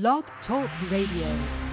Blog Talk Radio.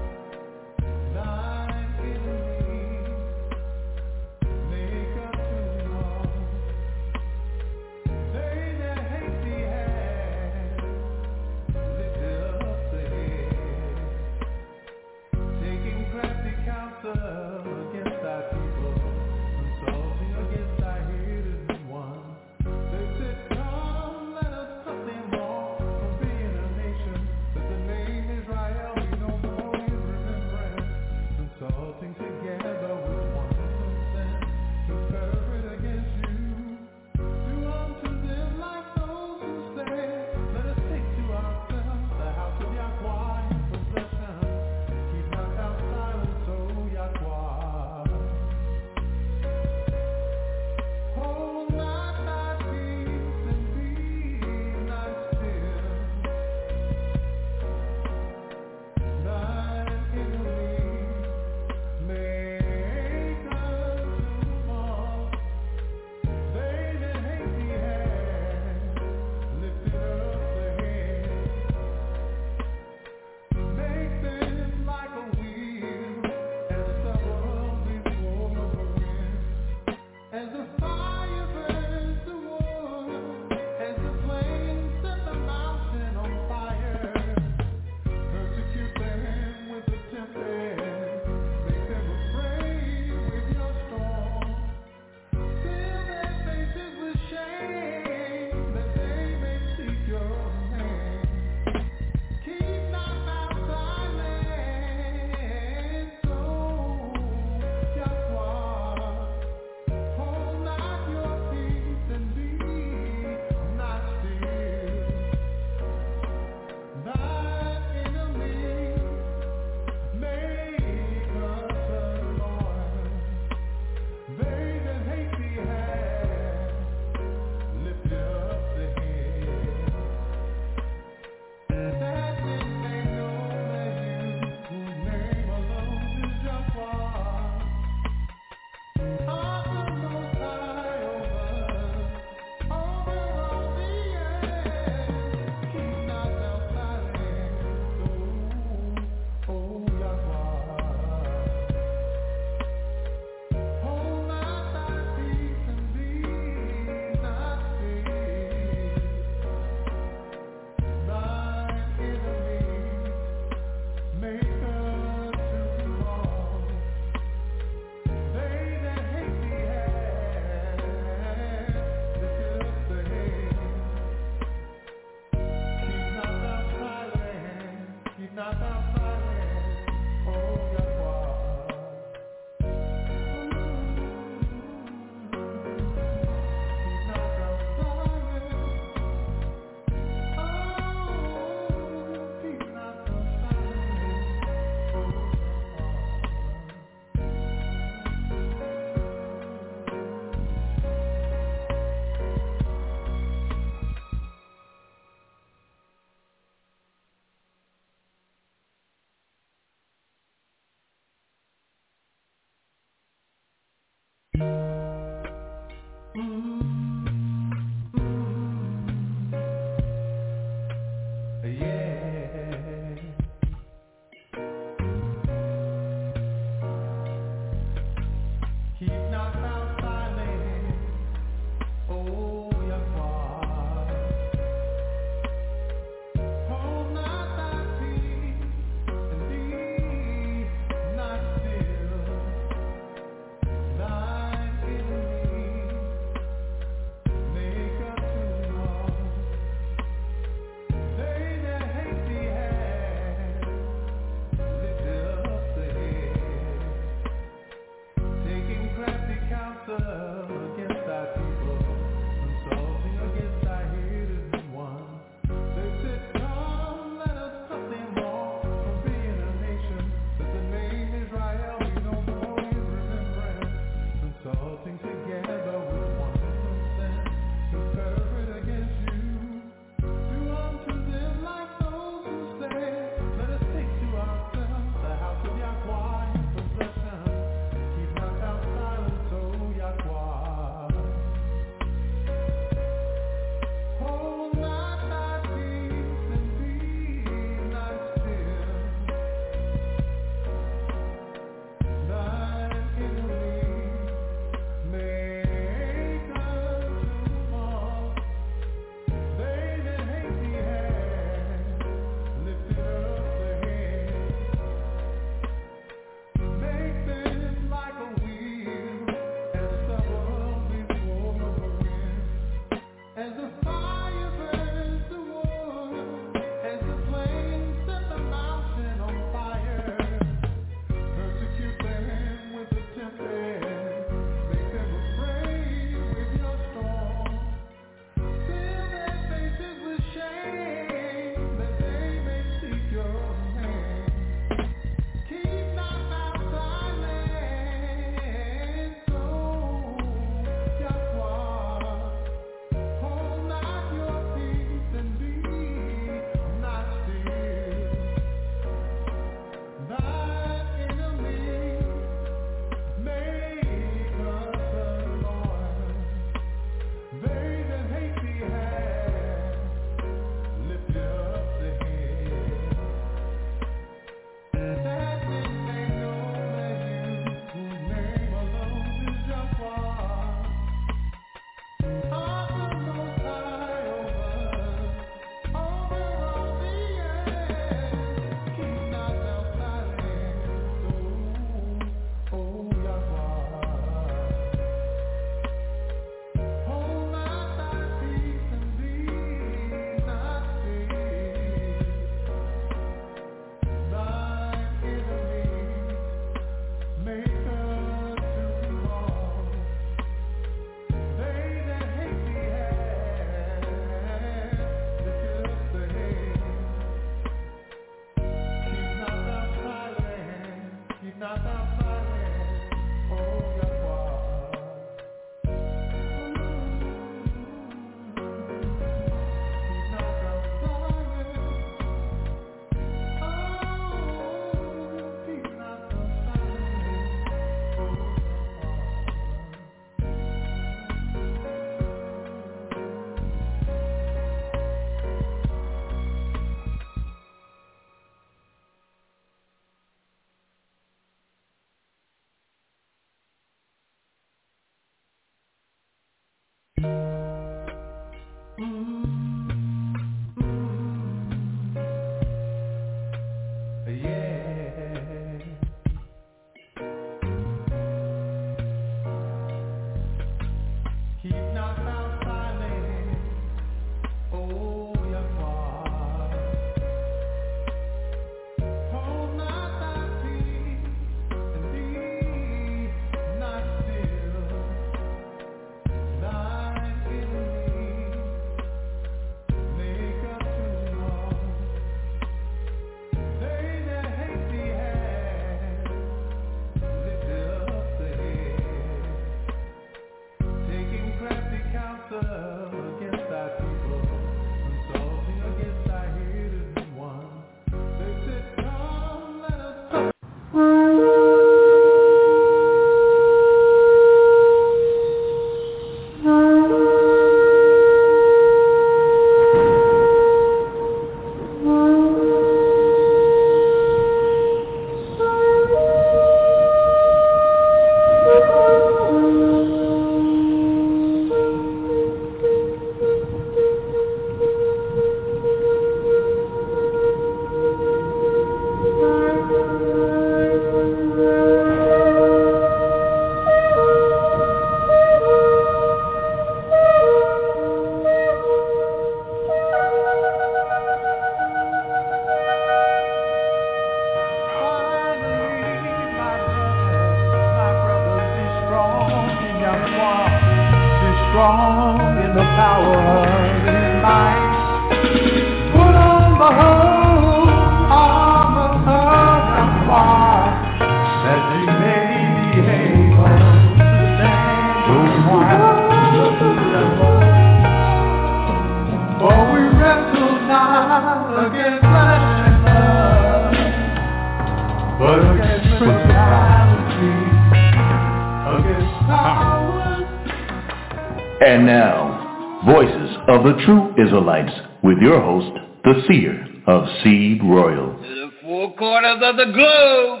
And now, Voices of the True Israelites with your host, the seer of Seed Royal. To the four corners of the globe,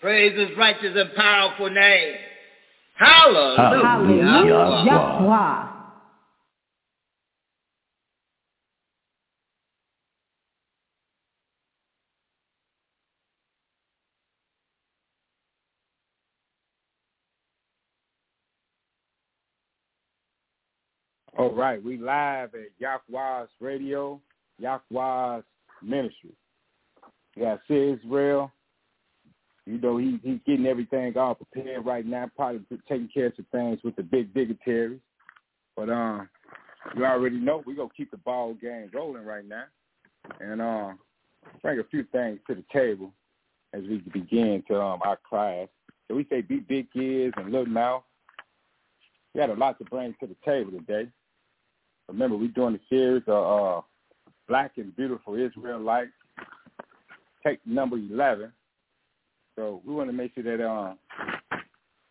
praise his righteous and powerful name. Hallelujah. Hallelujah. Yahweh. All right, we live at Yahweh's Radio, Yahweh's Ministry. We got Israel. You know, he he's getting everything all prepared right now, probably taking care of some things with the big dignitaries. But um, you already know we're gonna keep the ball game rolling right now, and uh, bring a few things to the table as we begin to um our class. So we say be big ears and little mouth. We got a lot to bring to the table today. Remember, we're doing a series of uh, Black and Beautiful Israel Israelites, take number 11. So we want to make sure that uh,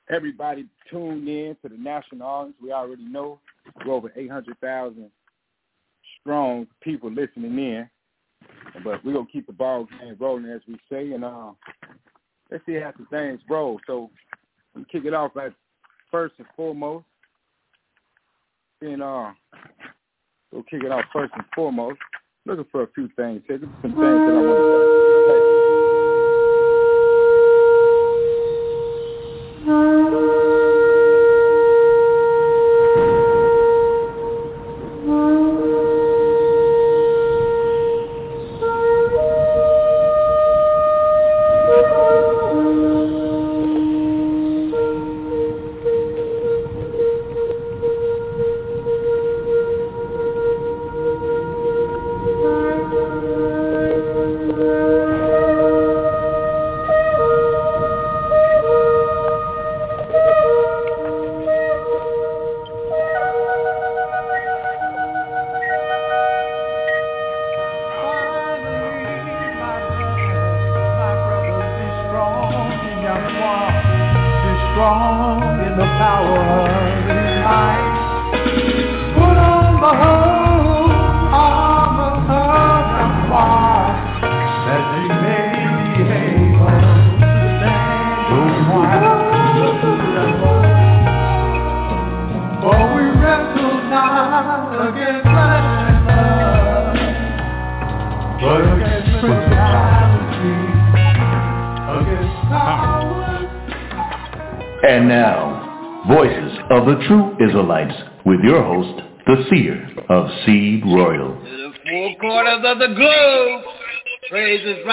everybody tuned in to the national audience. We already know we're over 800,000 strong people listening in. But we're going to keep the ball game rolling, as we say. And uh, let's see how some things roll. So we kick it off at first and foremost. And uh, we'll kick it off first and foremost. Looking for a few things here. Some things that I want to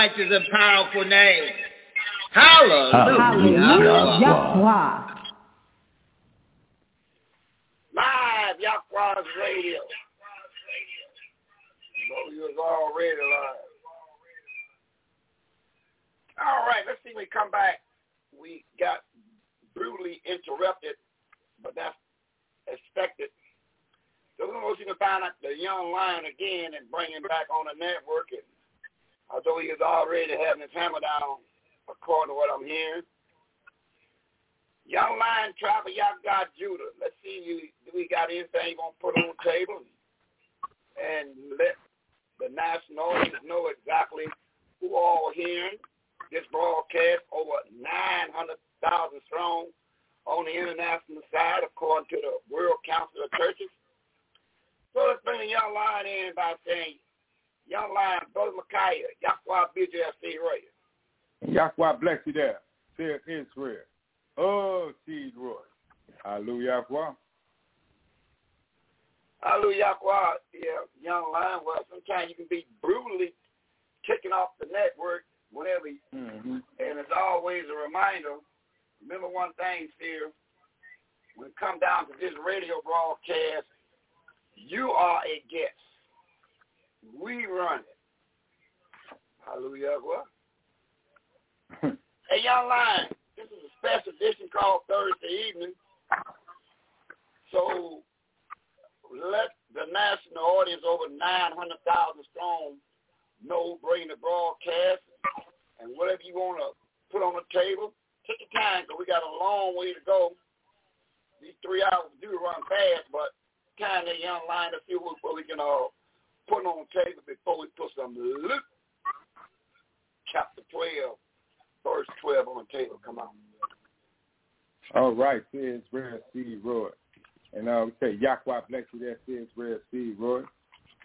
righteous and powerful name. Hallelujah. Hallelujah. Yahweh. Live, Yahweh's Radio. Know you was already live. All right, let's see when we come back. We got brutally interrupted, but that's expected. So we're going to see if we can find out the young lion again and bring him back on the network. And although he is already having his hammer down, according to what I'm hearing. Young lion, tribe of Yahweh, Judah. Let's see you, do we got anything to put on the table? And let the national audience know exactly who all hearing this broadcast over 900,000 strong on the international side, according to the World Council of Churches. So let's bring the young lion in by saying, Young lion, Brother Micaiah, Yahweh BJFC Royal. Yahweh bless you there. Say Israel. Oh, Seed Roy. Hallelujah. Yahweh. Hallelujah, Yahweh. Yeah, young lion. Well, sometimes you can be brutally kicking off the network whenever, you, Mm-hmm. and it's always a reminder. Remember one thing, Seer. when it come down to this radio broadcast, you are a guest. We run it. Hallelujah. What? hey, young lion, this is a special edition called Thursday evening. So let the national audience over 900,000 strong know bring the broadcast and whatever you want to put on the table, take your time because we got a long way to go. These three hours do run fast, but kind of young line to see what we can uh, put on table before we put some Luke chapter 12, verse 12 on the table. Come on. All right, says Real C. Roy. And uh, we say, Yahweh bless you, that says Real C. Roy.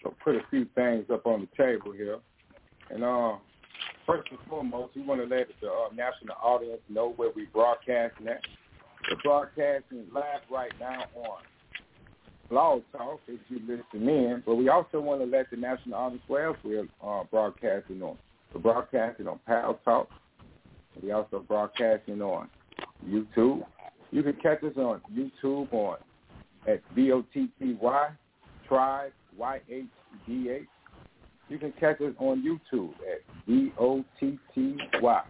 So put a few things up on the table here. And uh, first and foremost, we want to let the uh, national audience know where we broadcasting at. We're broadcasting live right now on Blog Talk if you listen in, but we also want to let the national where we're uh, broadcasting on. We're broadcasting on Paltalk. We also broadcasting on YouTube. You can catch us on YouTube on at B-O-T-T-Y, Tribe, Y-H-D-H. You can catch us on YouTube at B-O-T-T-Y,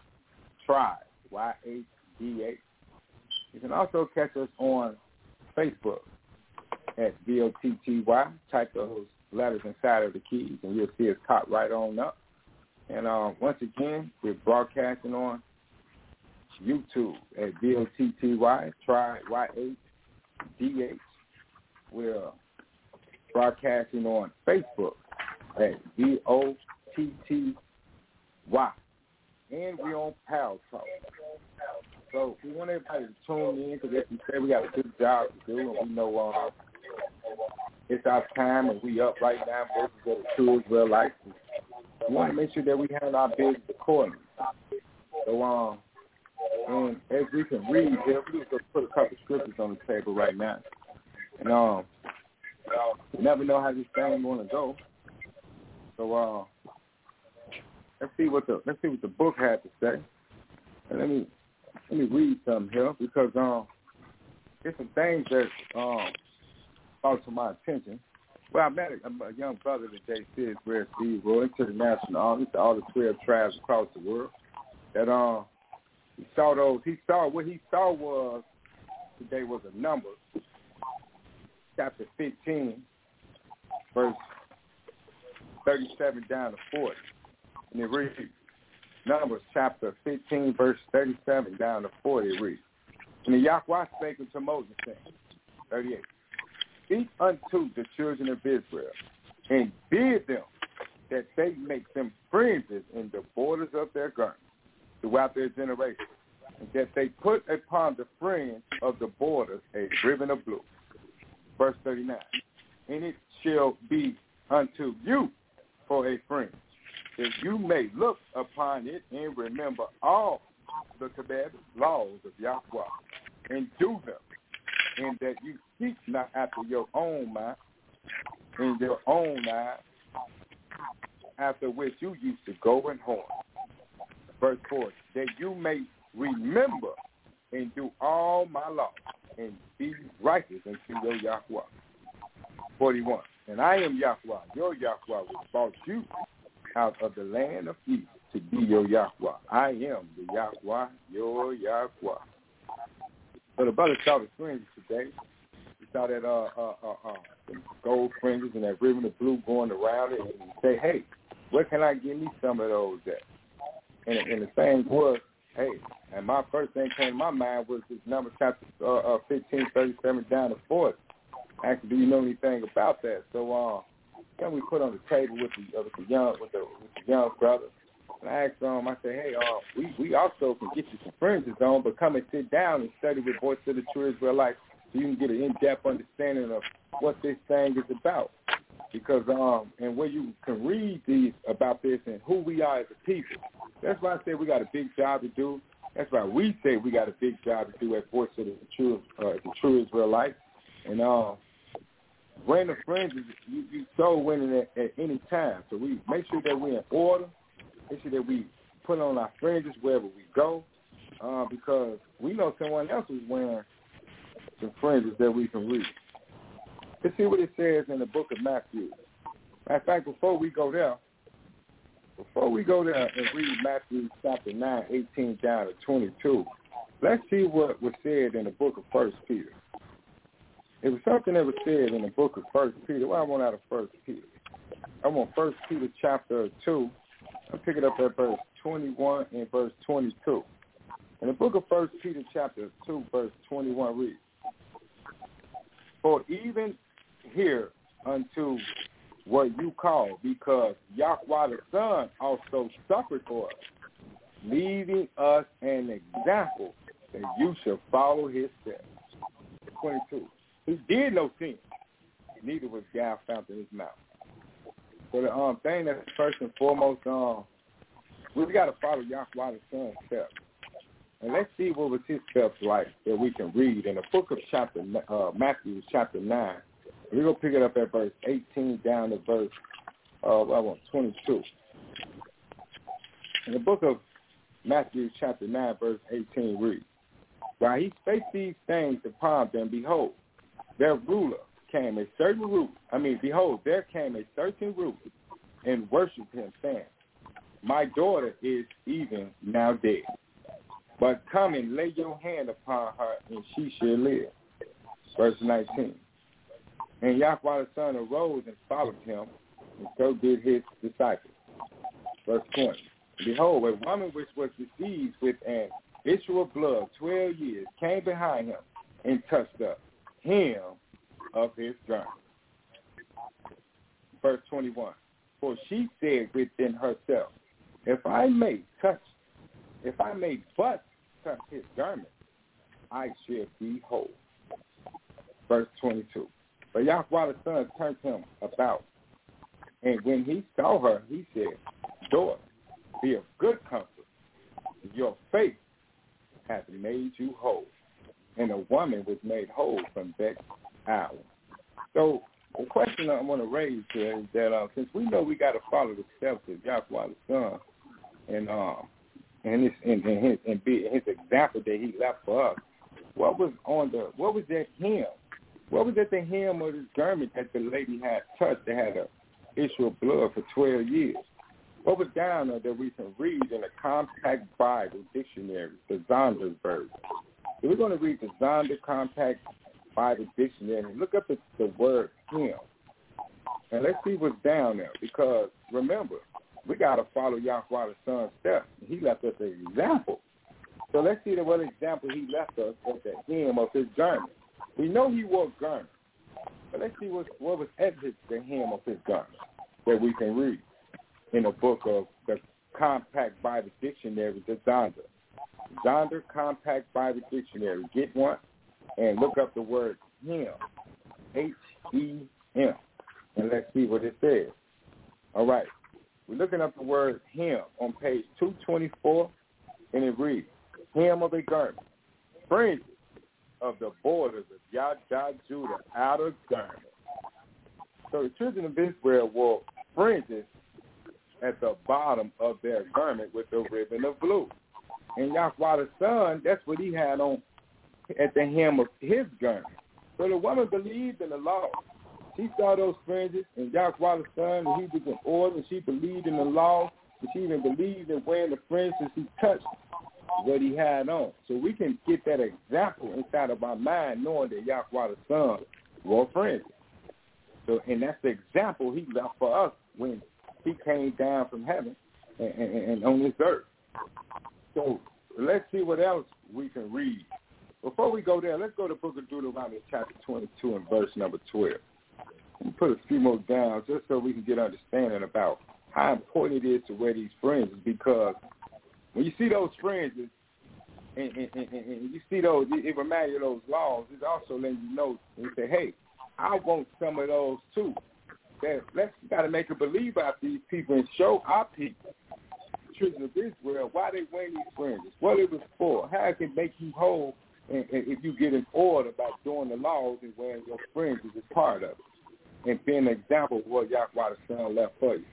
Tribe, Y-H-D-H. You can also catch us on Facebook at B-O-T-T-Y. Type those letters inside of the keys, and you'll see it's caught right on up. And uh, once again, we're broadcasting on YouTube at B-O-T-T-Y, try Y-H-D-H. We're broadcasting on Facebook at B-O-T-T-Y. And we're on Pal Talk. So we want everybody to tune in because as we say, we got a good job to do, and we know uh, it's our time, and we up right now. Voices of the True Israelites. We want to make sure that we handle our business accordingly. So, um, and as we can read here, we just put a couple scriptures on the table right now. And um, you never know how this thing going to go. So, uh, let's see what the let's see what the book had to say. And let me let me read something here because um, there's some things that um brought to my attention. Well, I met a, a young brother today, Sid Where Steve Roy, to the National Army, to all the 12 tribes across the world. That um, he saw those. He saw what he saw was today was a number, chapter 15, verse 37 down to 40, and it reads. Numbers chapter 15, verse 37 down to 40 reads. And the Yahweh spake unto Moses, saying, 38, Speak unto the children of Israel, and bid them that they make them fringes in the borders of their garments throughout their generations, and that they put upon the fringe of the borders a ribbon of blue. Verse 39, And it shall be unto you for a fringe that you may look upon it and remember all the commandments, laws of Yahweh, and do them, and that you seek not after your own mind, in your own eyes, after which you used to go and horn. Verse 4, that you may remember and do all my laws, and be righteous unto your Yahweh. 41, and I am Yahweh, your Yahweh, which brought you out of the land of Egypt to be your Yahweh. I am the Yahweh, your Yahweh. So the brother saw the fringes today. He saw that uh, uh, uh, uh, gold fringes and that ribbon of blue going around it, and he say, "Hey, where can I get me some of those at?" And, and the thing was, hey, and my first thing came to my mind was this number chapter uh, uh, 15, 37 down to 40. Actually, do you know anything about that? So, uh, then we put on the table with the, uh, with the young with the, with the young brother. And I asked him, I said, hey, uh, we we also can get you some fringes on, but come and sit down and study with Voice of the True Israelites so you can get an in-depth understanding of what this thing is about. Because um, and where you can read these about this and who we are as a people. That's why I say we got a big job to do. That's why we say we got a big job to do at Voice of the True uh, the True Israelites. And um, the fringes, you, you soul winning at, at any time. So we make sure that we're in order. Sure that we put on our fringes wherever we go, uh, because we know someone else is wearing some fringes that we can read. Let's see what it says in the book of Matthew. Of fact, before we go there, before we go there and read Matthew chapter 9, 18 down to 22, let's see what was said in the book of First Peter. It was something that was said in the book of First Peter. Well, I want out of First Peter. I want First Peter chapter 2. I'll pick it up at verse 21 and verse 22. In the book of First Peter chapter 2, verse 21 reads, For even here unto what you call, because Yahweh the Son also suffered for us, leaving us an example that you should follow his steps. 22. He did no sin, neither was God found in his mouth. So the um, thing that's first and foremost, um, we got to follow Yahweh the Son's steps. And let's see what was his steps like that we can read in the book of chapter uh, Matthew chapter 9 we're to pick it up at verse 18 down to verse uh, I want 22. In the book of Matthew chapter 9, verse 18 reads, While he spake these things upon them, behold, their ruler came, a certain root. I mean, behold, there came a certain root and worshipped him, saying, My daughter is even now dead. But come and lay your hand upon her, and she shall live. Verse 19. And Yahweh the Son arose and followed him, and so did his disciples. Verse 20. Behold, a woman which was diseased with an issue of blood twelve years came behind him and touched the hem of his garment. Verse 21. For she said within herself, if I may touch, if I may but touch his garment, I shall be whole. Verse 22. But Yahweh the Son turned him about. And when he saw her, he said, Daughter, be of good comfort. Your faith hath made you whole. And the woman was made whole from that hour. So the question I want to raise here is that uh, since we know we got to follow the steps of Yahweh the Son and um and his and, and his and be his example that he left for us, what was on the what was that hymn what was at the hem of his garment that the lady had touched that had a issue of blood for 12 years? What was down there that we can read in a compact Bible dictionary, the Zondervan? So we're going to read the Zonder Compact Bible Dictionary and look up the, the word him. And let's see what's down there because remember, we got to follow Yahweh the Son's steps. He left us an example. So let's see the what example he left us at the hem of his garment. We know he wore garments, but let's see what, what was evident to him of his garments that we can read in the book of the Compact Bible Dictionary, the Zonder. Zonder Compact Bible Dictionary. Get one and look up the word him, H-E-M, and let's see what it says. All right. We're looking up the word him on page 224, and it reads, hem of a garment, fringes, of the borders of Yada Judah outer garment. So the children of Israel wore fringes at the bottom of their garment with a ribbon of blue. And Yahweh the Son, that's what he had on at the hem of his garment. So the woman believed in the law. She saw those fringes, and Yahweh the Son, and he was in order, and she believed in the law, and she even believed in wearing the fringes she touched what he had on. So we can get that example inside of our mind knowing that Yahweh the Son wore fringes. So, and that's the example he left for us when he came down from heaven and, and, and on this earth. So let's see what else we can read. Before we go there, let's go to book of Deuteronomy chapter 22 and verse number 12. We'll put a few more down just so we can get understanding about how important it is to wear these fringes because when you see those fringes and, and, and, and you see those, it reminds you of those laws. It also lets you know and say, hey, I want some of those too. That let's got to make a believe out these people and show our people, the children of Israel, why they wear these fringes, what it was for, how it can make you whole, and, and if you get in order by doing the laws and wearing your fringes is part of it, and being an example of what Yahweh the Son left for you.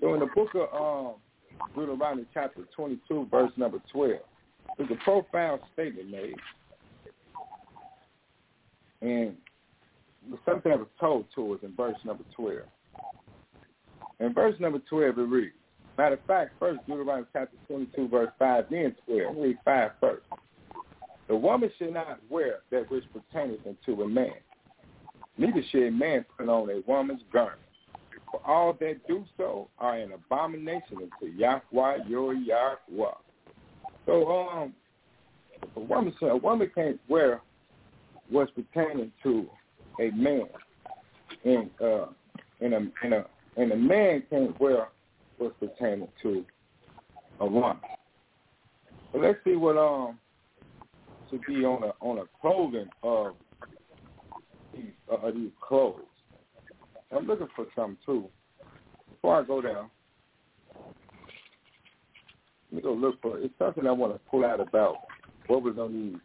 So in the book of um, Deuteronomy chapter 22, verse number 12. There's a profound statement made. And something that was told to us in verse number 12. In verse number 12, it reads, Matter of fact, first Deuteronomy chapter 22, verse 5, then 12. Read 5 first. The woman should not wear that which pertaineth unto a man. Neither should a man put on a woman's garment. For all that do so are an abomination unto Yahweh your Yahweh. So um a woman a woman can't wear what's pertaining to a man. And uh and a and a and a man can't wear what's pertaining to a woman. So let's see what um should be on a on a clothing of these uh, these clothes. I'm looking for something too. Before I go down, let me go look for it's something I want to pull out about what was on these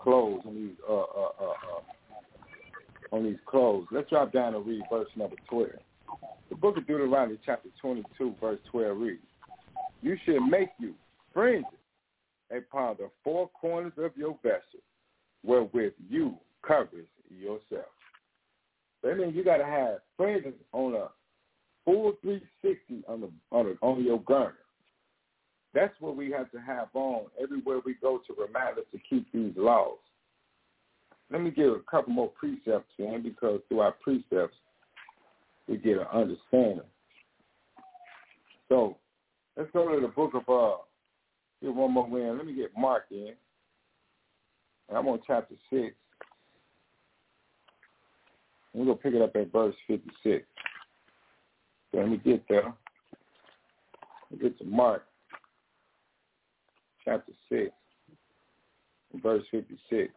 clothes on these uh uh uh, uh on these clothes. Let's drop down and read verse number twelve. The book of Deuteronomy chapter twenty two verse twelve reads, You should make you fringes upon the four corners of your vessel, wherewith you covers yourself. That means you got to have fringes on a full 360 on the on, the, on your garment. That's what we have to have on everywhere we go to remind us to keep these laws. Let me give a couple more precepts in because through our precepts we get an understanding. So let's go to the book of uh get one more win. Let me get Mark in. And I'm on chapter six. We're going to pick it up at verse 56. So let me get there. Let me get to Mark chapter 6, verse 56.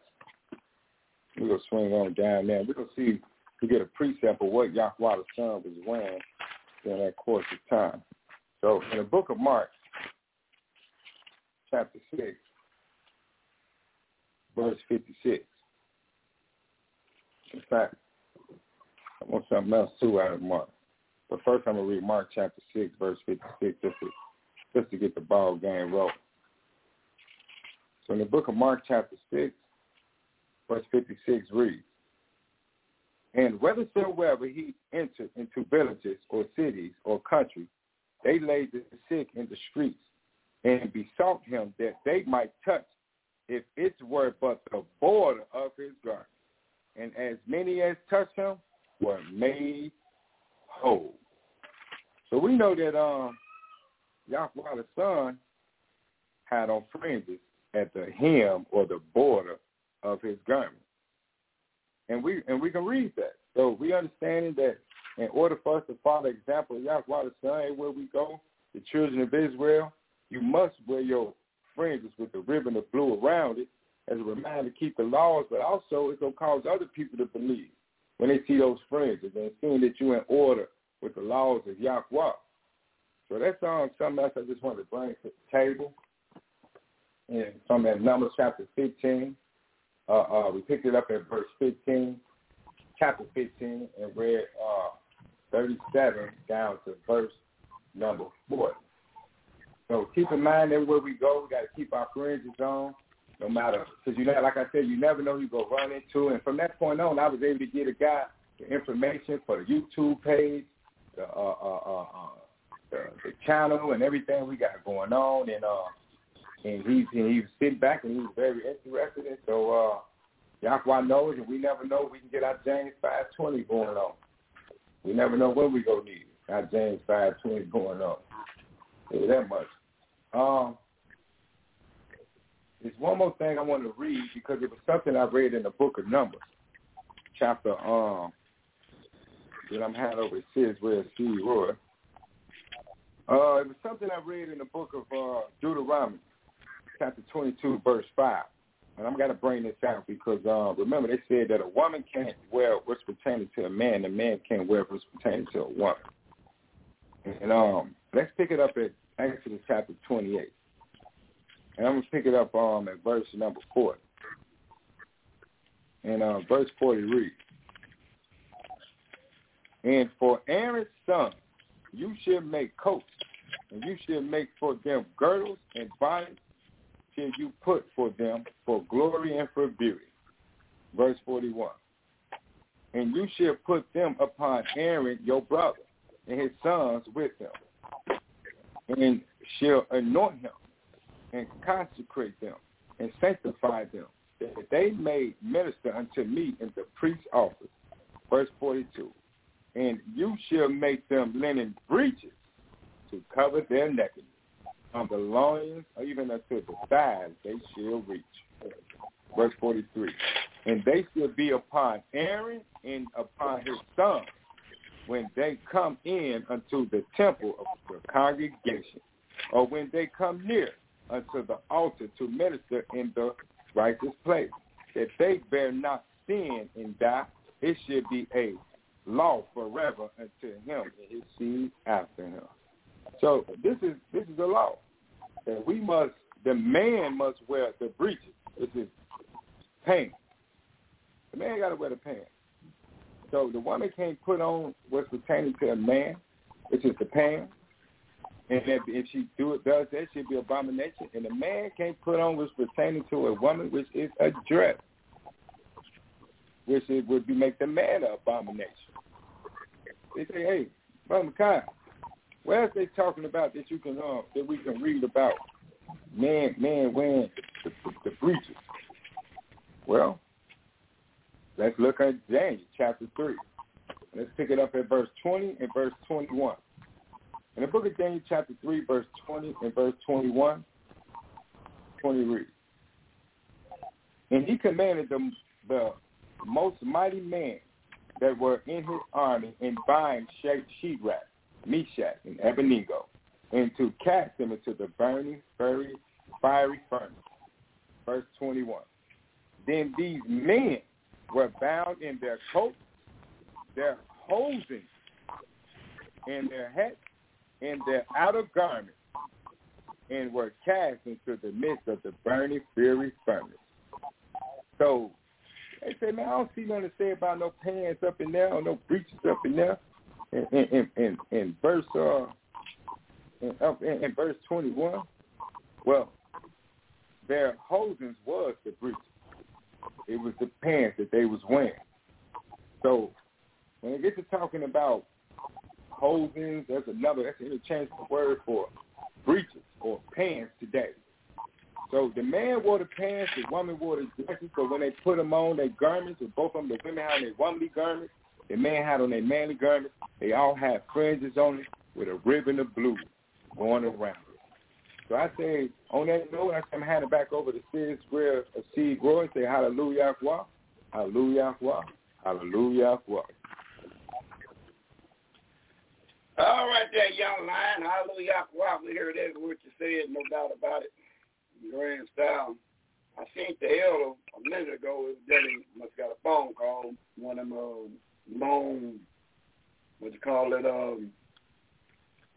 We're going to swing on down there. We're going to see, we get a precept of what Yahweh the Son was wearing during that course of time. So in the book of Mark, chapter 6, verse 56. In fact, I want something else too out of Mark. But first I'm going to read Mark chapter 6, verse 56, just to, just to get the ball game rolling. So in the book of Mark chapter 6, verse 56 reads, And whithersoever he entered into villages or cities or country, they laid the sick in the streets and besought him that they might touch if it were but the border of his garment. And as many as touched him were made whole. So we know that um, Yahweh the Son had on fringes at the hem or the border of his garment. And we and we can read that. So we understanding that in order for us to follow the example of Yahweh the Son everywhere we go, the children of Israel, you must wear your fringes with the ribbon of blue around it as a reminder to keep the laws, but also it's going to cause other people to believe when they see those fringes and seeing that you're in order with the laws of Yahweh. So that's um, something else I just wanted to bring to the table. And from that Numbers chapter 15, uh, uh, we picked it up at verse 15, chapter 15, and read uh, 37 down to verse number 40. So keep in mind everywhere we go, we got to keep our fringes on, no matter, because you know, like I said, you never know who you go run into. And from that point on, I was able to get a guy the information for the YouTube page, the, uh, uh, uh, uh, the, the channel, and everything we got going on. And uh, and he's and he was sitting back and he was very interested. And so uh, Yahweh knows, and we never know we can get our James five twenty going on. We never know when we go need our James five twenty going on. Say that much. Um, there's one more thing I want to read because it was something I read in the book of Numbers, chapter um that I'm having over at where Steve Roy. Uh, it was something I read in the book of uh, Deuteronomy, chapter 22, verse 5. And I'm going to bring this out because, uh, remember, they said that a woman can't wear what's pertaining to a man, and a man can't wear what's pertaining to a woman. And um, let's pick it up at Exodus chapter 28. And I'm going to pick it up um, at verse number 4. And uh, verse 40 reads, And for Aaron's son, you should make coats, and you should make for them girdles and bonnets should you put for them for glory and for beauty. Verse 41. And you shall put them upon Aaron your brother and his sons with him, and shall anoint him and consecrate them and sanctify them, that they may minister unto me in the priest's office. Verse 42. And you shall make them linen breeches to cover their nakedness. From the loins or even unto the thighs they shall reach. Verse 43. And they shall be upon Aaron and upon his sons when they come in unto the temple of the congregation, or when they come near unto the altar to minister in the righteous place, that they bear not sin and die, it should be a law forever unto him and his seed after him. So this is this is a law that we must the man must wear the breeches, which is pants. The man got to wear the pants. So the woman can't put on what's pertaining to a man, which is the pants. And if, if she do it, does that, she'll be abomination. And a man can't put on what's pertaining to a woman, which is a dress, which it would be make the man an abomination. They say, hey, Brother Makai, where else they talking about that you can uh, that we can read about man man wearing the, the, the breeches? Well, let's look at James chapter three. Let's pick it up at verse twenty and verse twenty-one. In the book of Daniel chapter 3, verse 20 and verse 21, 20 reads, And he commanded the, the most mighty men that were in his army and bind Shadrach, Meshach, and Abednego, and to cast them into the burning, fiery, fiery furnace. Verse 21. Then these men were bound in their coats, their hosings, and their hats, and their outer garments, and were cast into the midst of the burning, fiery furnace. So they say, man, I don't see nothing to say about no pants up in there or no breeches up in there. In, in, in, in verse uh, in, in, in verse twenty one, well, their hosings was the breeches. It was the pants that they was wearing. So when it gets to talking about hosings, that's another that's an interchangeable word for breeches or pants today. So the man wore the pants, the woman wore the dresses. So when they put them on, their garments, or both of them, the women had their womanly garments, the man had on their manly garments. They all had fringes on it with a ribbon of blue going around. So I say, on that note, I'm handing back over to Sid Grill of Seed Roy. Say hallelujah, hallelujah, hallelujah. All right there, young lion. Hallelujah. We heard every word you said, no doubt about it. Grand style. I seen the elder a minute ago. Was must got a phone call. One of them um, loan, what you call it, um,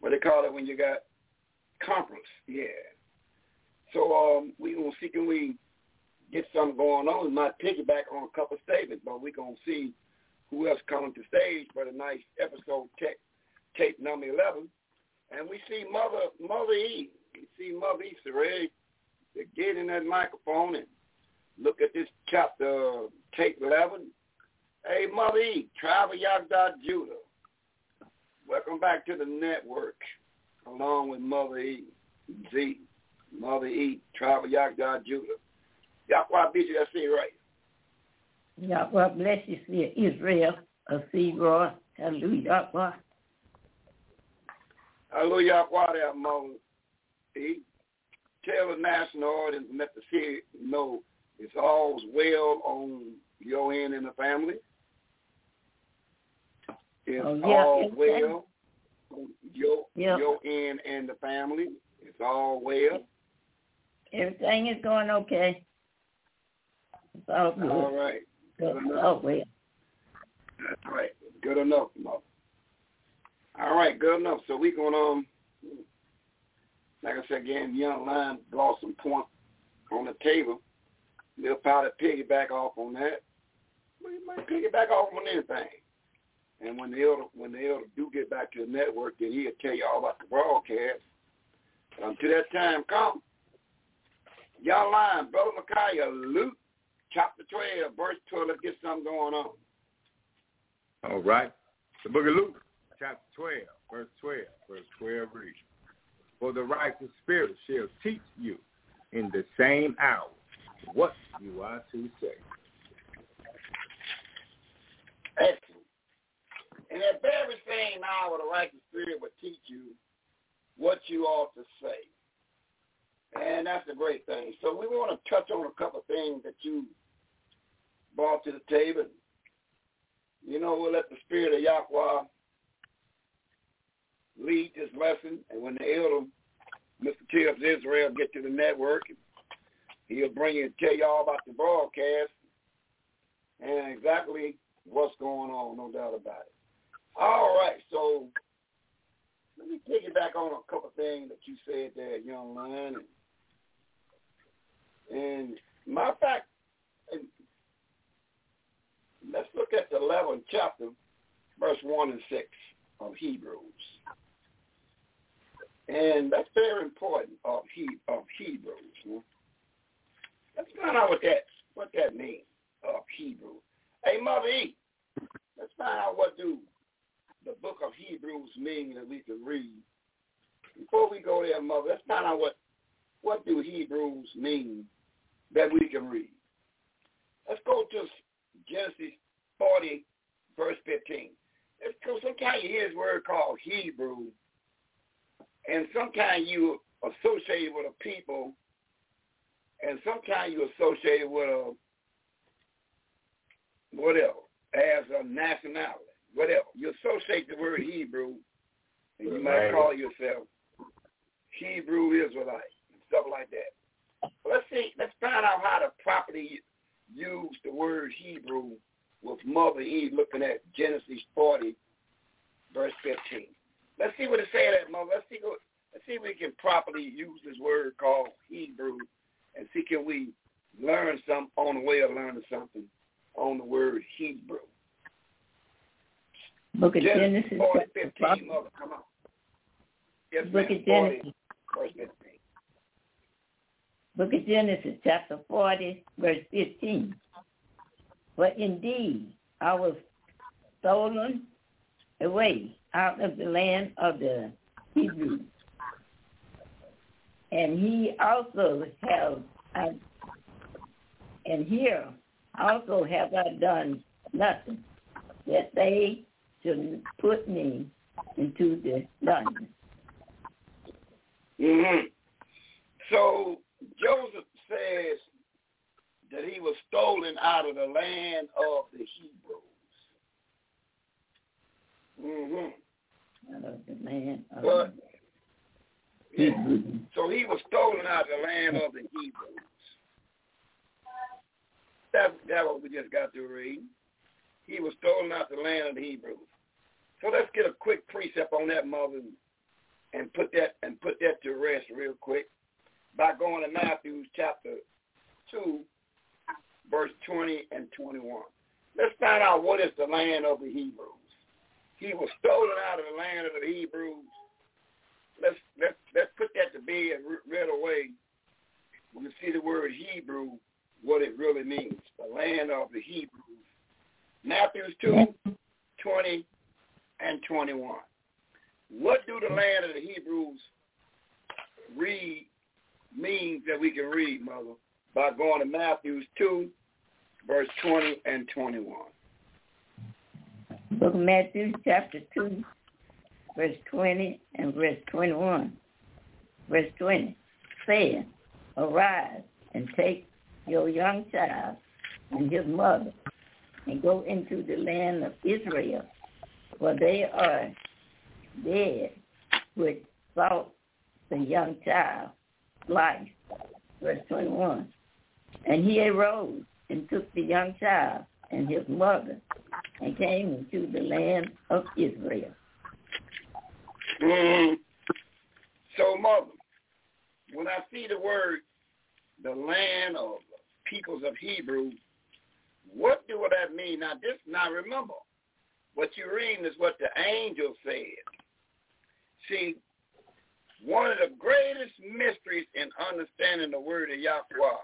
what they call it when you got conference. Yeah. So um, we gonna see can we get something going on. We might piggyback on a couple statements, but we gonna see who else coming to stage for the nice episode tech tape number 11, and we see Mother Mother E. We see Mother E. ready to get in that microphone and look at this chapter tape 11. Hey, Mother E. Travel Yagda Judah. Welcome back to the network, along with Mother E. Z. Mother E. Travel Yagda Judah. Yahweh bid you that say right. Yahweh bless you, see Israel, a seed roar. Hallelujah, Yahweh. Hallelujah, Father, among he tell the national audience and let the city know it's all well on your end in the family. It's oh, yeah, all well your yeah. your end and the family. It's all well. Everything is going okay. It's all good. All right. Good It's enough. all well. That's right. Good enough, mother. All right, good enough. So we gonna um like I said again, young line brought some point on the table. We'll probably piggyback off on that. We might piggyback off on anything. And when the elder when the elder do get back to the network, then he'll tell you all about the broadcast. But until that time come, y'all line, Brother Micaiah, Luke chapter 12, verse 12. Let's get something going on. All right. The book of Luke, chapter 12, verse 12. Verse 12 reads, For the righteous spirit shall teach you in the same hour what you are to say. Excellent. In that very same hour, the righteous spirit will teach you what you ought to say. And that's a great thing. So we want to touch on a couple of things that you brought to the table. You know, we'll let the spirit of Yahweh lead this lesson. And when the elder, Mr. Tibbs Israel, get to the network, he'll bring you and tell you all about the broadcast and exactly what's going on, no doubt about it. All right, so let me take it back on a couple things that you said there, young man. And, and my fact, and let's look at the 11th chapter, verse 1 and 6 of Hebrews. And that's very important of he of Hebrews. Let's find out what that what that means of Hebrew. Hey, Mother E, let's find out what do the book of Hebrews means that we can read. Before we go there, Mother, let's find out what what do Hebrews mean that we can read. Let's go to Genesis 40, verse 15. Because sometimes you hear this word called Hebrew, and sometimes you associate with a people, and sometimes you associate it with a what else, as a nationality, whatever. You associate the word Hebrew, and you might call yourself Hebrew Israelite and stuff like that. Let's see. Let's find out how to properly use the word Hebrew with Mother Eve looking at Genesis 40, verse 15. Let's see what it says that, Mother. Let's see, what, let's see if we can properly use this word called Hebrew and see can we learn some on the way of learning something on the word Hebrew. Book of Genesis, Genesis. 40, chapter 15, Mother, come on. Yes, Book of 40, Genesis. verse 15. Book of Genesis, chapter 40, verse 15. But indeed, I was stolen away out of the land of the Hebrews. And he also have, I, and here also have I done nothing, that they should put me into the dungeon. hmm So Joseph says that he was stolen out of the land of the Hebrews. Mm-hmm. Out of the land of But the yeah. Hebrews. so he was stolen out of the land of the Hebrews. That that what we just got to read. He was stolen out of the land of the Hebrews. So let's get a quick precept on that, mother, and put that and put that to rest real quick by going to Matthew chapter two, verse twenty and twenty-one. Let's find out what is the land of the Hebrews. He was stolen out of the land of the Hebrews. Let's let's let's put that to bed right away. We can see the word Hebrew, what it really means. The land of the Hebrews. Matthew 2, 20 and 21. What do the land of the Hebrews read means that we can read, Mother, by going to Matthew 2, verse 20 and 21. Book of Matthew, chapter 2, verse 20 and verse 21. Verse 20, saying, Arise and take your young child and his mother and go into the land of Israel, for they are dead which sought the young child life. Verse 21. And he arose and took the young child and his mother and came into the land of Israel. Mm-hmm. So, Mother, when I see the word, the land of peoples of Hebrew, what do that mean? Now this now remember, what you're reading is what the angel said. See, one of the greatest mysteries in understanding the word of Yahweh,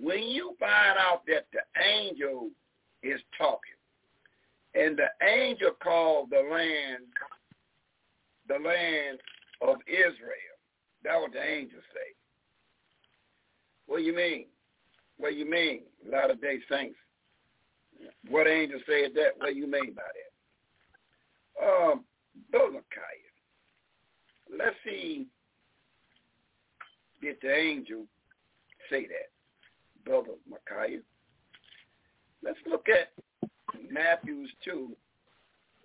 when you find out that the angel is talking, and the angel called the land the land of Israel. That was the angel say. What do you mean? What do you mean, A lot of day Saints? What angel said that? What you mean by that? Um, Let's see did the angel say that, Brother Micaiah. Let's look at Matthew's 2.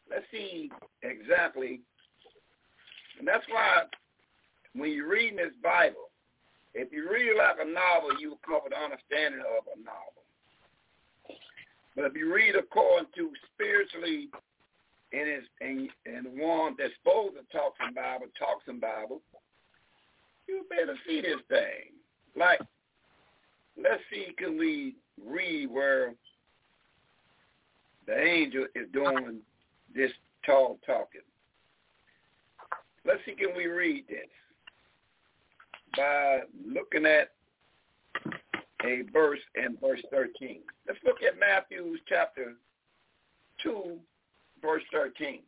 Let's see exactly. And that's why when you're reading this Bible, if you read like a novel, you will come with understanding of a novel. But if you read according to spiritually and is and, and one that's supposed to talk some Bible, talk some Bible, you better see this thing. Like, let's see, can we read where the angel is doing this tall talking? Let's see, can we read this by looking at a verse in verse 13. Let's look at Matthew chapter 2, verse 13.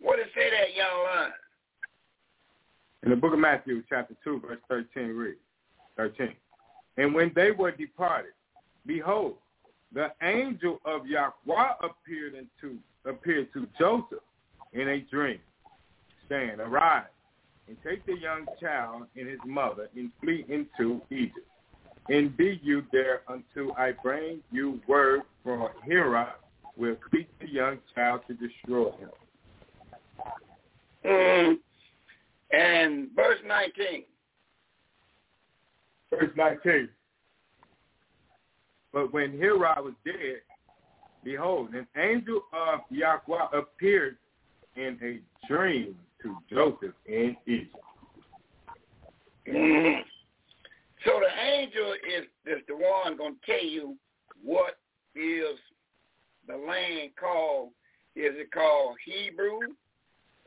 What does it say that young line? In the book of Matthew, chapter 2, verse 13, read. 13. And when they were departed, behold, the angel of Yahweh appeared into appeared to Joseph in a dream, saying, Arise and take the young child and his mother and flee into Egypt. And be you there until I bring you word from Herod will seek the young child to destroy him. Mm. And verse 19. Verse 19. But when Herod was dead, behold, an angel of Yahweh appeared in a dream to Joseph in Egypt. Mm. So the angel is, is the one going to tell you what is the land called. Is it called Hebrew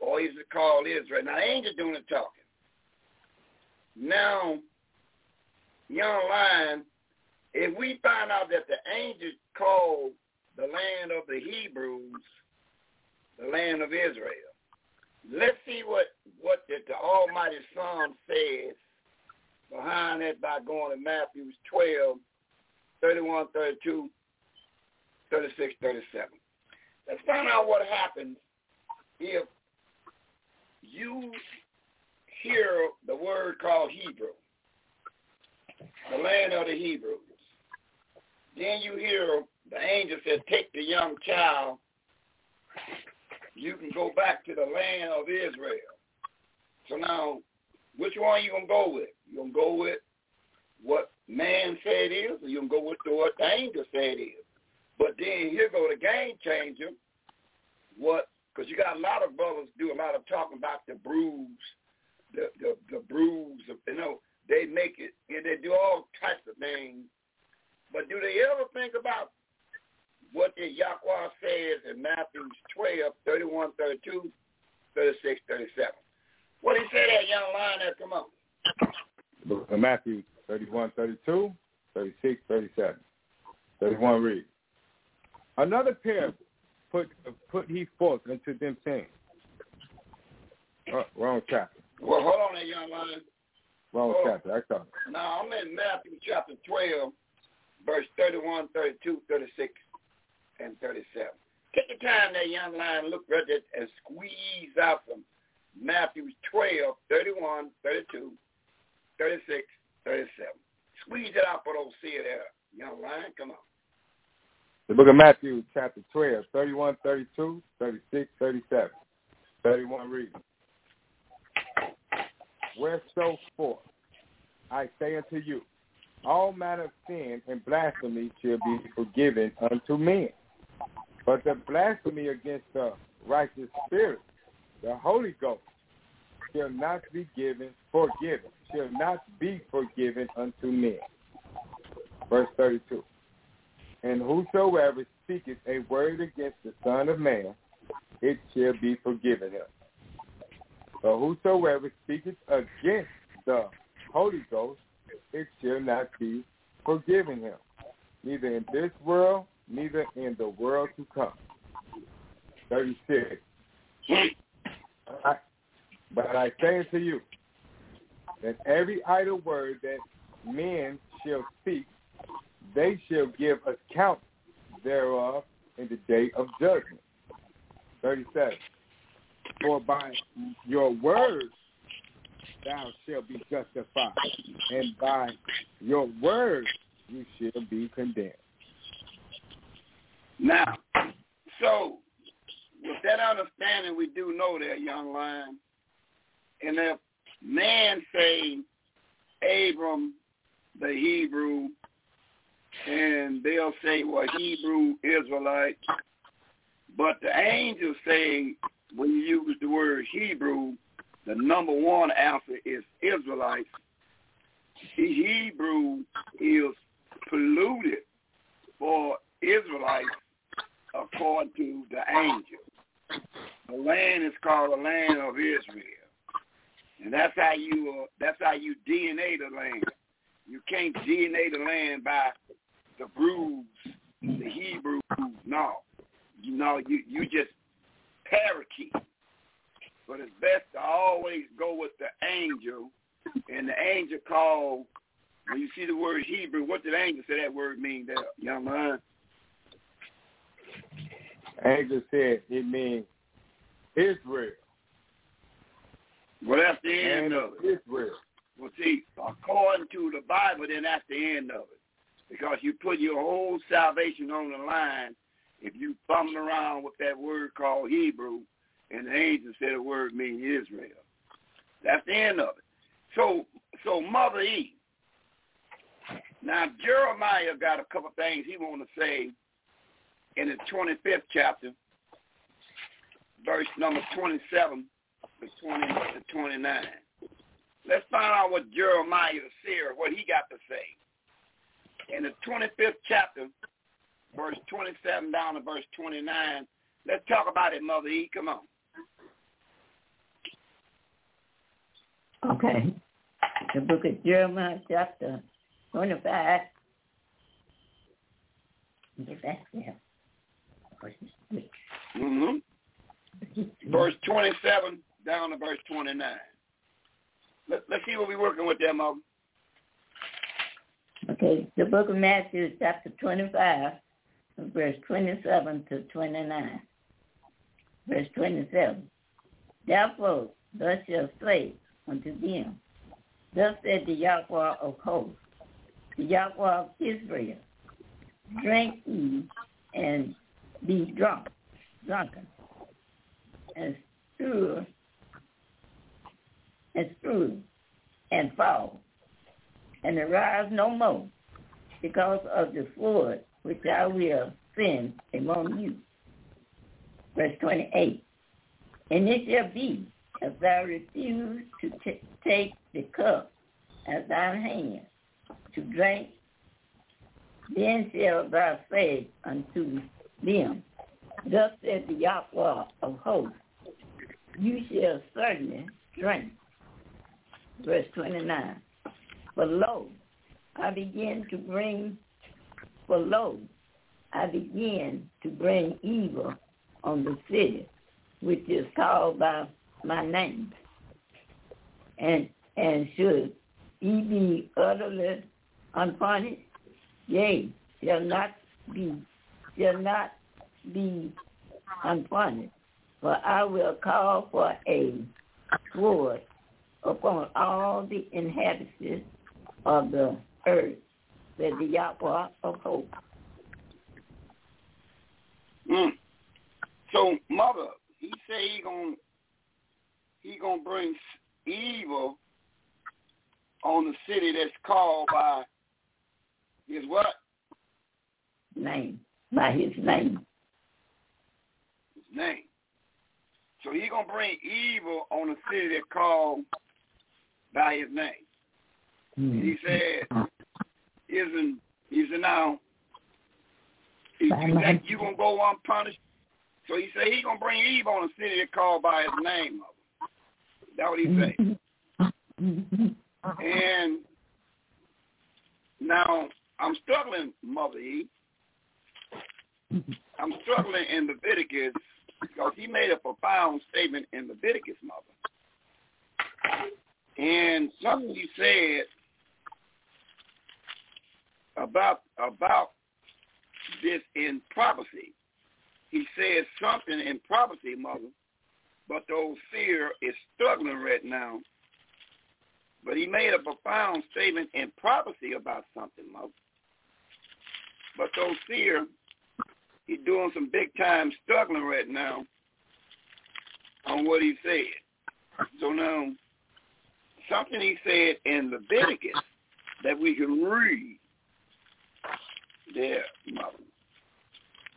or is it called Israel? Now, the angel doing the talking. Now, young lion, if we find out that the angel called the land of the Hebrews the land of Israel, let's see what, what the, the Almighty Son says behind that by going to Matthew 12, 31, 32, 36, 37. Let's find out what happens if you hear the word called Hebrew, the land of the Hebrews. Then you hear the angel said, take the young child. You can go back to the land of Israel. So now, which one you to go with? You to go with what man said is, or you to go with what the angel said is? But then here go the game changer. What? Because you got a lot of brothers do a lot of talking about the bruise, the the, the bruise. Of, you know, they make it and they do all types of things. But do they ever think about what the Yahweh says in Matthew 12, 31, 32, 36, 37? What did he say that young lion come up? Matthew 31, 32, 36, 37. 31 read. Another parable put put he forth unto them saying, oh, uh, wrong chapter. Well, hold on there, young lion. Wrong Oh. chapter. I thought. Now, I'm in Matthew chapter 12, verse 31, 32, 36, and 37. Take your time there, young lion. Look right there and squeeze out from Matthew 12, 31, 32, 36, 37. Squeeze it out for those see it there, young lion. Come on. The book of Matthew, chapter 12, 31, 32, 36, 37. 31 reads, Wherefore I say unto you, all manner of sin and blasphemy shall be forgiven unto men. But the blasphemy against the righteous spirit, the Holy Ghost, shall not be given, forgiven, shall not be forgiven unto men. Verse 32. And whosoever speaketh a word against the Son of Man, it shall be forgiven him. But whosoever speaketh against the Holy Ghost, it shall not be forgiven him, neither in this world, neither in the world to come. 36. I, but I say unto you that every idle word that men shall speak, they shall give account thereof in the day of judgment. 37. For by your words thou shalt be justified, and by your words you shall be condemned. Now, so with that understanding, we do know that, young lion. And if man say Abram, the Hebrew, and they'll say, well, Hebrew Israelite, but the angels say when you use the word Hebrew, the number one answer is Israelite. The Hebrew is polluted for Israelites according to the angel. The land is called the land of Israel, and that's how you uh, that's how you DNA the land. You can't DNA the land by the brews, the Hebrew. No, you know you you just parakeet. But it's best to always go with the angel, and the angel called. When you see the word Hebrew, what did angel say that word mean there, young man? Angel said it means Israel. Well, that's the end of it. Israel. Well, see, according to the Bible, then that's the end of it. Because you put your whole salvation on the line if you thumbing around with that word called Hebrew, and the angel said the word means Israel. That's the end of it. So, so Mother Eve. Now Jeremiah got a couple things he want to say in the 25th chapter, verse number 27 to 20 to 29. Let's find out what Jeremiah the seer, what he got to say. In the 25th chapter, verse 27 down to verse 29, let's talk about it, Mother E. Come on. Okay. The book of Jeremiah, chapter 25. Get back there. Hmm Verse 27 down to verse 29. Let, let's see what we're working with there, Mother. Okay, the book of Matthew, chapter 25, verse 27 to 29. Verse 27. Therefore, thus shall say unto them, Thus said the Yahweh of hosts, the Yahweh of Israel, drink ye and be drunk, drunken, and strew, and strew, and fall, and arise no more, because of the flood which I will send among you. Verse 28. And it shall be, if thou refuse to t- take the cup at thine hand to drink, then shall thou say unto them, Thus said the Yahweh of hosts, you shall certainly drink. Verse 29. For lo, I begin to bring, for lo, I begin to bring evil on the city, which is called by my name. And and should he be utterly unpunished? Yea, shall not be shall not be unpunished. For I will call for a sword upon all the inhabitants of the earth, said the Yahweh of hope. Mm. So, mother, he say he gonna he gonna bring evil on the city that's called by his what? Name. By his name. His name. So he gonna bring evil on the city that's called by his name. And he said, "Isn't isn't now? Is you think you gonna go unpunished?" So he said he gonna bring evil on the city that's called by his name. That what he say. Mhm. And now I'm struggling, Mother E. I'm struggling in Leviticus because he made a profound statement in Leviticus, mother. And something he said about about this in prophecy. He said something in prophecy, mother, but the old seer is struggling right now. But he made a profound statement in prophecy about something, mother. But those seer, he's doing some big time struggling right now on what he said. So now, something he said in Leviticus that we can read there, mother.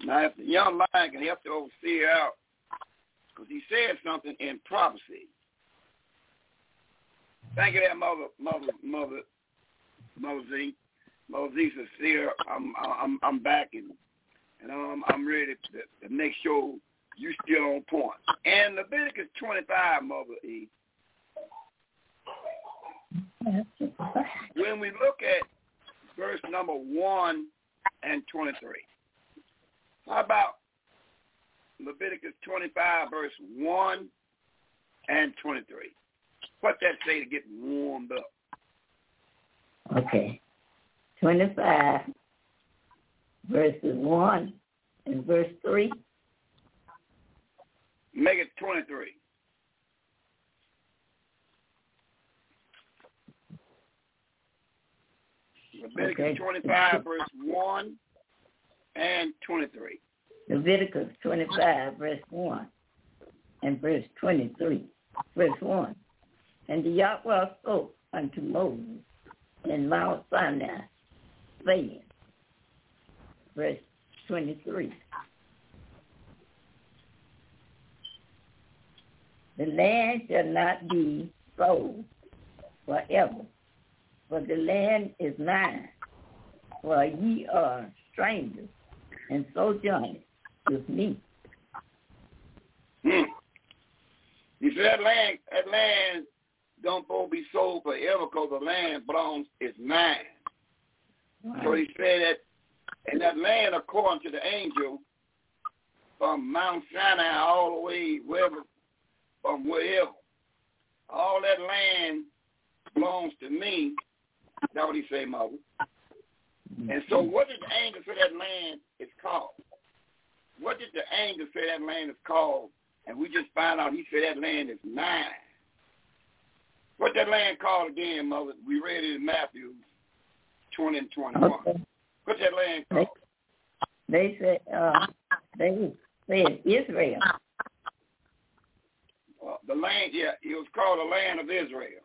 Now, if the young man can help the overseer out, because he said something in prophecy. Thank you, that mother, mother, mother, mother Z, mother Z. I'm, I'm, I'm back and and um, I'm ready to, to make sure you still on point. And Leviticus 25, mother E. When we look at verse number one and 23. How about Leviticus 25, verse 1 and 23? What that say to get warmed up? Okay. 25, verses 1 and verse 3. Make it 23. Leviticus Okay. 25, verse 1 and 23. Leviticus 25, verse 1 and verse 23. Verse 1. And the Yahweh spoke unto Moses in Mount Sinai, saying, verse 23. The land shall not be sold forever, for the land is mine, for ye are strangers and sojourners with me. Hmm. He said that land, that land don't to be sold forever because the land belongs is mine. So he said that, and that land, according to the angel, from Mount Sinai all the way wherever, from wherever, all that land belongs to me. That's what he say, mother. And so mm-hmm. what did the angel say that land is called? What did the angel say that land is called? And we just found out he said that land is mine. What that land called again, mother? We read it in Matthew 20 and 21. Okay. What's that land They, called? they said, uh, they said Israel. Uh, the land, yeah, it was called the land of Israel.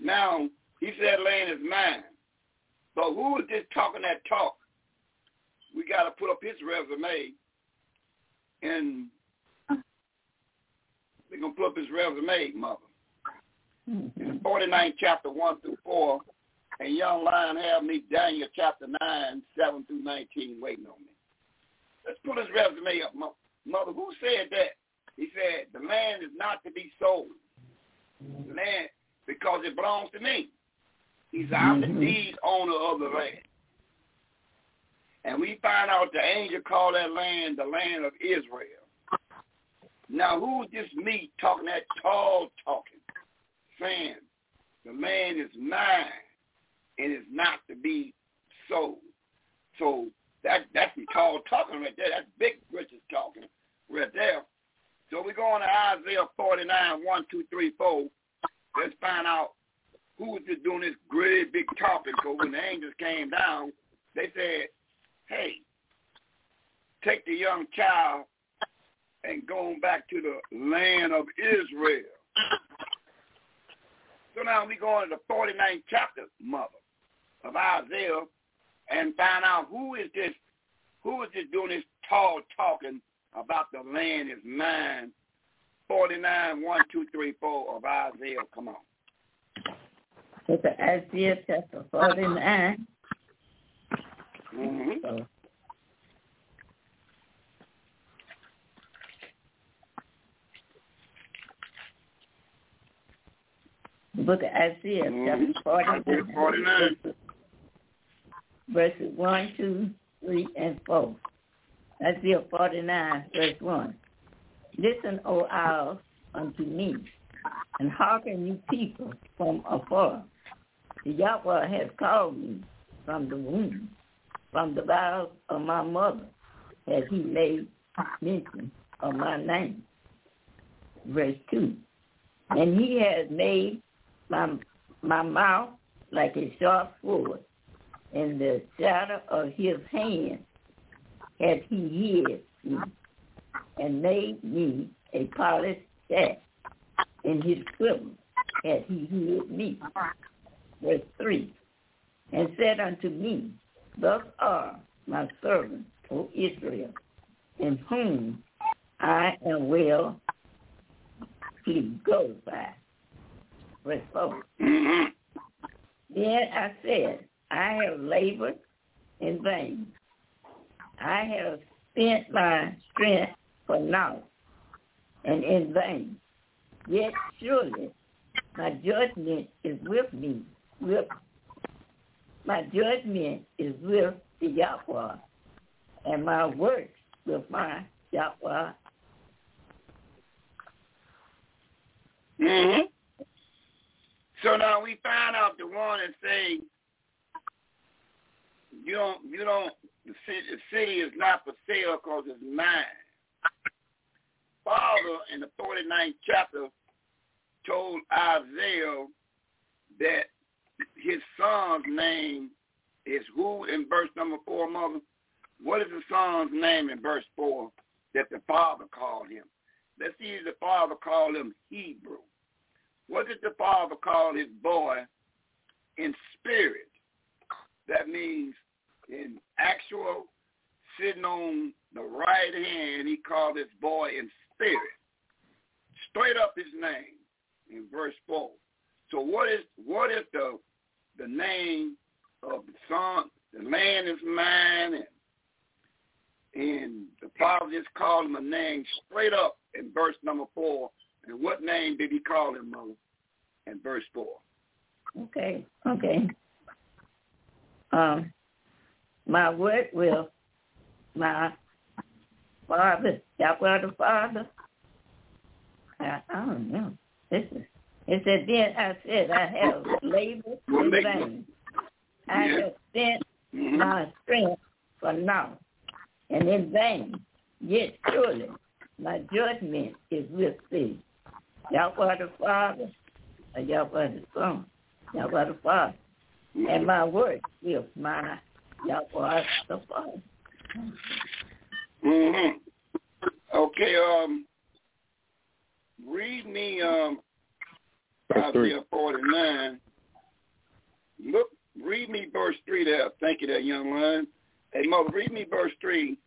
Now, he said land is mine. So who is this talking that talk? We got to put up his resume, and we're going to put up his resume, mother. In 49 chapter 1 through 4, and young lion have me Daniel chapter 9, 7 through 19 waiting on me. Let's put his resume up, mo- mother. Who said that? He said, the land is not to be sold. The land, because it belongs to me. He said, I'm the deed mm-hmm. owner of the land. And we find out the angel called that land the land of Israel. Now, who's this me talking that tall talking, saying the land is mine and is not to be sold? So that that's the tall talking right there. That's big Richard talking right there. So we go on to Isaiah 49, 1, 2, 3, 4. Let's find out who just doing this great big talking. Because when the angels came down, they said, hey, take the young child and go on back to the land of Israel. So now we go into the 49th chapter, mother, of Isaiah and find out who is this, who is this doing this tall talking about the land is mine. 49, 1, 2, 3, 4 of Isaiah. Come on. At Isaiah chapter 49. Mm-hmm. So, book of Isaiah Mhm. chapter 49. 49. Verses 1, 2, 3, and 4. Isaiah 49, verse 1. Listen, O isles, unto me, and hearken you people from afar. The Yahweh has called me from the womb, from the bowels of my mother has he made mention of my name. Verse 2. And he has made my, my mouth like a sharp sword, and the shadow of his hand has he hid me, and made me a polished staff. In his quiver has he hid me. Verse 3. And said unto me, Thus are my servants, O Israel, in whom I am well pleased, glorified. Verse 4. then I said, I have labored in vain. I have spent my strength for naught and in vain. Yet surely my judgment is with me. With my judgment is with the Yahweh, and my works with my Yahweh. Mm-hmm. So now we find out the one and say, you don't, you don't, the city, the city is not for sale because it's mine. Father in the 49th chapter told Isaiah that his son's name is who in verse number four, mother? What is the son's name in verse four that the father called him? Let's see if the father called him Hebrew. What did the father call his boy in spirit? That means in actual sitting on the right hand, he called his boy in spirit. Straight up his name in verse four. So what is what is the the name of the son? The land is mine, and and the father just called him a name straight up in verse number four. And what name did he call him, mother? In verse four. Okay, okay. Um, my word will, my father, Yahweh the Father. I, I don't know. This is it said, then I said, I have labored in vain. I have spent Mm-hmm. my strength for naught, and in vain. Yet surely my judgment is with thee. Yahweh the Father, or Yahweh the Son, Yahweh the Father, and my word with my Yahweh the Father. Mm-hmm. Okay, um, read me um Verse three. Isaiah 49. Look, read me verse 3 there. Thank you, that young man. Hey, mother, read me verse 3.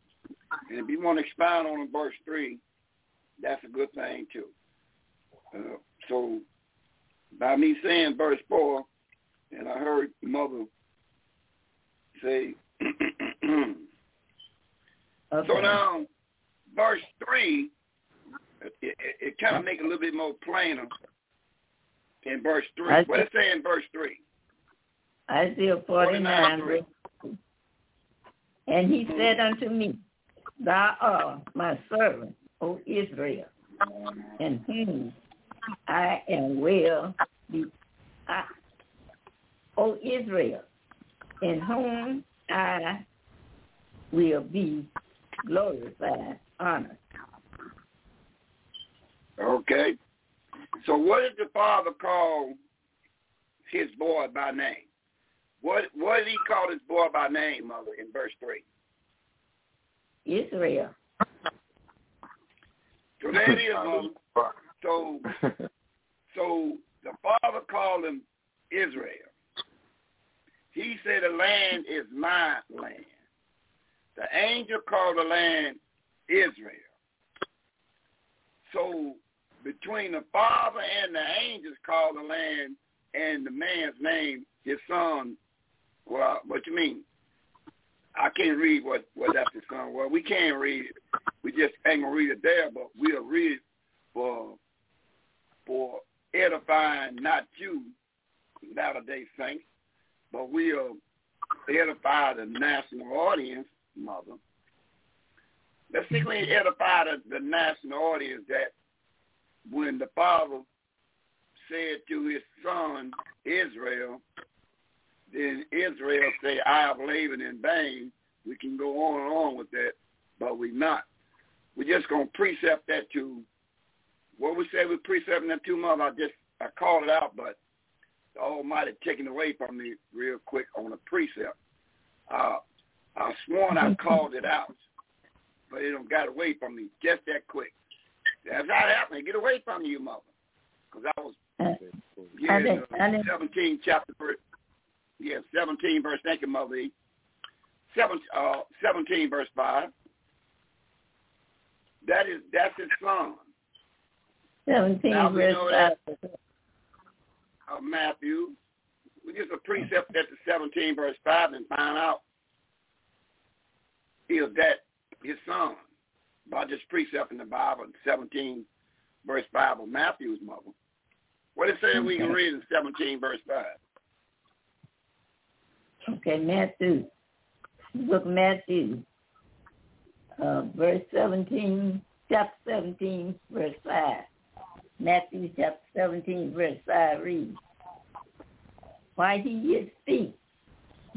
And if you want to expound on verse 3, that's a good thing, too. Uh, so, by me saying verse 4, and I heard mother say, Okay. so now, verse 3, it, it, it kind of make it a little bit more plainer in verse 3. I What it say in verse 3? Isaiah 49, verse two. And he said mm-hmm. unto me, Thou art my servant, O Israel, in whom I am well be I, O Israel, in whom I will be glorified, honored. Okay. So what did the father call his boy by name? What what did he call his boy by name, mother, in verse three? Israel. So there it is, mother. So so the father called him Israel. He said the land is my land. The angel called the land Israel. So between the father and the angels called the land and the man's name, his son, well, what you mean? I can't read what, what that's his son. Well, we can't read it. We just ain't gonna read it there, but we'll read it for for edifying not you, latter day saints, but we'll edify the national audience, mother. when he the, the national audience that when the father said to his son Israel, then Israel say, I have labored in vain. We can go on and on with that, but we not. We're just going to precept that to what we said we precepting that two months. I just, I called it out, but the Almighty taken away from me real quick on a precept. Uh, I sworn I called it out, but it don't got away from me just that quick. That's not happening. Get away from you, mother. Because I was, yeah, I did, I did. 17 chapter, verse, yeah, 17 verse, thank you, Mother E. Seven, uh, 17 verse 5. That is, that's his son. 17 Now verse 5. that. 5. of Matthew. We just a precept at the 17 verse 5 and find out is that his son by just precept in the Bible, 17 verse 5 of Matthew's mother. What it say we can read in 17 verse 5? Okay, Matthew. Book Matthew. Uh, verse 17, chapter 17, verse 5. Matthew chapter 17, verse 5 reads, While he yet speak?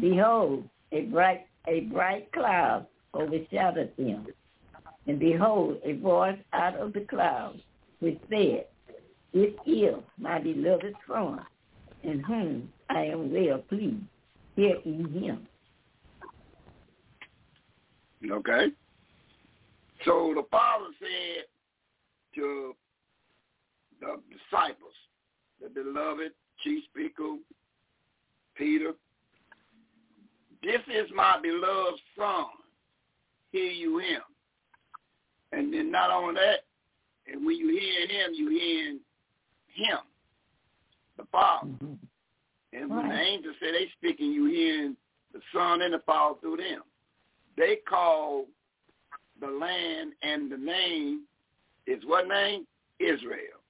behold, a bright, a bright cloud overshadowed them. And behold, a voice out of the cloud which said, This is my beloved son, in whom I am well pleased. Hear ye him. Okay? So the Father said to the disciples, the beloved chief speaker, Peter, this is my beloved son. Hear you him. And then not only that, and when you hear him, you hear him, the Father. Mm-hmm. And when the Right. angels say they speaking, you hearing the Son and the Father through them. They call the land and the name is what name? Israel.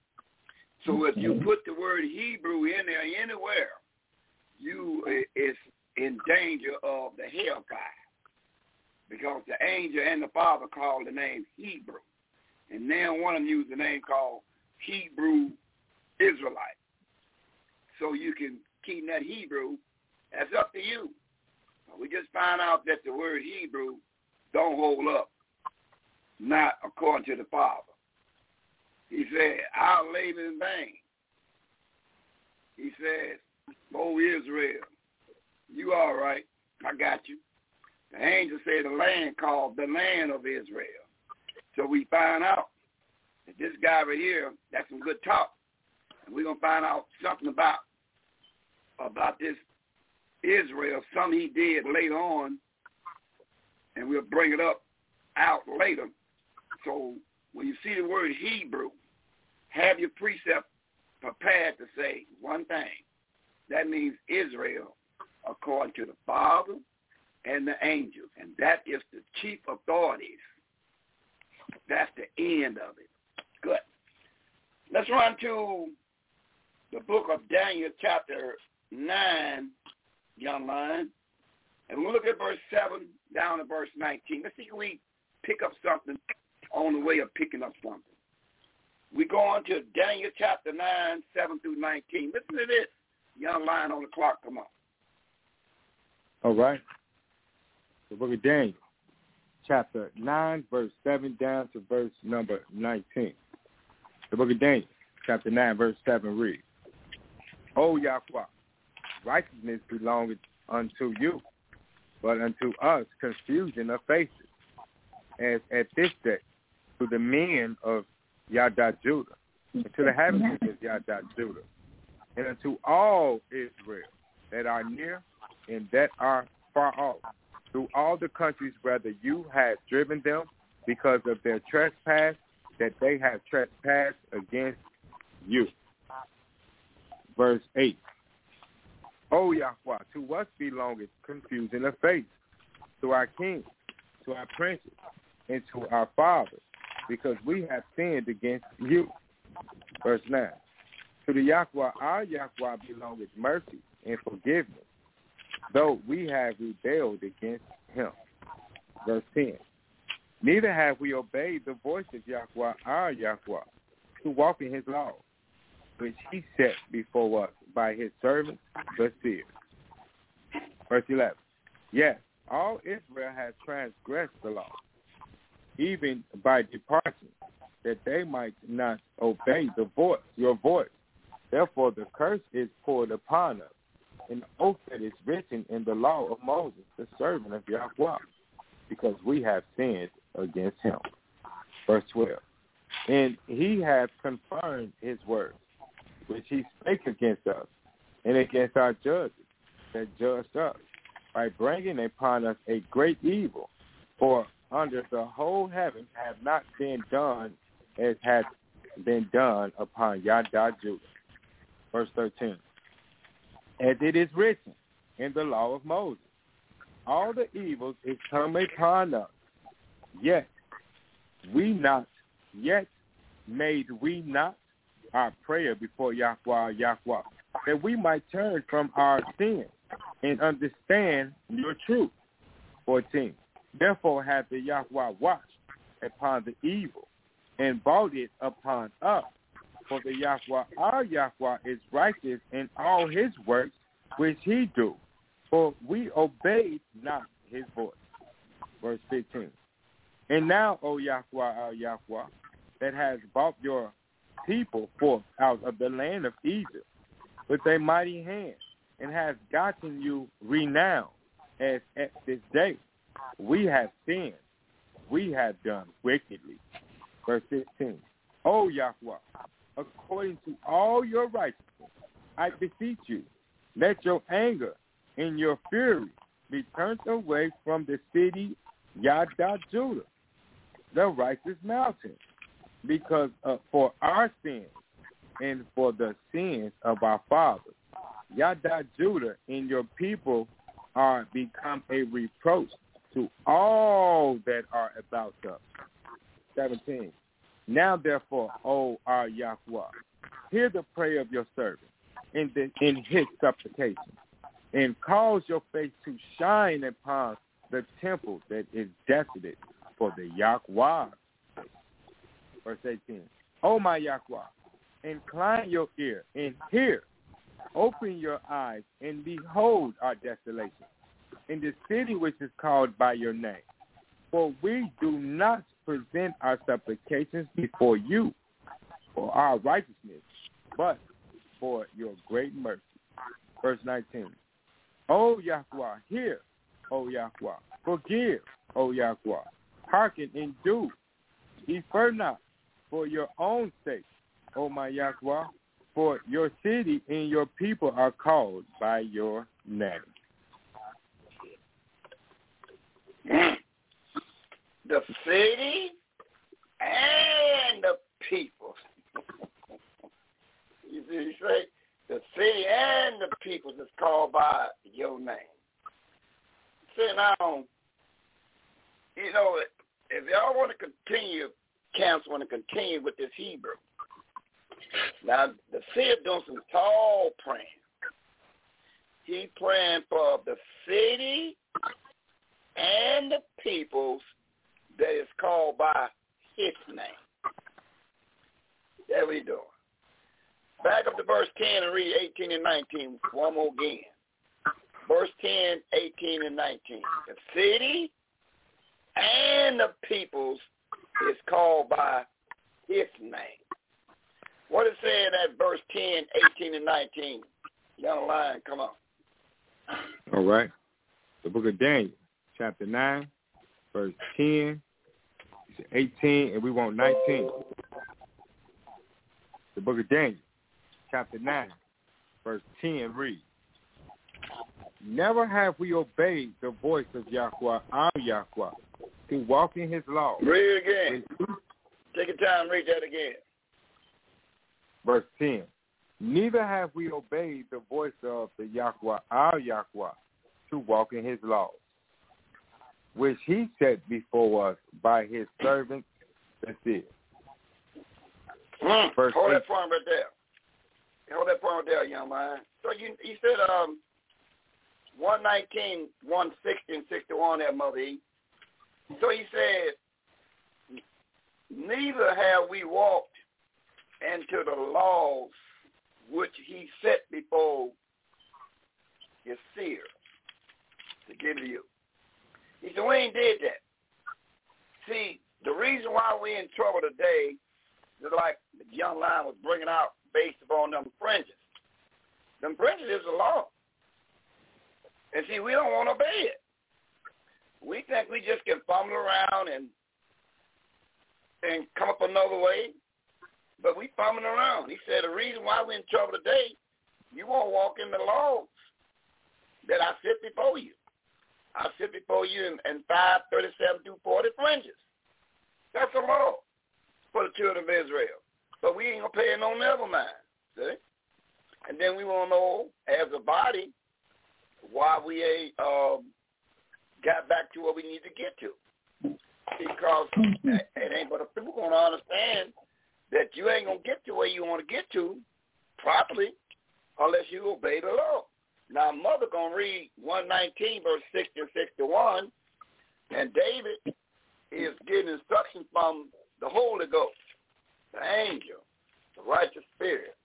So if you put the word Hebrew in there anywhere, you is in danger of the hellfire. Because the angel and the father called the name Hebrew. And now one of them used the name called Hebrew Israelite. So you can keep that Hebrew. That's up to you. We just found out that the word Hebrew don't hold up, not according to the Father. He said, I'll labor in vain. He says, Oh Israel, you all right. I got you. The angel said the land called the land of Israel. So we find out that this guy right here, that's some good talk. And we're gonna find out something about about this Israel, something he did later on, and we'll bring it up out later. So when you see the word Hebrew, have your precept prepared to say one thing. That means Israel, according to the Father and the angels, and that is the chief authorities. That's the end of it. Good. Let's run to the book of Daniel, chapter 9, young lion. And we'll look at verse 7 down to verse 19. Let's see if we pick up something on the way of picking up something. We go on to Daniel chapter 9, 7 through 19. Listen to this. Young lion on the clock, come on. All right. The book of Daniel, chapter 9, verse 7 down to verse number 19. The book of Daniel, chapter 9, verse 7 reads, O Yahweh, righteousness belongeth unto you, but unto us confusion of faces, as at this day to the men of Yada Judah, and to the inhabitants of Yada Judah, and unto all Israel that are near and that are far off, through all the countries whether you have driven them because of their trespass that they have trespassed against you. Verse 8. O Yahweh, to us belongeth confusion of faith, to our kings, to our princes, and to our fathers, because we have sinned against you. Verse 9. To the Yahweh, our Yahweh belongeth mercy and forgiveness, though we have rebelled against him. Verse 10. Neither have we obeyed the voice of Yahweh, our Yahweh, to walk in his law, which he set before us by his servants, the seers. Verse 11. Yes, all Israel has transgressed the law, even by departing, that they might not obey the voice, your voice. Therefore the curse is poured upon us, an oath that is written in the law of Moses, the servant of Yahweh, because we have sinned against him. Verse 12. And he hath confirmed his words, which he spake against us, and against our judges that judged us, by bringing upon us a great evil. For under the whole heaven have not been done as had been done upon Yada Judah. Verse 13. As it is written in the law of Moses, all the evils is come upon us, yet we not, yet made we not our prayer before Yahweh, Yahweh, that we might turn from our sin and understand your truth. 14. Therefore hath the Yahweh watched upon the evil and brought it upon us. For the Yahweh, our Yahweh, is righteous in all his works which he do. For we obeyed not his voice. Verse 15. And now, O Yahweh, our Yahweh, that has brought your people forth out of the land of Egypt with a mighty hand, and has gotten you renowned as at this day. We have sinned. We have done wickedly. Verse 15. O Yahweh, according to all your righteousness, I beseech you, let your anger and your fury be turned away from the city Yada Judah, the righteous mountain, because of, for our sins and for the sins of our fathers. Yada Judah and your people are become a reproach to all that are about us. 17. Now therefore, O our Yahweh, hear the prayer of your servant in, the, in his supplication, and cause your face to shine upon the temple that is desolate for the Yahweh. Verse 18. O my Yahweh, incline your ear and hear. Open your eyes and behold our desolation in the city which is called by your name. For we do not present our supplications before you for our righteousness, but for your great mercy. Verse 19. O Yahweh, hear, O Yahweh, forgive, O Yahweh, hearken and do. Defer not for your own sake, O my Yahweh, for your city and your people are called by your name. The city and the people. you see, say the city and the people is called by your name. See now, you know, if y'all want to continue, council want to continue with this Hebrew. Now, the city doing some tall praying. He praying for the city and the peoples that is called by his name. That's we doing. Back up to verse 10 and read 18 and 19 one more again. Verse 10, 18, and 19. The city and the peoples is called by his name. What is saying at verse 10, 18, and 19? Young line, come on. All right. The book of Daniel, chapter 9, verse 10, 18, and we want 19. The book of Daniel, chapter 9, verse 10 reads, Never have we obeyed the voice of Yahweh, our Yahweh, to walk in his law. Read it again. Take your time, read that again. Verse 10. Neither have we obeyed the voice of the Yahweh, our Yahweh, to walk in his laws, which he set before us by his servants, the seers. Mm, Verse hold eight. that point right there. Hold that point right there, young man. So you you said um 119, 160, and 61 there, Mother E. So he said neither have we walked into the laws which he set before his seer to give to you. He said, we ain't did that. See, the reason why we're in trouble today is like the young lion was bringing out based upon them fringes. Them fringes is the law. And see, we don't want to obey it. We think we just can fumble around and and come up another way, but we fumbling around. He said the reason why we're in trouble today, you won't walk in the laws that I set before you. I sit before you in, in 5, 37 through 40 fringes. That's the law for the children of Israel. But we ain't going to pay no never mind. See? And then we want to know, as a body, why we ain't um, got back to where we need to get to. Because it ain't but the people going to understand that you ain't going to get to where you want to get to properly unless you obey the law. Now, mother to read 119, verse 60 and 61, and David is getting instructions from the Holy Ghost, the angel, the righteous spirit.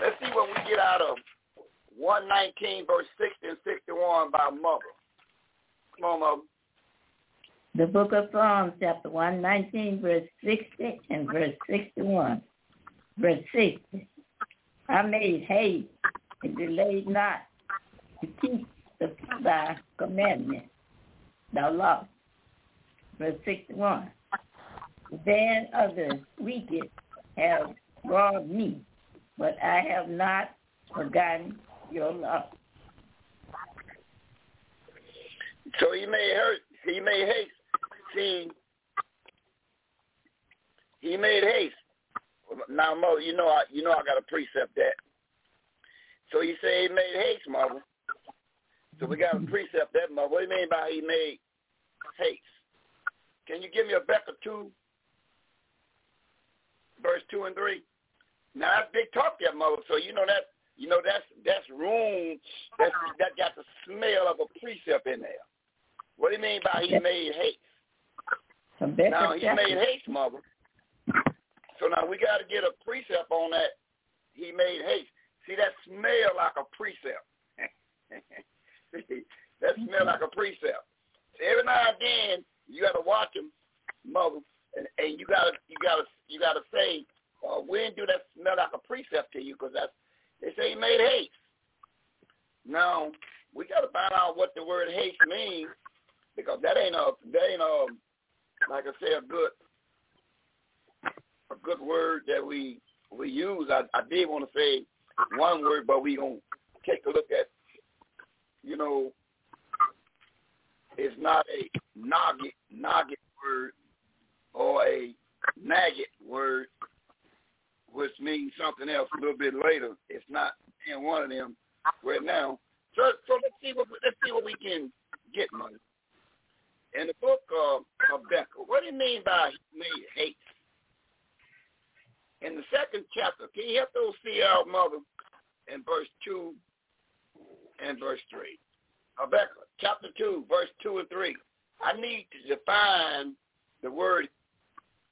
Let's see what we get out of 119, verse 60 and 61 by mother. Come on, mother. The book of Psalms, chapter 119, verse 60 and verse 61. Verse 60. I made haste and delayed not to keep the, thy commandment, thou law. Verse 61. Then the wicked have robbed me, but I have not forgotten your law. So he made her, he made haste. See, he made haste. Now, mother, you know, I, you know, I got a precept that. So he said he made haste, mother. So we got a precept that, mother. What do you mean by he made haste? Can you give me a Becca 2, verse 2 and 3? Now, that's big talk there, mother. So you know that you know that's that's room that's that got the smell of a precept in there. What do you mean by he made haste? Now he made haste, mother. So now we got to get a precept on that. He made haste. See that smell like a precept. that smell like a precept. So every now and then you got to watch him, mother, and, and you got to you got to you got to say, uh, when do that smell like a precept to you? Because that's they say he made haste. Now we got to find out what the word haste means because that ain't a that ain't a like I say a good a good word that we we use. I, I did want to say one word, but we gonna take a look at you know it's not a nugget nugget word or a nugget word which means something else a little bit later. It's not in one of them right now. So, so let's see what let's see what we can get, money. In the book of Becca, what do you mean by hate? In the second chapter, can you help those see out, mother, in verse two and verse three? Habakkuk, chapter two, verse two and three. I need to define the word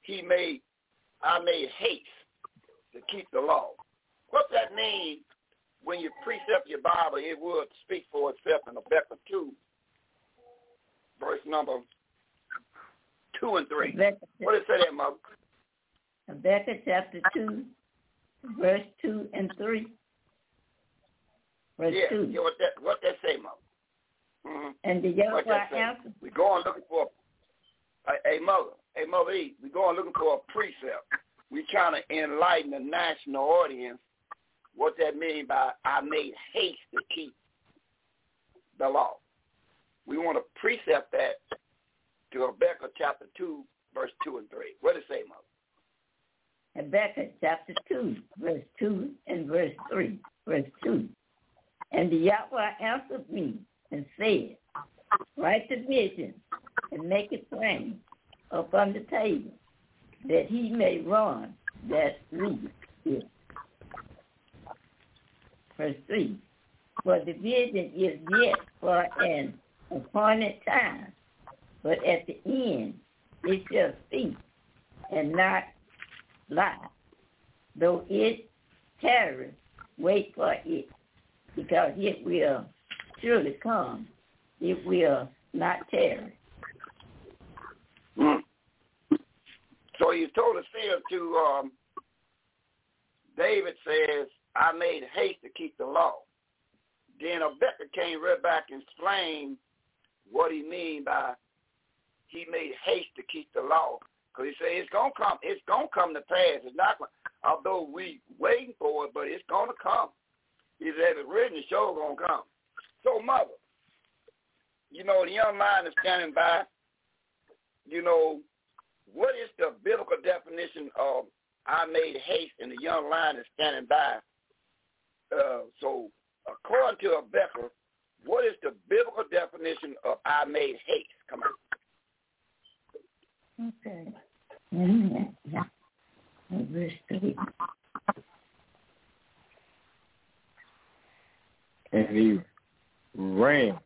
he made. I made haste to keep the law. What that means when you precept your Bible, it will speak for itself in Habakkuk 2, verse number 2 and 3. Habakkuk, what does it say there, Mother? Habakkuk chapter 2, verse 2 and 3. Yeah, 2. Yeah, what that, what that say, Mother? Mm-hmm. And the Yahweh answered. We go on looking for a, a mother, a mother E. We go on looking for a precept we trying to enlighten the national audience what that mean by I made haste to keep the law. We want to precept that to Habakkuk chapter 2, verse 2 and 3. What does it say, Mother? Habakkuk chapter 2, verse 2 and verse 3. Verse 2. And the Yahweh answered me and said, Write the vision and make it plain upon the table that he may run that reads it. Verse 3. For the vision is yet for an appointed time, but at the end it shall speak and not lie. Though it tarry, wait for it, because it will surely come. It will not tarry. Mm. So you told us here to um, David says, I made haste to keep the law. Then Habakkuk came right back and explained what he mean by he made haste to keep the law. Because he said it's gonna come. It's gonna come to pass. It's not. Gonna, although we waiting for it, but it's gonna come. He said it's written. The show gonna come. So mother, you know the young man is standing by. You know what is the biblical definition of I made haste, and the young lion is standing by. Uh, so according to Habakkuk, what is the biblical definition of I made haste? Come on. Okay. Amen. Verse 3. And he ran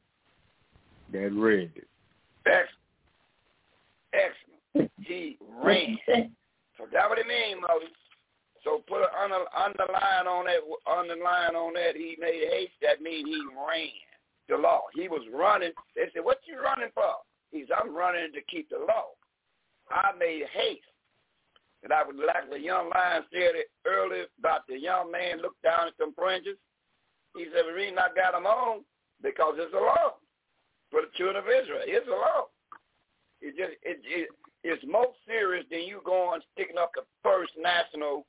that read it. Excellent. Excellent. He ran. So that what it mean, Moses. So put an under, underline on that. Underline on that. He made haste. That means he ran the law. He was running. They said, "What you running for?" He's, "I'm running to keep the law." I made haste. And I would like the young lion said it earlier about the young man looked down at some fringes. He said, the reason I got them on, because it's a law for the children of Israel. It's a law. It just it, it it's more serious than you going sticking up the first national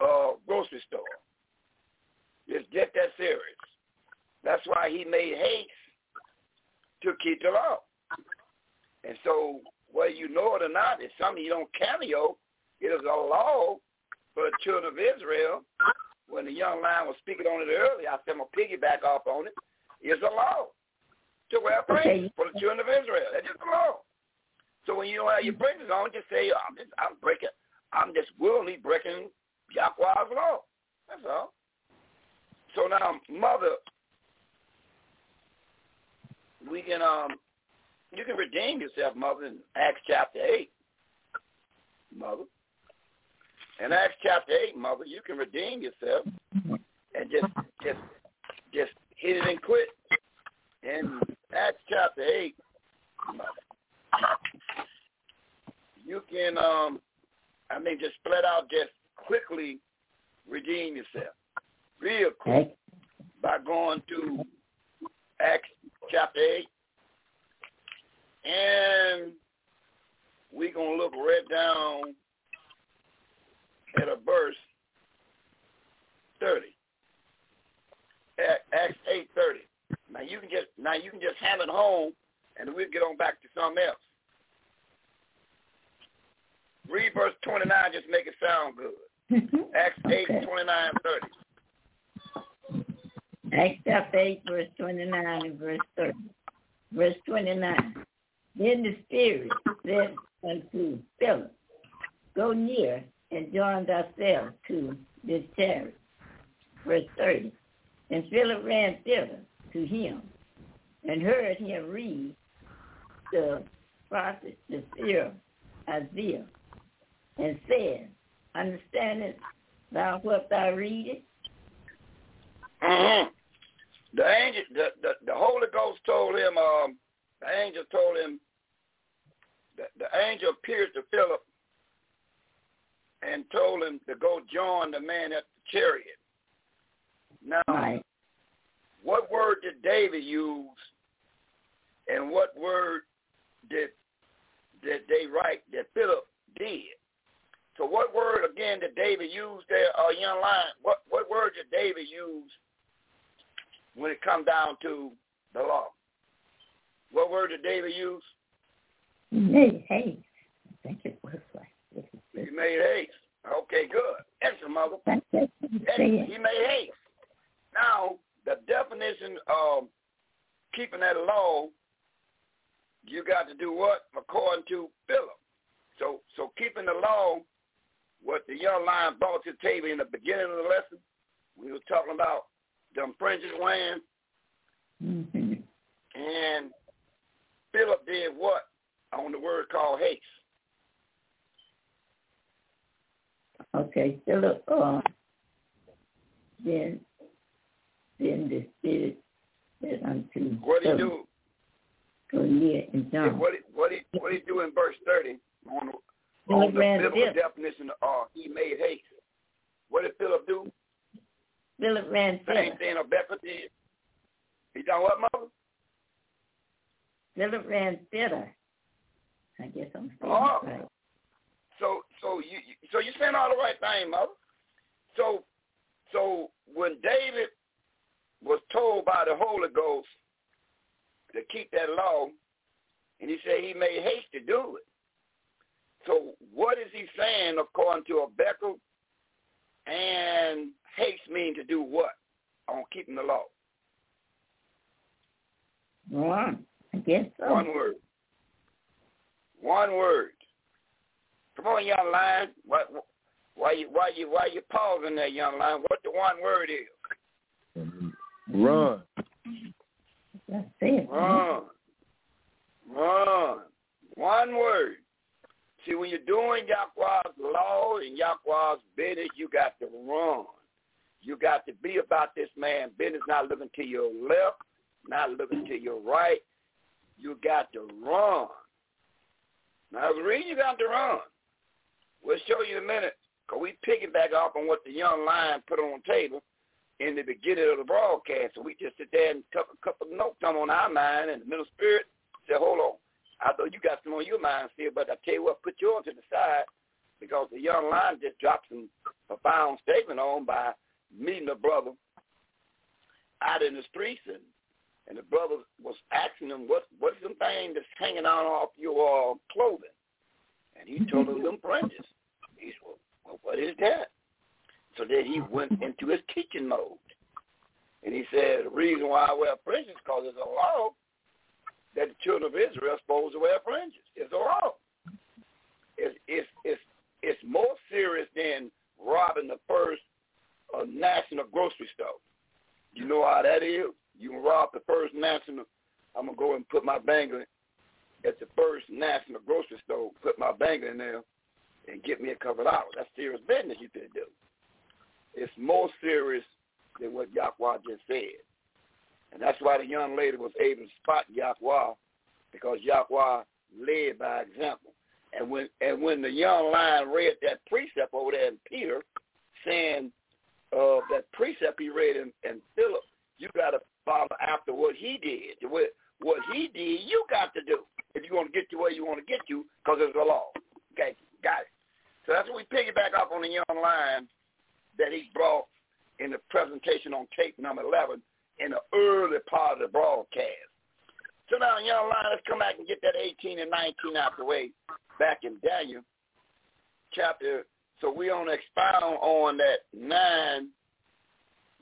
uh, grocery store. Just that serious. That's why he made haste to keep the law. And so whether you know it or not, it's something you don't cameo. It is a law for the children of Israel. When the young lion was speaking on it earlier, I said I'm going to piggyback off on it. It's a law to wear fringes for the children of Israel. That's just a law. So when you don't have your fringes on, just say, I'm just, I'm breaking, I'm just willingly breaking Yahweh's law. That's all. So now, mother, we can um you can redeem yourself, mother, in Acts chapter 8, mother. In Acts chapter 8, mother, you can redeem yourself and just just just hit it and quit. In Acts chapter 8, mother, you can, um, I mean, just flat out just quickly redeem yourself. Real quick by going to Acts chapter 8 and we're to look right down at a verse 30. Acts 8:30. Now you can just now you can just have it home, and we'll get on back to something else. Read verse 29, just make it sound good. Mm-hmm. Acts 8, okay. 29, 30. Acts chapter 8, verse 29 and verse 30. Verse 29. Then the Spirit said unto Philip, Go near and joined ourselves to this chariot. Verse 30. And Philip ran thither to him and heard him read the prophet, the seer Isaiah, and said, Understandest thou what thou readest? Mm-hmm. The angel, the, the, the Holy Ghost told him, um, the angel told him, the, the angel appeared to Philip and told him to go join the man at the chariot. Now, right. what word did David use, and what word did did they write that Philip did? So, what word again did David use there, uh, young lion? What what word did David use when it come down to the law? What word did David use? He made haste. I think it was. He made haste. Okay, good. Excellent, mother. Excellent. He made haste. Now, the definition of keeping that law, you got to do what? According to Philip. So, so keeping the law, what the young lion brought to the table in the beginning of the lesson, we were talking about them fringes wearing, mm-hmm. and Philip did what on the word called haste? Okay, Philip, uh, then, then the Spirit said unto What he do? Go near and Yeah, John. what did what did what he do in verse thirty on, Philip on the biblical dip. definition of uh, he made haste? What did Philip do? Philip ran Same thither. thing Rebecca did. He done what, mother? Philip ran thither. I guess I'm saying Oh. right. So so you so you saying all the right thing, mother. So so when David was told by the Holy Ghost to keep that law, and he said he made haste to do it. So what is he saying according to a Rebecca? And haste mean to do what on keeping the law? One. I guess so. One word. One word. Come on, young lion. Why, why you why you why you pausing there, young lion? What the one word is? Run. That's it. Run. Run. One word. See, when you're doing Yahweh's law and Yahweh's business, you got to run. You got to be about this man business, not looking to your left, not looking to your right. You got to run. Now, the reason you got to run, we'll show you in a minute, because we piggyback off on what the young lion put on the table in the beginning of the broadcast. So we just sit there and took a couple of notes come on our mind, and the middle spirit said, hold on. I know you got some on your mind still, but I tell you what, put yours to the side because the young lion just dropped some profound statement on by meeting a brother out in the streets and and the brother was asking him what what's some thing that's hanging on off your uh, clothing, and he told him them fringes. He said, well, what is that? So then he went into his teaching mode, and he said the reason why I wear fringes because it's a law that the children of Israel are supposed to wear fringes. It's a law. It's it's it's it's more serious than robbing the first uh, national grocery store. You know how that is? You rob the first national. I'm gonna go and put my bangle at the first national grocery store. Put my bangle in there and get me a couple dollars. That's serious business you could do. It's more serious than what Yahweh just said. And that's why the young lady was able to spot Yahweh because Yahweh led by example. And when and when the young lion read that precept over there in Peter, saying uh, that precept he read in, in Philip, you got to follow after what he did. What he did, you got to do if you want to get to where you want to get to because it's the law. Okay, got it. So that's what we piggyback off on the young line that he brought in the presentation on tape number 11 in the early part of the broadcast. So now, young line, let's come back and get that 18 and 19 out the way back in Daniel chapter. So we to expound on that 9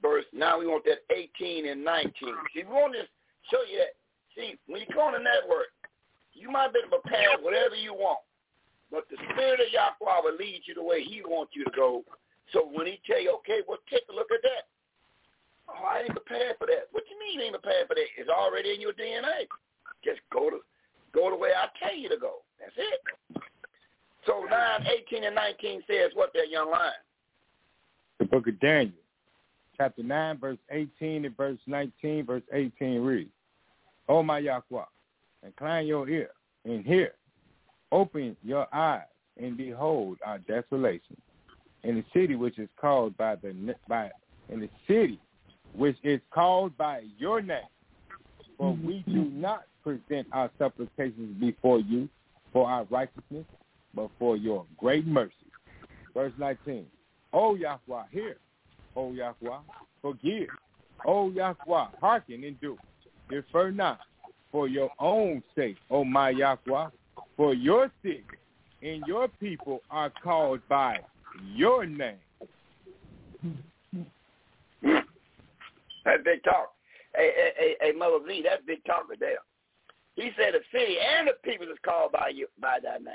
verse. Now we want that 18 and 19. See, we want to show you that. See, when you go on the network, you might be able to prepare whatever you want. But the spirit of Yahweh will lead you the way he wants you to go. So when he tell you, okay, well, take a look at that. Oh, I ain't prepared for that. What you mean ain't prepared for that? It's already in your DNA. Just go to go the way I tell you to go. That's it. So 9, 18, and 19 says what that young lion? The book of Daniel, chapter 9, verse 18 and verse 19, verse 18 reads, O my Yahweh, incline your ear and hear. Open your eyes and behold our desolation. In the city which is called by the by in the city which is called by your name. For mm-hmm. we do not present our supplications before you for our righteousness, but for your great mercy. Verse 19. O Yahweh, hear. O Yahweh, forgive. O Yahweh, hearken and do. Defer not for your own sake, O my Yahweh, for your sake and your people are called by your name. That's big talk. Hey, hey, hey, hey Mother Z, that's big talk there. He said the city and the people is called by you by that name.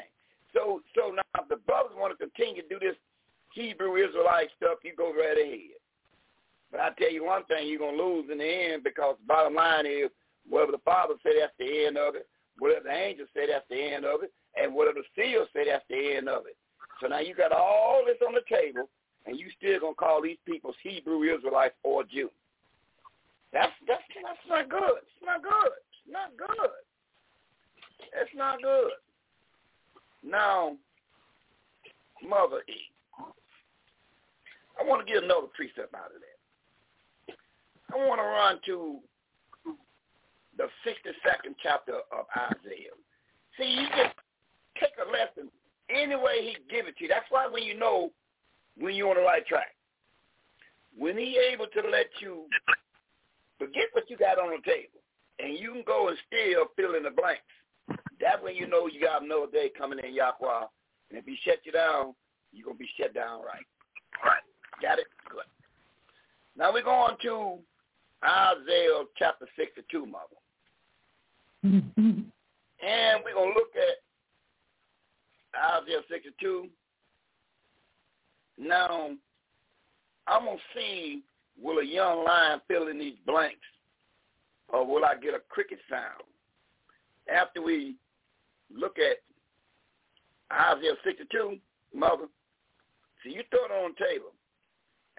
So so now if the brothers want to continue to do this Hebrew Israelite stuff, you go right ahead. But I tell you one thing, you're gonna lose in the end because the bottom line is whatever the Father said that's the end of it, whatever the angel said that's the end of it, and whatever the seals said that's the end of it. So now you got all this on the table, and you still gonna call these people Hebrew Israelites or Jews. That's that's that's not good. It's not good. It's not good. It's not good. Now, Mother E, I want to get another precept out of that. I want to run to the 62nd chapter of Isaiah. See, you just take a lesson any way he give it to you. That's why when you know when you're on the right track, when he able to let you forget what you got on the table, and you can go and still fill in the blanks. That's when you know you got another day coming in Yahweh. And if he shut you down, you're going to be shut down right. Right. Got it? Good. Now we're going to Isaiah chapter 62, Mother. Mm-hmm. and we're going to look at Isaiah 62. Now, I'm going to see will a young lion fill in these blanks or will I get a cricket sound? After we look at Isaiah 62, Mother, see, you throw it on the table.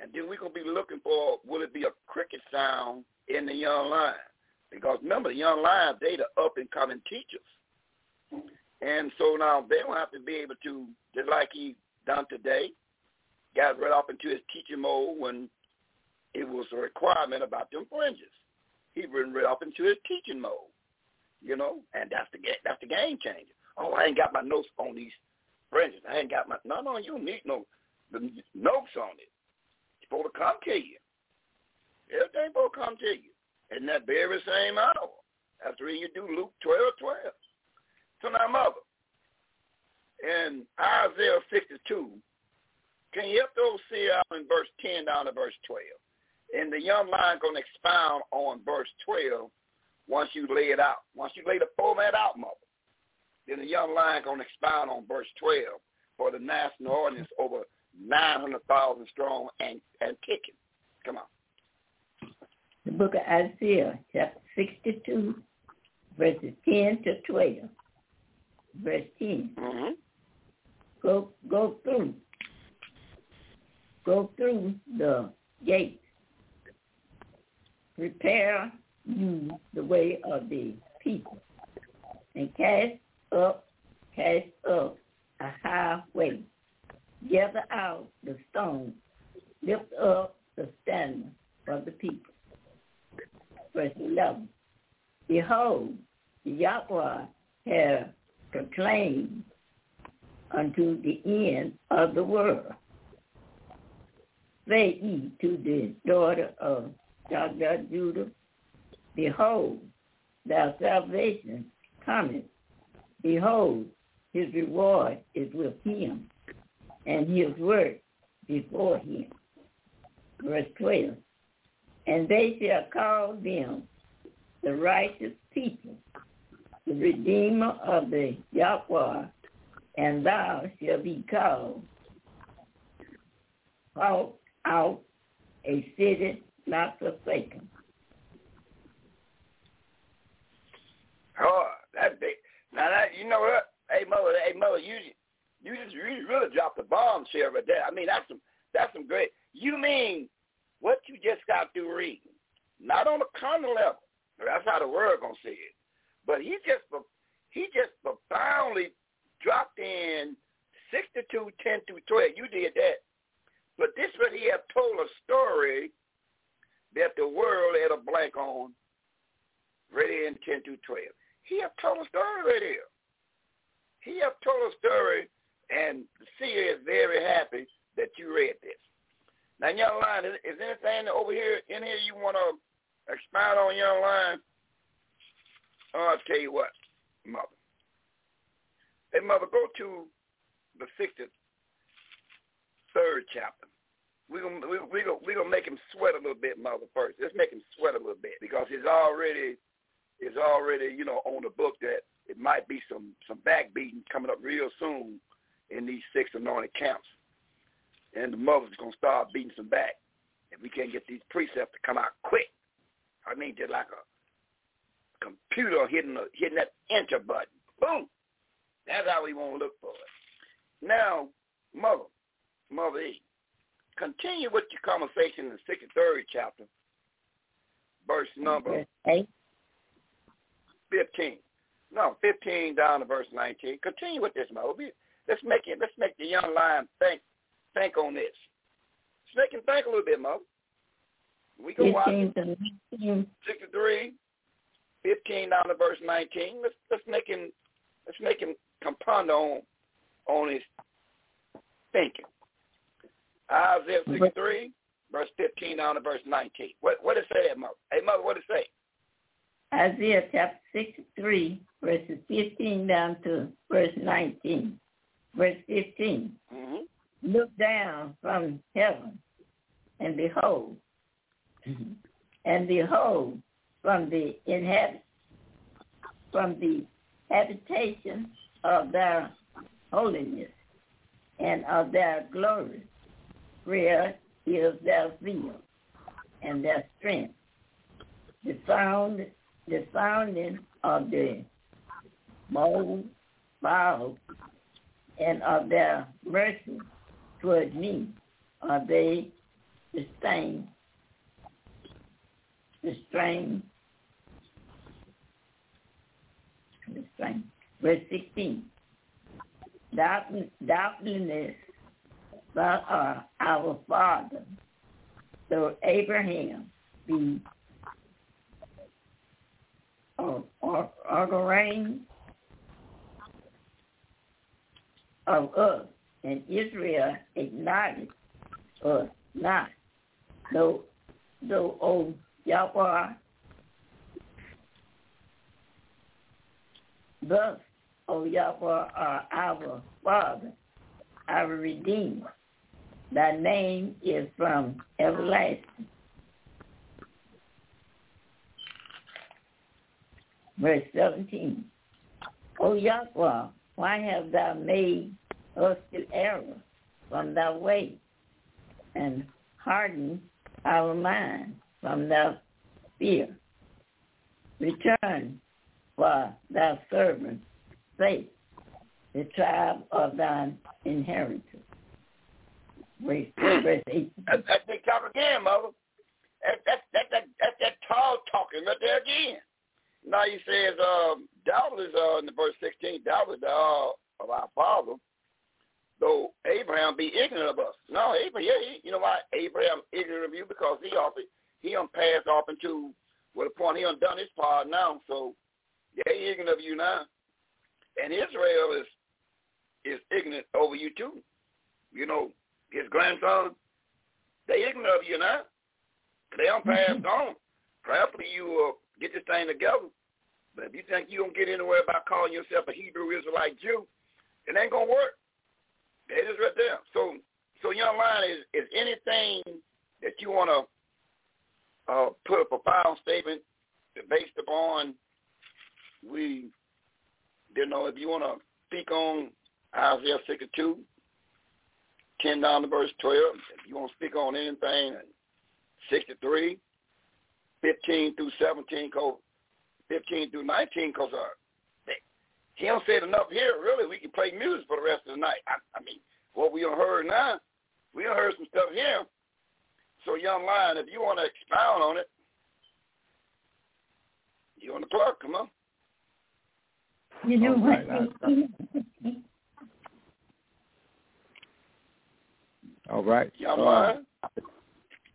And then we're going to be looking for, will it be a cricket sound in the young lion? Because remember, the young lions, they the up-and-coming teachers. And so now they don't have to be able to, just like he done today, got right up into his teaching mode when it was a requirement about them fringes. He went right up into his teaching mode, you know, and that's the that's the game changer. Oh, I ain't got my notes on these fringes. I ain't got my no, no. You don't need no the notes on it. Supposed to come to you. Everything supposed to come to you in that very same hour. Reason you do Luke twelve twelve. So now, mother, in Isaiah 62, can you help those see out in verse 10 down to verse 12? And the young lion going to expound on verse 12 once you lay it out. Once you lay the format out, mother, then the young lion going to expound on verse 12 for the national audience over 900,000 strong and, and kicking. Come on. The book of Isaiah, chapter 62, verses 10 to 12. Verse 10. Mm-hmm. Go, go through. Go through the gate prepare you the way of the people, and cast up, cast up a high way. Gather out the stone, lift up the standard of the people. Verse 11. Behold, Yahweh has proclaimed unto the end of the world. Say ye to the daughter of. Judah, behold, thy salvation cometh. Behold, his reward is with him, and his work before him. Verse 12. And they shall call them the righteous people, the Redeemer of the Yahweh, and thou shalt be called out, out a city not forsaken. Oh, that big. Now that you know what? Hey mother, hey mother, you you just you really dropped the bombshell right there. I mean that's some that's some great. You mean what you just got through reading? Not on a common level. That's how the word gonna see it. But he just he just profoundly dropped in sixty-two, ten through twelve. You did that. But this what he have told a story that the world had a blank on right in 10 through 12. He have told a story right here. He have told a story, and the seer is very happy that you read this. Now, young lion, is, is anything over here in here you want to expound on, young lion? Oh, I'll tell you what, mother. Hey, mother, go to the 63rd chapter we're gonna we we gonna we gonna make him sweat a little bit, mother. First, let's make him sweat a little bit because he's already he's already you know on the book that it might be some some backbeating coming up real soon in these six anointed camps, and the mother's gonna start beating some back if we can't get these precepts to come out quick. I mean, just like a computer hitting a, hitting that enter button. Boom. That's how we want to look for it. Now, mother, mother E, Continue with your conversation in the 63rd chapter, verse number Verse 8. 15. No, 15 down to verse 19. Continue with this, Moby. Let's make it. Let's make the young lion think. Think on this. Let's make him think a little bit, Mo. We go watch 15 to 19. 63, 15 down to verse 19. Let's let's make him let's make him ponder on on his thinking. Isaiah 63, verse 15 down to verse 19. What what it say, Mother? Hey, Mother, what it say? Isaiah chapter 63, verses 15 down to verse 19. Verse 15. Mm-hmm. Look down from heaven and behold, and behold from the inhabit from the habitation of their holiness and of their glory, where is their zeal and their strength. The found the founding of the mold bow and of their mercy toward me are they the same the strain verse 16 Doubt- doubtless thou art our father though Abraham be or, or, or the reign of us, and Israel acknowledged us not. Though, though, O Yahweh, thus, O Yahweh, are our Father, our Redeemer. Thy name is from everlasting. Verse 17. O Yahweh, why have thou made us to error from thy way and hardened our mind from thy fear? Return for thy servant's sake, the tribe of thine inheritance. Verse, verse 18. That, that they talk again, Mother. That, that, that, that, that, that tall talking right there again. Now he says, um, doubtless, uh, in the verse 16, doubtless uh, of our father, though Abraham be ignorant of us. No, Abraham, yeah, he, you know why Abraham ignorant of you? Because he off, he done passed off into, well, the point he done done his part now. So, yeah, he ignorant of you now. And Israel is is ignorant over you too. You know, his grandson, they ignorant of you now. They done passed on. Prayerfully you uh, get this thing together. But if you think you don't get anywhere by calling yourself a Hebrew Israelite Jew, it ain't gonna work. It is right there. So, so young man, is is anything that you wanna uh, put a profound statement based upon we, you know, if you wanna speak on Isaiah 62, 10 down to verse 12, if you want to speak on anything, 63, 15 through 17, cause 15 through 19, because uh, they- he don't say it enough here. Really, we can play music for the rest of the night. I, I mean, what we done heard now, we done heard some stuff here. So, young lion, if you want to expound on it, you on the clock, come on. You know All what? right, All right. Young Uh, lion.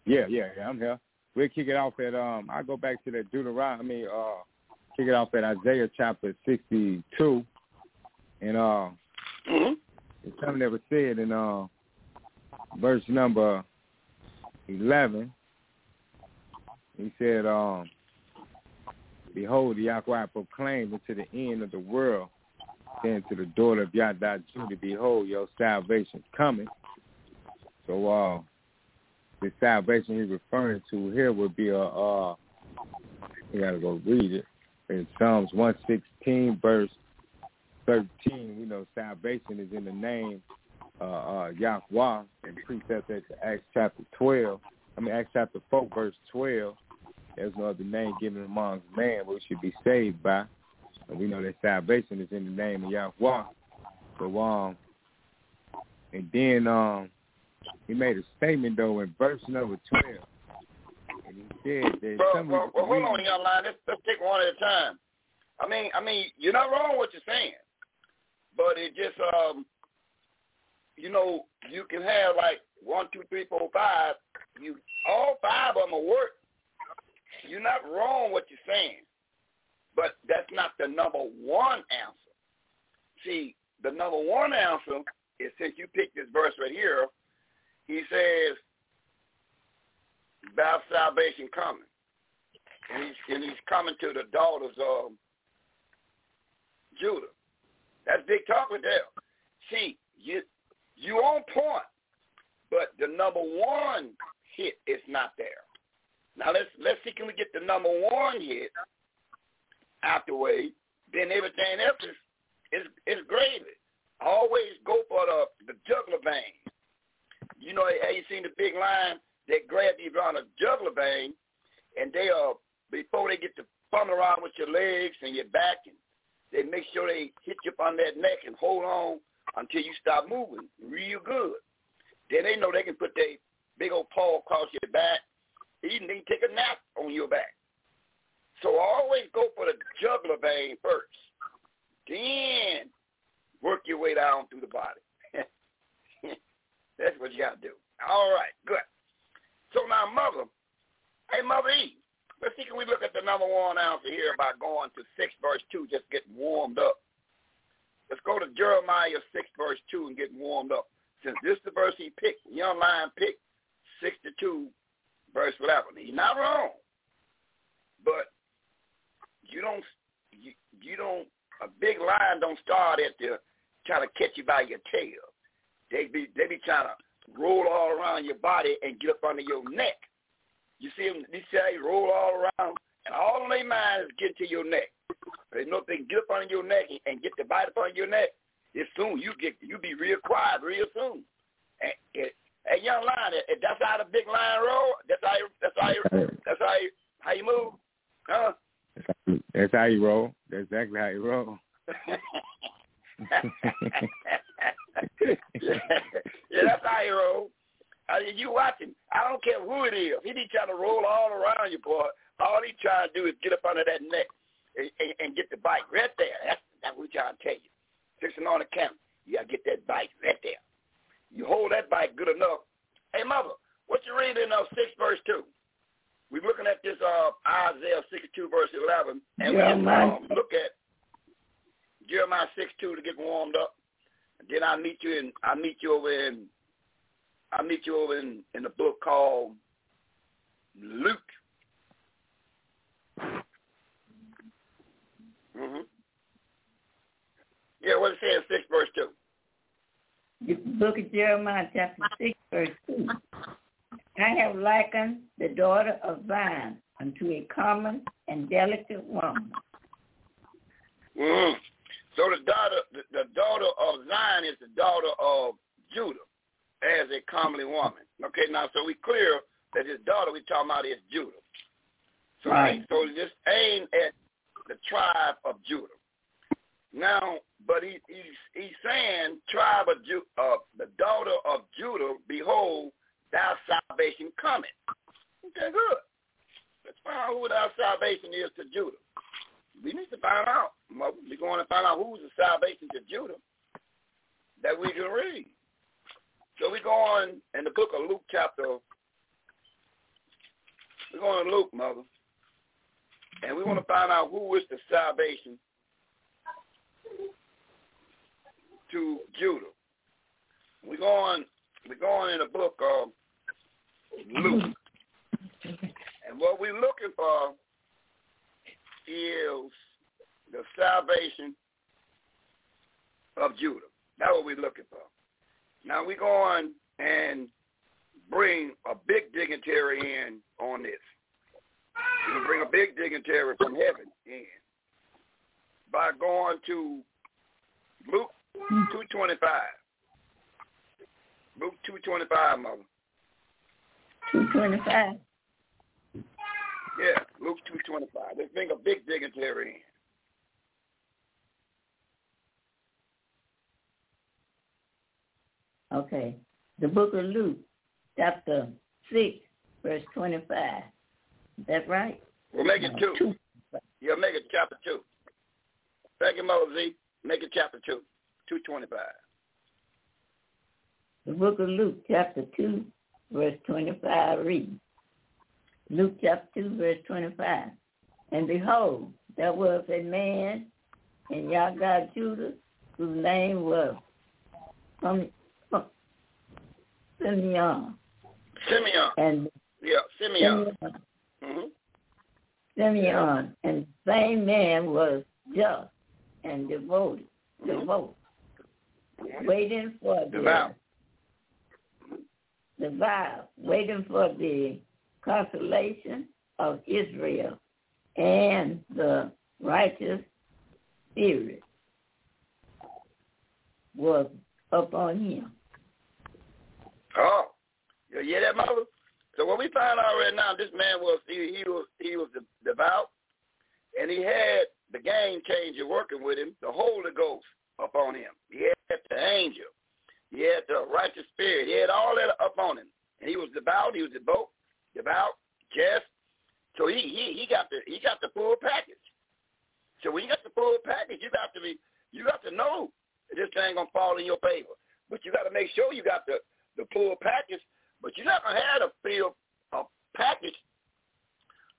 Yeah, yeah, yeah, I'm here. We'll kick it off at um I go back to that Deuteronomy, uh kick it off at Isaiah chapter sixty two. And uh Mm-hmm. it's something that was said in uh verse number eleven. He said, um, Behold, the Yahweh proclaimed unto the end of the world, saying to the daughter of Yada Judah, Behold, your salvation coming. So uh the salvation he's referring to here would be a uh you gotta go read it. In Psalms one sixteen verse thirteen, we know salvation is in the name uh uh Yahweh and precept at Acts chapter twelve. I mean Acts chapter four verse twelve. There's no other name given amongst man we should be saved by. And we know that salvation is in the name of Yahweh. So um and then um he made a statement though in verse number twelve, and he said that Well, some of well, hold on, young line. Let's, let's take one at a time. I mean, I mean, you're not wrong what you're saying, but it just, um, you know, you can have like one, two, three, four, five. You all five of them will work. You're not wrong what you're saying, but that's not the number one answer. See, the number one answer is since you picked this verse right here, he says, "Thou salvation coming," and he's and he's coming to the daughters of Judah. That's big talk with there. See, you you on point, but the number one hit is not there. Now let's let's see can we get the number one hit out the way, then everything else is is, is gravy. Always go for the the jugular vein. You know, have you seen the big line that grab you around the jugular vein, and they are before they get to fumbling around with your legs and your back, and they make sure they hit you up on that neck and hold on until you stop moving real good. Then they know they can put their big old paw across your back. Even they can take a nap on your back. So always go for the jugular vein first. Then work your way down through the body. That's what you got to do. All right, good. So now, Mother, hey, Mother E, let's see, can we look at the number one answer here by going to 6 verse 2, just getting warmed up. Let's go to Jeremiah 6 verse 2 and get warmed up. Since this is the verse he picked, young lion picked 62 verse 11. He's not wrong, but you don't, you, you don't, a big lion don't start at the trying to catch you by your tail. They be they be trying to roll all around your body and get up under your neck. You see them, they say roll all around, and all in their mind is get to your neck. They know if they can get up under your neck and get the bite up under your neck, it's soon you get you be real quiet real soon. And, and, and young lion, if that's how the big lion roll, that's how you, that's how you, that's how you, how you move, huh? That's how, you, that's how you roll. That's exactly how you roll. yeah, that's how you roll. I mean, you watching. I don't care who it is. He be trying to roll all around you, boy. All he trying to do is get up under that neck and, and, and get the bite right there. That's, that's what we trying to tell you. Fixing on the camera. You got to get that bite right there. You hold that bite good enough. Hey, mother, what you reading of 6 verse 2? We're looking at this uh, Isaiah 62 verse 11, and Yeah, we just um, look at Jeremiah 6 2 to get warmed up. And then I'll meet you in I'll meet you over in I'll meet you over in, in the book called Luke. hmm Yeah, what it says six verse two. The book of Jeremiah chapter 6 verse 2. I have likened the daughter of Zion unto a common and delicate woman. hmm So the daughter the, daughter of Zion is the daughter of Judah as a comely woman. Okay, now so we clear that his daughter we talking about is Judah. So Right. so just aim at the tribe of Judah. Now, but he, he's he's saying tribe of Ju- uh, the daughter of Judah, behold, thy salvation cometh. Okay, good. Let's find out who thy salvation is to Judah. We need to find out. Mother. We're going to find out who's the salvation to Judah that we can read. So we go on in the book of Luke chapter. We're going to Luke, mother, and we want to find out who is the salvation to Judah. We go on. We go on in the book of Luke, and what we're looking for is the salvation of Judah. That's what we're looking for. Now we go on and bring a big dignitary in on this. We bring a big dignitary from heaven in by going to Luke two twenty five. Luke two twenty five, mother. 225. Yeah, Luke two twenty five. Let's bring a big dignitary in. Okay. The book of Luke chapter 6, verse 25. Is that right? We'll make it two. Two. Yeah, make it chapter two. Thank you, Z. Make it chapter two. Two twenty five. The book of Luke, chapter 2, verse 25 reads, Luke chapter 2, verse 25. And behold, there was a man in Yagad, Judah, whose name was um, um, Simeon. Simeon. And Yeah, Simeon. Simeon, Mm-hmm. Simeon, and the same man was just and devoted, devoted, waiting for the Devout. the vow, waiting for the consolation of Israel and the righteous spirit was upon him. Oh, you hear that, mother? So what we find out right now, this man was he, he was he was devout, and he had the game changer working with him, the Holy Ghost upon him. He had the angel, he had the righteous spirit, he had all that upon him, and he was devout. He was devout, devout, just. So he he he got the he got the full package. So when you got the full package, you got to be you got to know this thing gonna fall in your favor. But you got to make sure you got the the full package. But you're not gonna have a full a package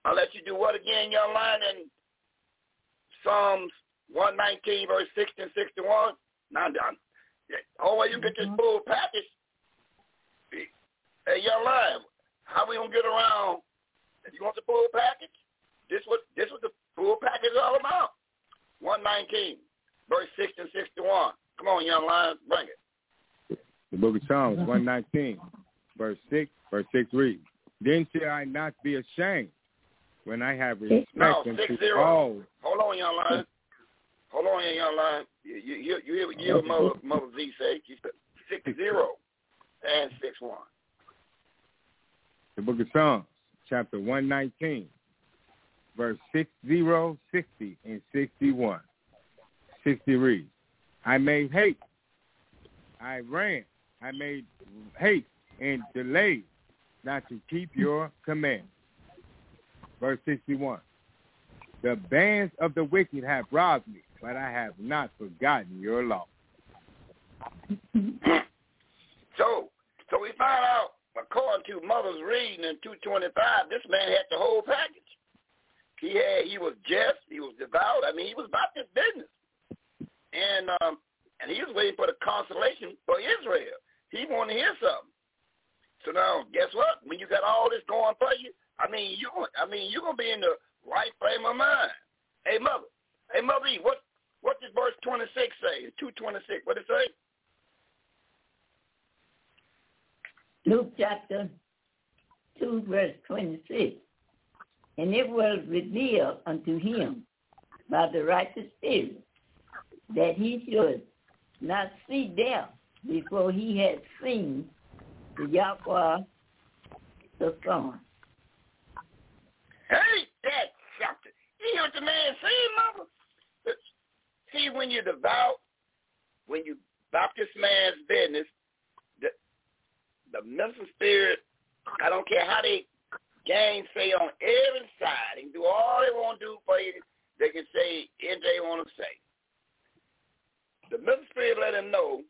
unless you do what again, young lion in Psalms 119 verse 60 and 61. Now done. Well, you get this mm-hmm. full package. Hey, young lion, how we gonna get around? If you want the full package, this what this what the full package is all about. 119 verse 60 and 61. Come on, young lion, bring it. The book of Psalms, 119, verse 6, verse 6 reads, Then shall I not be ashamed when I have respect No, unto six zero. all. Hold on, young lion. Hold on, young lion. You you you, you hear what you hear what mother mother Z say? She said six zero and six one. The book of Psalms, chapter 119, verse 60, 60, and 61. 60 reads, I made haste. I ran. I made haste and delayed not to keep your command. Verse 61. The bands of the wicked have robbed me, but I have not forgotten your law. So so we find out according to mother's reading in two twenty five, this man had the whole package. He had he was just, he was devout. I mean, he was about this business, and um, and he was waiting for the consolation for Israel. He wanted to hear something. So now, guess what? When you got all this going for you, I mean, you, I mean, you're gonna be in the right frame of mind. Hey, mother. Hey, mother. What what does verse twenty six say? Two twenty six. What it say? Luke chapter 2, verse 26. And it was revealed unto him by the righteous spirit that he should not see death before he had seen the Yahweh the Son. Hey, that's something. You hear what the man saying, mother? See, when you're devout, when you about this man's business, the mental spirit, I don't care how they gang say on every side, can do all they want to do for you. They can say anything they want to say. The mental spirit let them know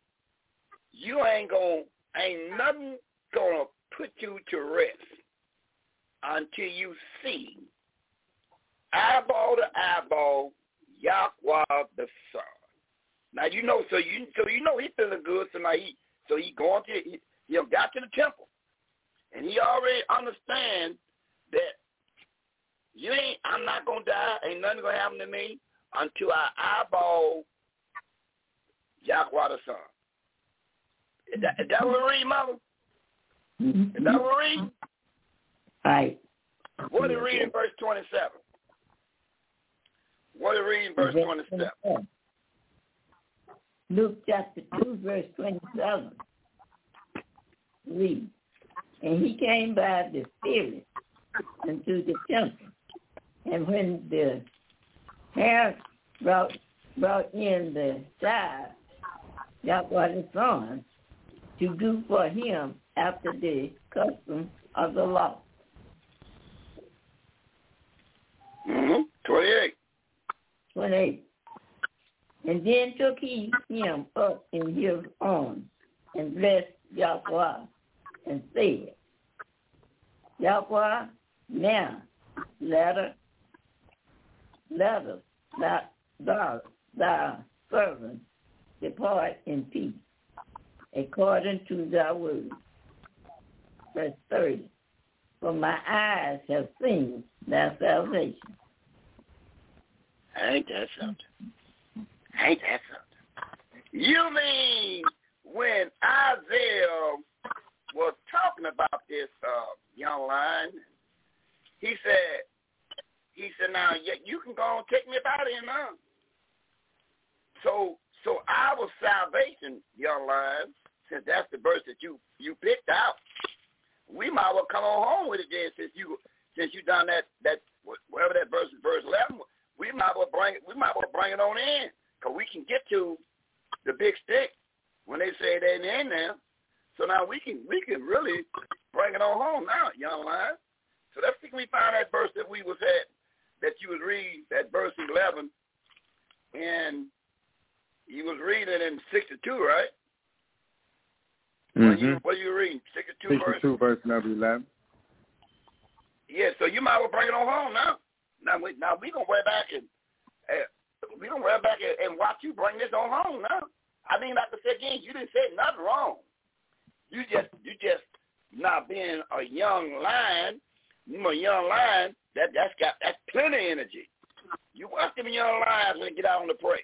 you ain't gonna, ain't nothing gonna put you to rest until you see eyeball to eyeball Yahweh the Son. Now you know, so you so you know he feeling good. Now he so he going to he, he done got to the temple, and he already understand that you ain't. I'm not gonna die. Ain't nothing gonna happen to me until I eyeball Yahweh the Son. Is that, is that what read, mother? Is that what read? Right. What did read in verse 27? What did read in verse 27? Luke chapter 2, verse 27. Read. And he came by the Spirit into the temple. And when the Herod brought, brought in the child, Yahweh the Son, to do for him after the custom of the law. Mm-hmm. 28. 28. And then took he him up in his arms and blessed Yahweh and said, Yahweh, now let us, let us, that thou, thy servant depart in peace, according to thy word. Verse 30. For my eyes have seen thy salvation. Ain't that something? Ain't that something? You mean when Isaiah was talking about this uh, young lion, he said, he said, now you can go and take me about here now. So, so our salvation, young lion, since that's the verse that you you picked out, we might well come on home with it then, since you since you done that that whatever that verse is, verse eleven. We might well bring it. We might well bring it on in, cause we can get to the big stick when they say they ain't in there. So now we can we can really bring it on home now, young lion. So let's see can we find that verse that we was at that you was reading that verse eleven, and you was reading in sixty two, right? Mm-hmm. What, you, what you reading? Sixty two verse. 62 verse number 11. Yeah, so you might well bring it on home now. Now we now we gonna wear back and uh, we gonna wear back and, and watch you bring this on home now. I mean, like I said again, you didn't say nothing wrong. You just you just not being a young lion. You a young lion that that's got that's plenty of energy. You watch them young lions when they get out on the prey.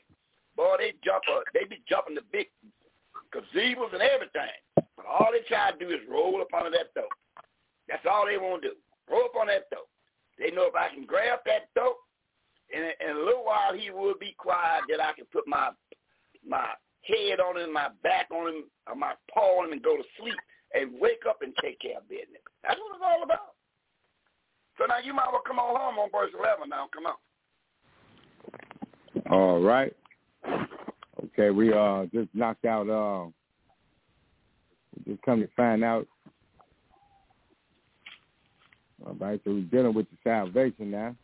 Boy, they jump up. They be jumping the big gazebos and everything. But all they try to do is roll up under that throat. That's all they want to do. Roll up on that throat. They know if I can grab that throat, in a, in a little while he will be quiet, that I can put my my head on him, my back on him, or my paw on him, and go to sleep and wake up and take care of business. That's what it's all about. So now you might well come on home on verse 11 now. Come on. All right. Okay, we uh just knocked out uh just come to find out. All right, so we're dealing with the salvation now.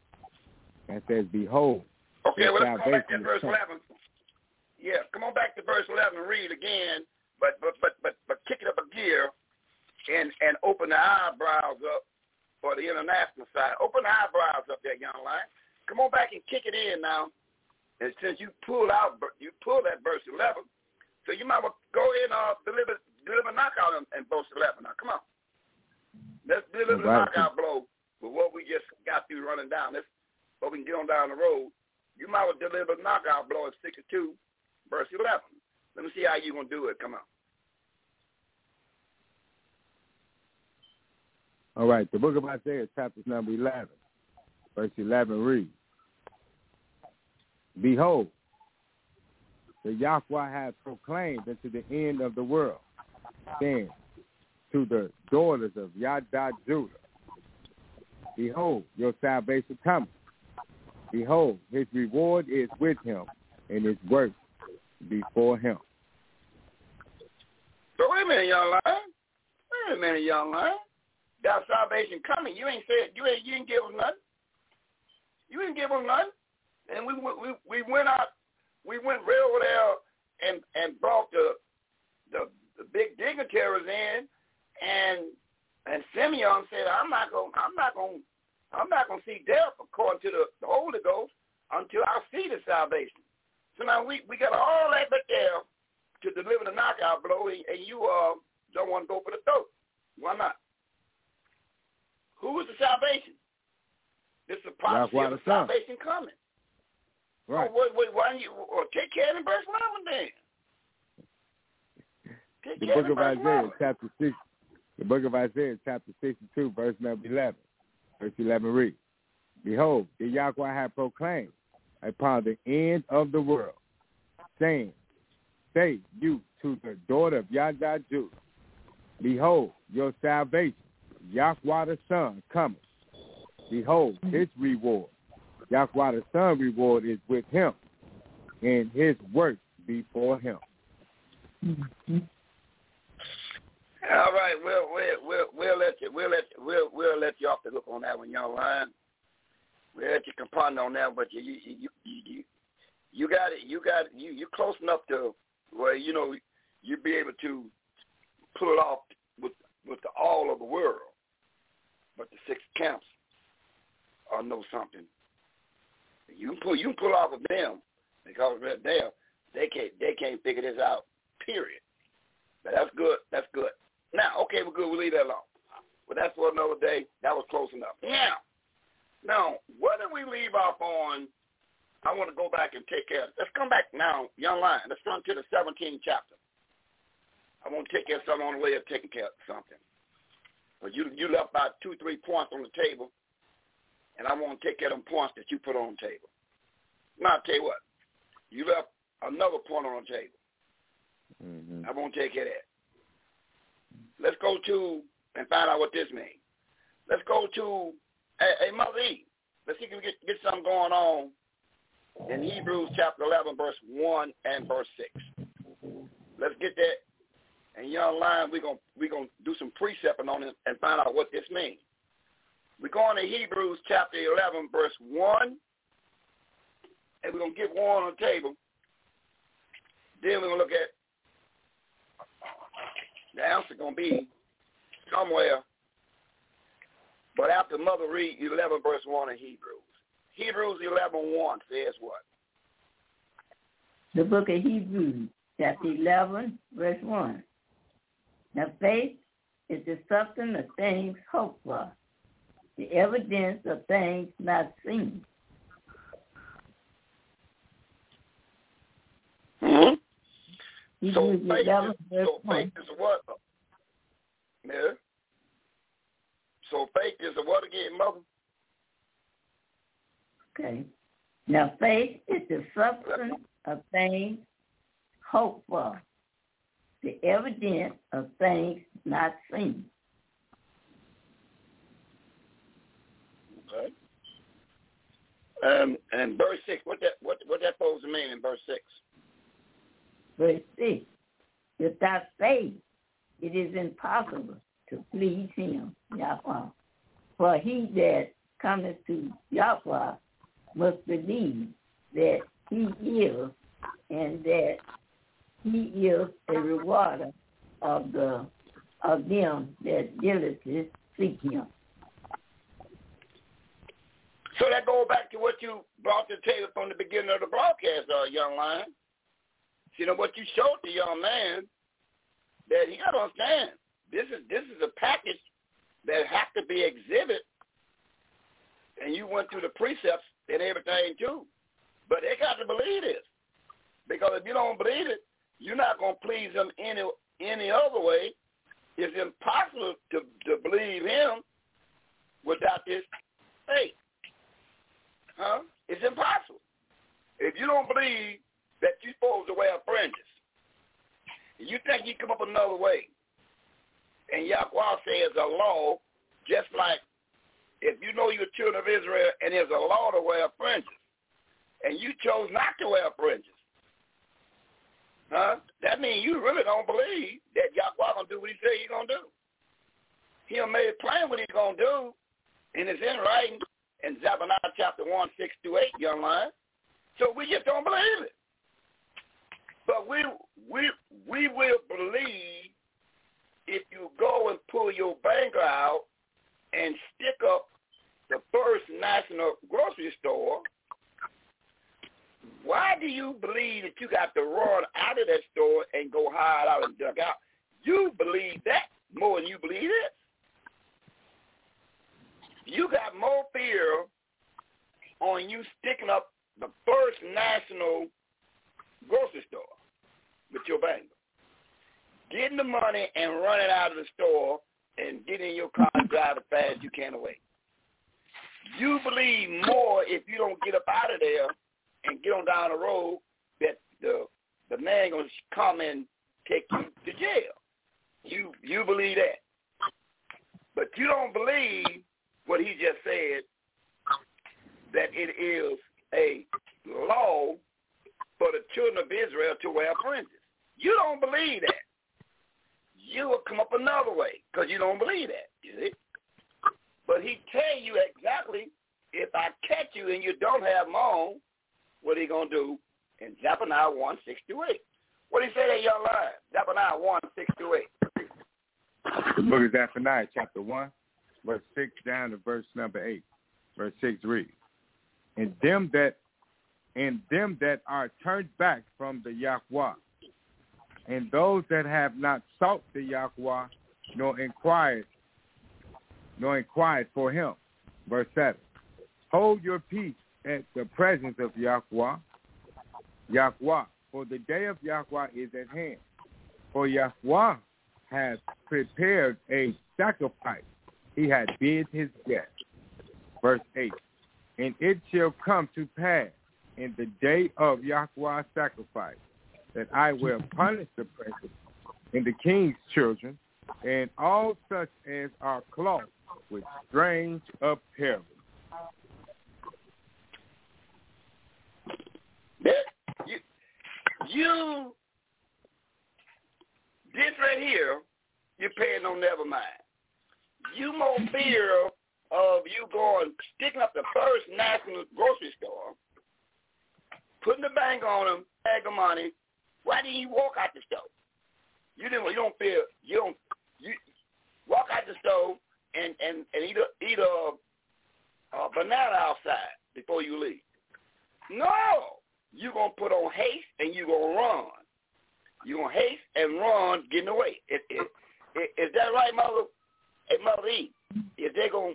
That says, Behold, Okay, well, let's go back to verse 11. Yeah, come on back to verse 11 and read again, but but but but but kick it up a gear and and open the eyebrows up for the international side. Open the eyebrows up there, young lion. Come on back and kick it in now. And since you pulled out, you pulled that verse 11, so you might well go in and uh, deliver deliver knockout in, in verse 11. Now, come on. Let's deliver the Right. knockout blow with what we just got through running down. Let's so we can get on down the road. You might well deliver a knockout blow at 62, verse 11. Let me see how you going to do it. Come on. All right, the book of Isaiah, chapter number 11, verse 11 reads, Behold, the Yahweh has proclaimed unto the end of the world, saying to the daughters of Yada Judah, Behold, your salvation cometh. Behold, his reward is with him, and his work before him. So wait a minute, young lion. Wait a minute, young lion. Got salvation coming. You ain't said you ain't you ain't give them nothing. You ain't give them nothing. And we we we went out. We went right over there and and brought the the the big dignitaries in, and and Simeon said, I'm not gonna I'm not gonna I'm not gonna see death according to the, the Holy Ghost until I see the salvation. So now we we got all that back there to deliver the knockout blow, and, and you uh don't want to go for the throat. Why not? Who is the salvation? This is a prophecy of the salvation coming. Right. Oh, wait, wait, why don't you or take care of the verse eleven then? Take The book of Isaiah, 11. chapter six. The book of Isaiah, chapter sixty-two, verse number eleven. Verse eleven reads, "Behold, the Yahweh hath proclaimed upon the end of the world, saying, Say you to the daughter of Yada Judah, Behold, your salvation, Yahweh the Son, cometh. Behold, his reward, Yahweh the Son reward is with him, and his work before him." All right, we'll we'll we'll we'll let you we'll let you, we'll we'll let you off the hook on that one, young lion. We'll you compound on that, but you you you you, you, you got it. You got it. You you're close enough to where you know you'd be able to pull it off with with the all of the world. But the six camps all know something. You can pull you can pull off of them because they're there. They can't they can't figure this out. Period. But that's good. That's good. Now, okay, we're good. We'll leave that alone. But that's for another day. That was close enough. Now, now, what did we leave off on? I want to go back and take care. Let's come back now, young lion. Let's run to the 17th chapter. I want to take care of something on the way of taking care of something. But you you left about two, three points on the table, and I want to take care of them points that you put on the table. Now, I'll tell you what. You left another point on the table. Mm-hmm. I want to take care of that. Let's go to and find out what this means. Let's go to a, a Mother Eve. Let's see if we get, get something going on in Hebrews chapter 11, verse 1 and verse 6. Let's get that. And young lion, we're going we're gonna do some precepting on it and find out what this means. We're going to Hebrews chapter 11, verse 1. And we're going to get one on the table. Then we're going to look at the answer going to be somewhere. But after Mother read 11 verse 1 in Hebrews. Hebrews 11 1 says what? The book of Hebrews, chapter 11, verse 1. Now faith is the substance of things hoped for, the evidence of things not seen. Mm-hmm. So faith, 11, is, verse so 1. faith is what? Yeah. So faith is a what again, mother? Okay. Now faith is the substance of things hoped for, the evidence of things not seen. Okay. Um, and verse six, what that what what that supposed to mean in verse six? Verse 6. Without faith, it is impossible to please him, Yahweh. For he that cometh to Yahweh must believe that he is and that he is a rewarder of the of them that diligently seek him. So that goes back to what you brought to the table from the beginning of the broadcast, uh, young lion. You know what you showed the young man that he got to understand. This is this is a package that has to be exhibit, and you went through the precepts and everything too. But they got to believe this because if you don't believe it, you're not going to please them any any other way. It's impossible to to believe him without this faith. Huh? It's impossible. If you don't believe that you're supposed to wear fringes, you think you come up another way. And Yahweh says a law, just like if you know you're children of Israel and there's a law to wear fringes, and you chose not to wear fringes, huh? That means you really don't believe that Yahweh gonna do what he say he's gonna do. He done made it plain what he's gonna do, and it's in writing in Zephaniah chapter 1, 6 to 8, young man. So we just don't believe it. But we we we will believe if you go and pull your banker out and stick up the first national grocery store. Why do you believe that you got to run out of that store and go hide out and duck out? You believe that more than you believe this. You got more fear on you sticking up the first national grocery store with your bank. Getting the money and running out of the store and getting in your car and drive as fast as you can away. You believe more if you don't get up out of there and get on down the road that the the man gonna come and take you to jail. You you believe that. But you don't believe what he just said that it is a law for the children of Israel to wear fringes. You don't believe that. You will come up another way because you don't believe that, you see. But he tell you exactly if I catch you and you don't have on, what he going to do in Zephaniah 1, 6 to 8. What he say that young line? Zephaniah 1, 6 to 8. The book of Zephaniah, chapter 1, verse 6 down to verse number 8. Verse 6 reads, And them that and them that are turned back from the Yahweh, and those that have not sought the Yahweh, nor inquired, nor inquired for him. Verse 7. Hold your peace at the presence of Yahweh, Yahweh, for the day of Yahweh is at hand. For Yahweh has prepared a sacrifice. He had bid his guest. Verse 8. And it shall come to pass in the day of Yahweh's sacrifice that I will punish the princes and the king's children and all such as are clothed with strange apparel. You, you, this right here, you're paying no never mind. You more fear of you going, sticking up the first national grocery store, putting the bank on them, bag of money. Why didn't you walk out the store? You didn't. You don't feel. You don't. You walk out the store and and and eat a eat a, a banana outside before you leave. No, you gonna put on haste and you gonna run. You gonna haste and run, getting away. Is, is, is that right, mother? Hey, mother E, is they gonna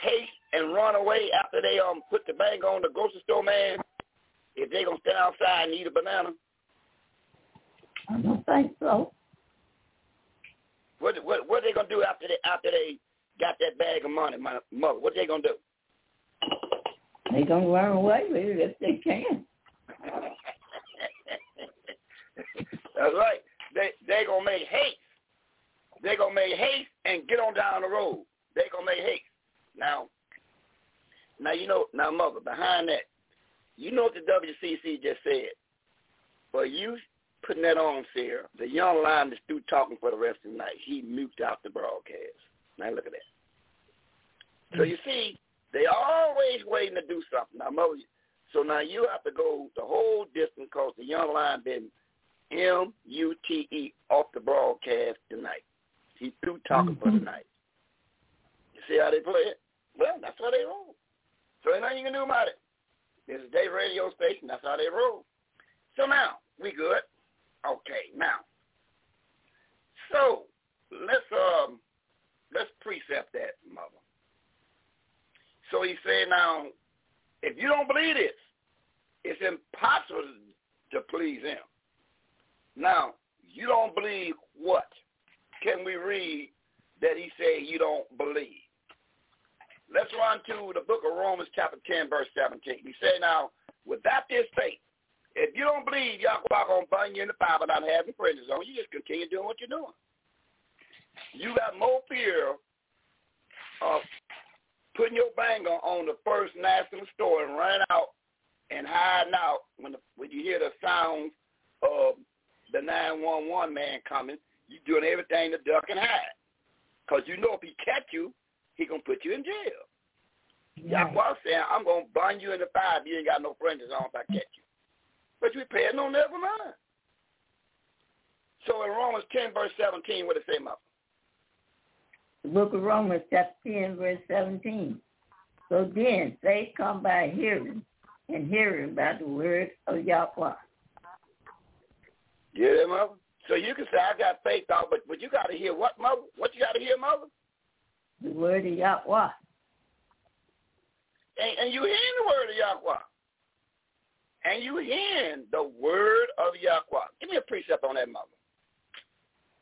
haste and run away after they um put the bank on the grocery store man? If they gonna stand outside and eat a banana? I don't think so. What what what they gonna do after they after they got that bag of money, my mother? What they gonna do? They gonna run away with it if they can. That's right. They they gonna make haste. They gonna make haste and get on down the road. They gonna make haste. Now, now you know. Now, mother, behind that, you know what the WCC just said. But you putting that on, Sarah, the young lion is through talking for the rest of the night. He mutes out the broadcast. Now look at that. So you see, they always waiting to do something. Now, you. so now you have to go the whole distance because the young lion been M-U-T-E off the broadcast tonight. He through talking mm-hmm. for the night. You see how they play it? Well, that's how they roll. So ain't nothing you can do about it. This is Dave radio station. That's how they roll. So now, we good. Okay, now. So let's um let's precept that, mother. So he said now, if you don't believe this, it's impossible to please him. Now, you don't believe what? Can we read that he said you don't believe? Let's run to the book of Romans chapter 10, verse 17. He said, now, without this faith, if you don't believe y'all going to burn you in the fire without having fringes on, you just continue doing what you're doing. You got more fear of putting your banger on the first national store and running out and hiding out when the, when you hear the sounds of the 911 man coming, you doing everything to duck and hide. Because you know if he catch you, he going to put you in jail. Right. Yahweh saying, I'm going to burn you in the fire if you ain't got no fringes on if I catch you. But you pay no never mind. So in Romans 10, verse 17, what it say, Mother? The book of Romans, chapter 10, verse 17. So then, faith come by hearing, and hearing by the word of Yahweh. Yeah, mother. So you can say I got faith out, but but you got to hear what, mother? What you got to hear, mother? The word of Yahweh. And, and you hearing the word of Yahweh. And you hearing the word of Yahweh. Give me a precept on that, mother.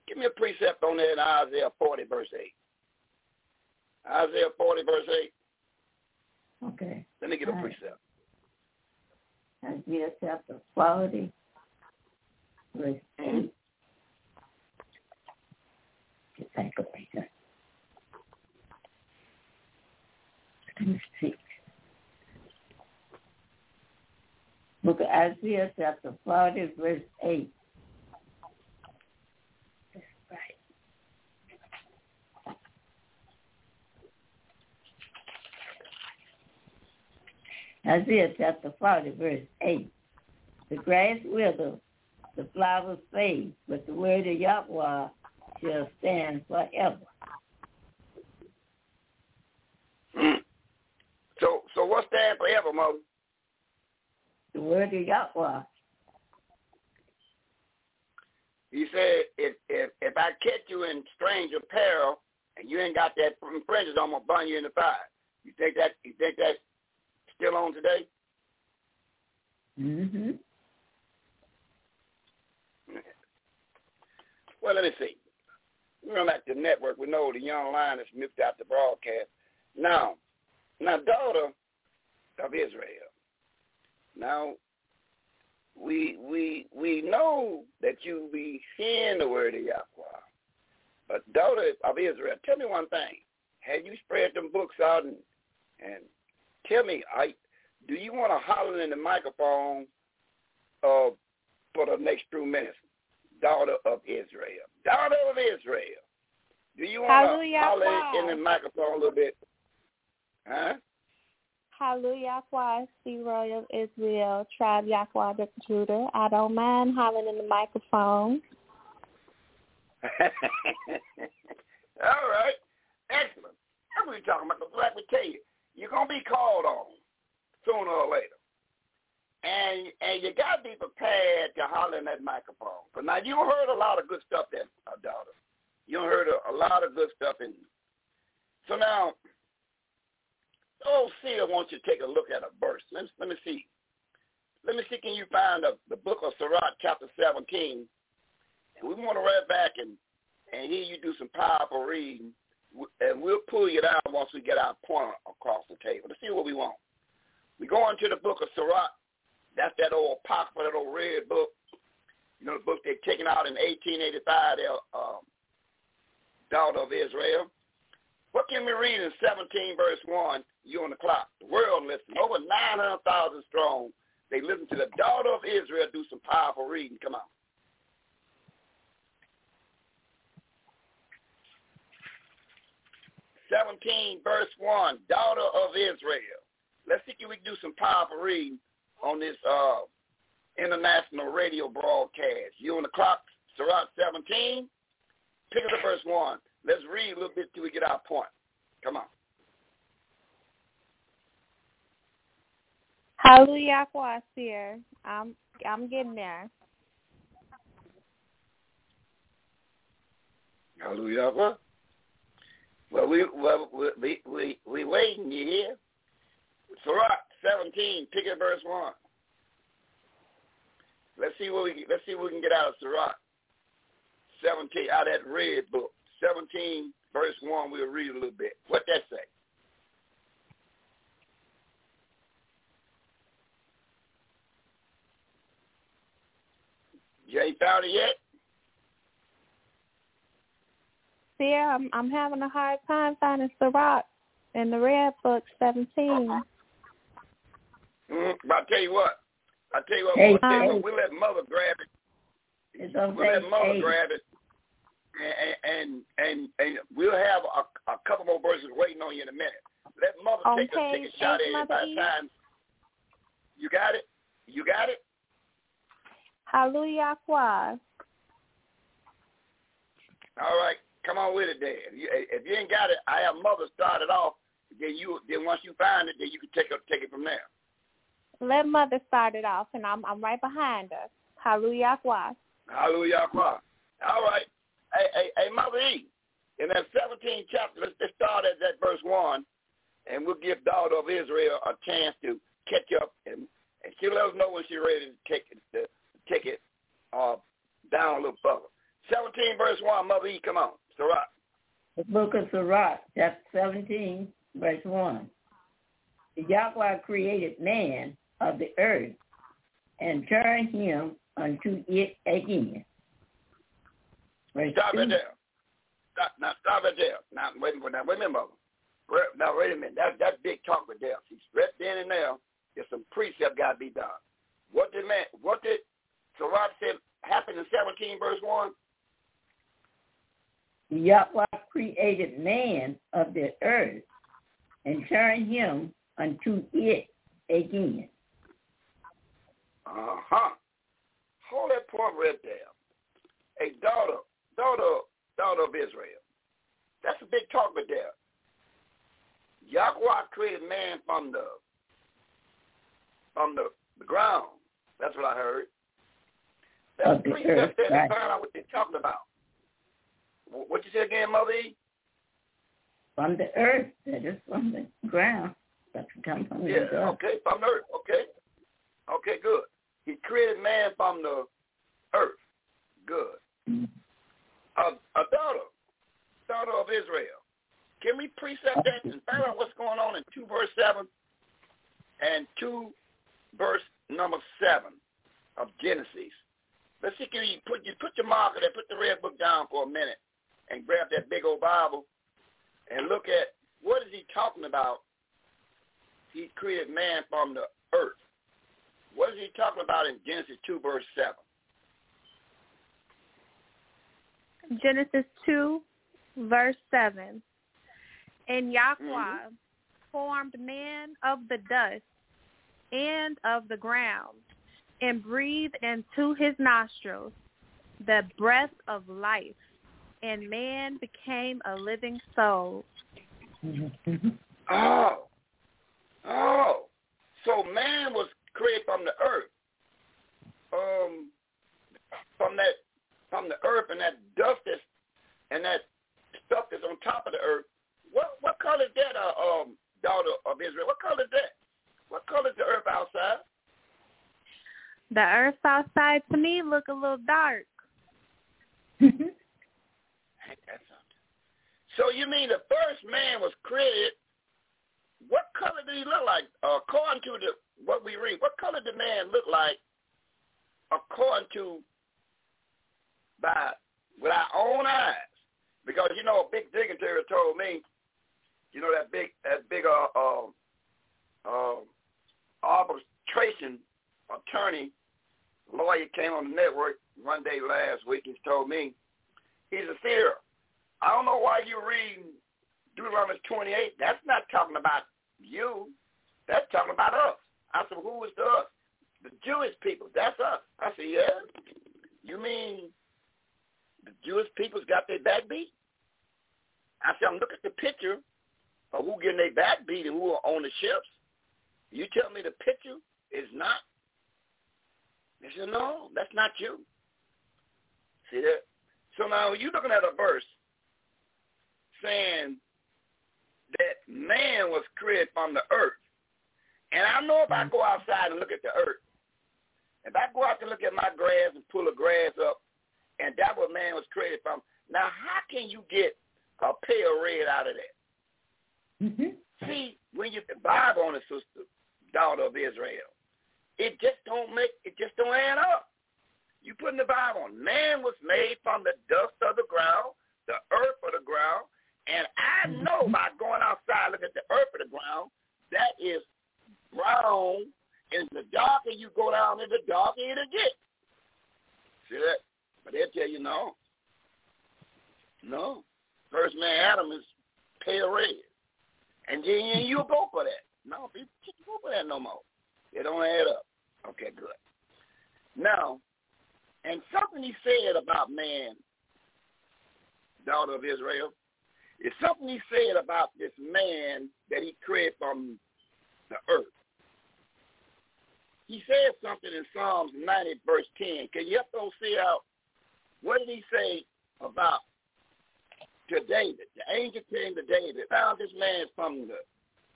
Give me a precept on that in Isaiah 40, verse 8. Isaiah 40, verse 8. Okay. Let me get a precept. Isaiah chapter 40, verse 8. Take a precept. Let me see. Look at Isaiah chapter 40, verse 8. Isaiah chapter 40, verse 8. The grass withers, the flowers fade, but the word of Yahweh shall stand forever. So, so what stands forever, mother? The word of Yahweh. He said, if if if I catch you in strange apparel and you ain't got that fringes, I'm gonna burn you in the fire. You think that you think that's still on today? Mm-hmm. Well, let me see. We're on the network. We know the young lion has missed out the broadcast. Now, now, daughter of Israel. Now, we we we know that you be hearing the word of Yahweh. But daughter of Israel, tell me one thing. Have you spread them books out and and tell me, I do you want to holler in the microphone uh, for the next two minutes? Daughter of Israel. Daughter of Israel. Do you want to holler in the microphone a little bit? Huh? Hallelujah, Yahweh, see Royal Israel, Tribe the Judah. I don't mind hollering in the microphone. All right. Excellent. That's what we're talking about. Let me tell you, you're going to be called on sooner or later. And and you got to be prepared to holler in that microphone. But now, you heard a lot of good stuff there, daughter. You heard a, a lot of good stuff in So now, oh, see, I want you take a look at a verse. Let, let me see. Let me see, can you find a, the book of Sirach, chapter 17? And we want to read back and, and hear you do some powerful reading. And we'll pull you down once we get our point across the table to see what we want. We go into the book of Sirach. That's that old apocryphal, that old red book. You know, the book they taken out in 1885, their um, daughter of Israel. What can we read in 17 verse 1? You on the clock. The world listen. Over 900,000 strong. They listen to the daughter of Israel do some powerful reading. Come on. Seventeen verse one, daughter of Israel. Let's see if we can do some powerful reading on this uh, international radio broadcast. You on the clock, Sirach 17. Pick up the verse 1. Let's read a little bit till we get our point. Come on. Hallelujah, Kwasir. I'm I'm getting there. Hallelujah. Well, we well we we we waiting. You hear? Sirach 17, pick at verse 1. Let's see what we let's see what we can get out of Sirach 17 out of that red book. 17 verse 1, we'll read a little bit. What that say? You ain't found it yet? See, I'm I'm having a hard time finding Sirach in the red book 17. Mm-hmm. But I tell you what, I tell you what, Hey, we'll, tell you what, we'll let mother grab it. It's on We'll let mother eight. grab it, and and and we'll have a, a couple more verses waiting on you in a minute. Let mother On take a take a shot eight, at it by the time. You got it. You got it. Hallelujah, All right, come on with it, then. If you, if you ain't got it, I have mother start it off. Then you then once you find it, then you can take it take it from there. Let Mother start it off, and I'm I'm right behind her. Hallelujah, Hallelujah. All right. Hey, hey, hey, Mother E, in that 17th chapter, let's, start at that verse 1, and we'll give daughter of Israel a chance to catch up, and, and she'll let us know when she's ready to take it, it uh, down a little further. 17 verse 1, Mother E, come on. Sirach. The book of Sirach, chapter 17, verse 1. Yahweh created man of the earth and turned him unto it again. Stop it there. Stop, now stop it there. Now wait, a minute, now wait a minute, Mother. Now wait a minute. That that big talk with there. She's right then and there. There's some precept got to be done. What did man? What did Sirach said happened in 17 verse one? Yahweh created man of the earth and turned him unto it again. Uh-huh. Hold that point right there. A daughter, daughter, daughter of Israel. That's a big talk right there. Yahweh created man from the from the, the ground. That's what I heard. That's the precept there to find out what they're talking about. What you say again, Mother E? From the earth, that is from the ground, to come from Yeah, the earth. okay, from the earth, okay. Okay, good. He created man from the earth. Good. Mhm. A, a daughter, daughter of Israel. Can we precept that and find out what's going on in 2 verse 7 and 2 verse number 7 of Genesis? Let's see, can you put, you put your marker there, put the red book down for a minute and grab that big old Bible and look at what is he talking about he created man from the earth. What is he talking about in Genesis 2, verse 7? Genesis 2, verse 7. And Yahweh Mhm. formed man of the dust and of the ground, and breathed into his nostrils the breath of life, and man became a living soul. Mhm. Oh. Oh. So man was created from the earth. Um from that from the earth and that dust that's, and that stuff that's on top of the earth. What what color is that, uh, um, daughter of Israel? What color is that? What color is the earth outside? The earth outside to me look a little dark. Ain't that something? So you mean the first man was created? What color did he look like? Uh, according to the what we read, what color did man look like? According to by with our own eyes, because you know, a big dignitary told me, you know that big that big uh uh, uh arbitration attorney lawyer came on the network one day last week and told me he's a seer. I don't know why you're reading Deuteronomy 28. That's not talking about you. That's talking about us. I said, who is the us? The Jewish people. That's us. I said, yeah. You mean the Jewish people's got their back beat? I said, I'm looking at the picture of who getting their back beat and who are on the ships. You tell me the picture is not? They said, no, that's not you. See that? So now you're looking at a verse saying that man was created from the earth. And I know if I mm. go outside and look at the earth, if I go out to look at my grass and pull the grass up, and that's what man was created from, now how can you get a pale red out of that? Mhm. See, when you the Bible on it, sister, daughter of Israel, it just don't make it just don't add up. You put in the Bible on man was made from the dust of the ground, the earth of the ground, and I know by going outside look at the earth of the ground, that is brown, and the darker you go down in the darker it'll get. See that? But they'll tell you no. No. First man Adam is pale red. And then you'll go for that. No, people can't go for that no more. It don't add up. Okay, good. Now, and something he said about man, daughter of Israel, is something he said about this man that he created from the earth. He said something in Psalms 90, verse 10. Can you help those see out? What did he say about to David? The angel came to David, found this man from the,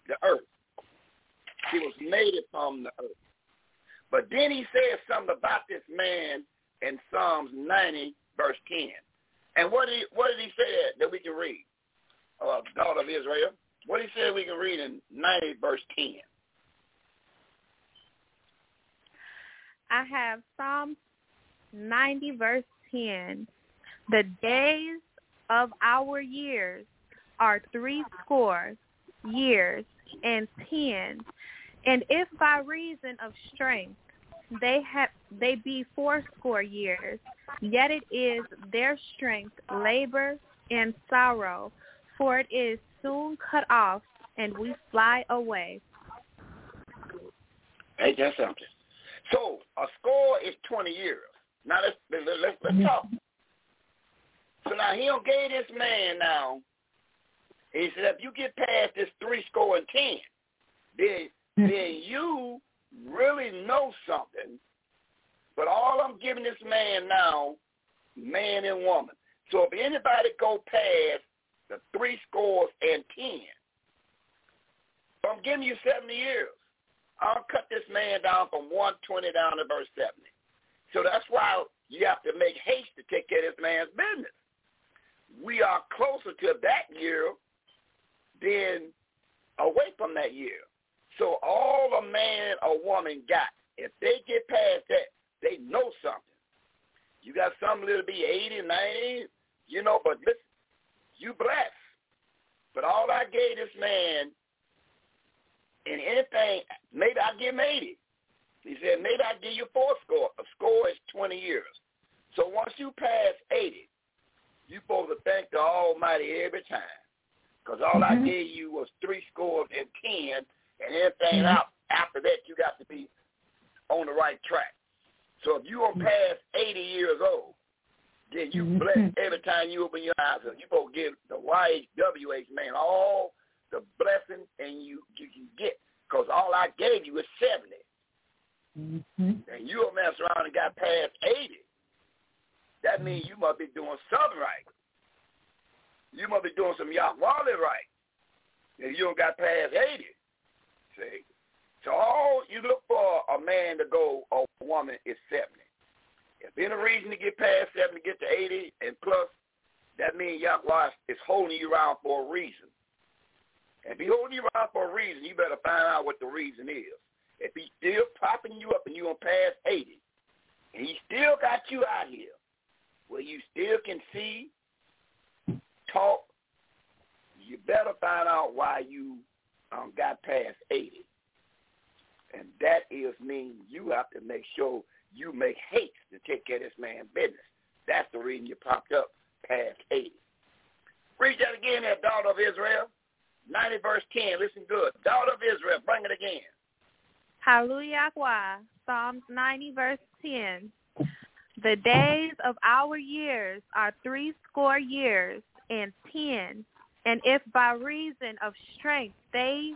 the earth. He was made it from the earth. But then he said something about this man in Psalms 90, verse 10. And what did he, what did he say that we can read? Uh, daughter of Israel. What did he say we can read in 90, verse 10? I have Psalm 90, verse 10. The days of our years are three score years and ten, and if by reason of strength they have they be fourscore years, yet it is their strength labor and sorrow, for it is soon cut off, and we fly away. Ain't that something? So a score is 20 years. Now let's let's let's, talk. So now he don't gave this man now. He said if you get past this three score and ten, then then you really know something. But all I'm giving this man now, man and woman. So if anybody go past the three scores and ten, I'm giving you 70 years. I'll cut this man down from 120 down to verse 70. So that's why you have to make haste to take care of this man's business. We are closer to that year than away from that year. So all a man or woman got, if they get past that, they know something. You got some little be 80, 90, you know, but listen, you blessed. But all I gave this man in anything, maybe I give him 80. He said, maybe I give you four score. A score is 20 years. So once you pass 80, you're supposed to thank the Almighty every time. Because all mm-hmm. I gave you was three scores and 10, and anything mm-hmm. out after that, you got to be on the right track. So if you are past 80 years old, then you mm-hmm. bless every time you open your eyes. You supposed to give the YHWH man all the blessing and you you can get because all I gave you is 70. Mm-hmm. And you a mess around and got past 80. That means you must be doing something right. You must be doing some Yahweh right. If you don't got past 80. See? So all you look for a man to go or a woman is 70. If any reason to get past 70, get to 80 and plus, that means Yahweh is holding you around for a reason. And if he holding you around for a reason, you better find out what the reason is. If he's still propping you up and you're on past 80, and he still got you out here where you still can see, talk, you better find out why you um, got past 80. And that is mean you have to make sure you make haste to take care of this man's business. That's the reason you popped up past 80. Read that again there, daughter of Israel. 90 verse 10. Listen good. Daughter of Israel, bring it again. Hallelujah. Psalms 90 verse 10. The days of our years are three score years and ten, and if by reason of strength they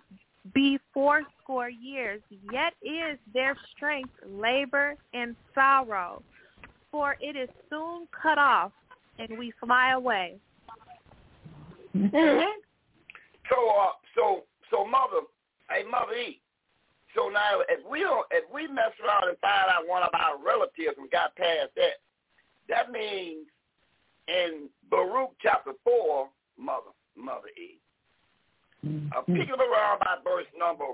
be fourscore years, yet is their strength labor and sorrow, for it is soon cut off, and we fly away. Mm-hmm. So, uh, so, so, mother, hey, mother E. So now, if we don't, if we mess around and find out one of our relatives and got past that, that means in Baruch chapter four, mother, mother E. Uh, pick it up around by verse number.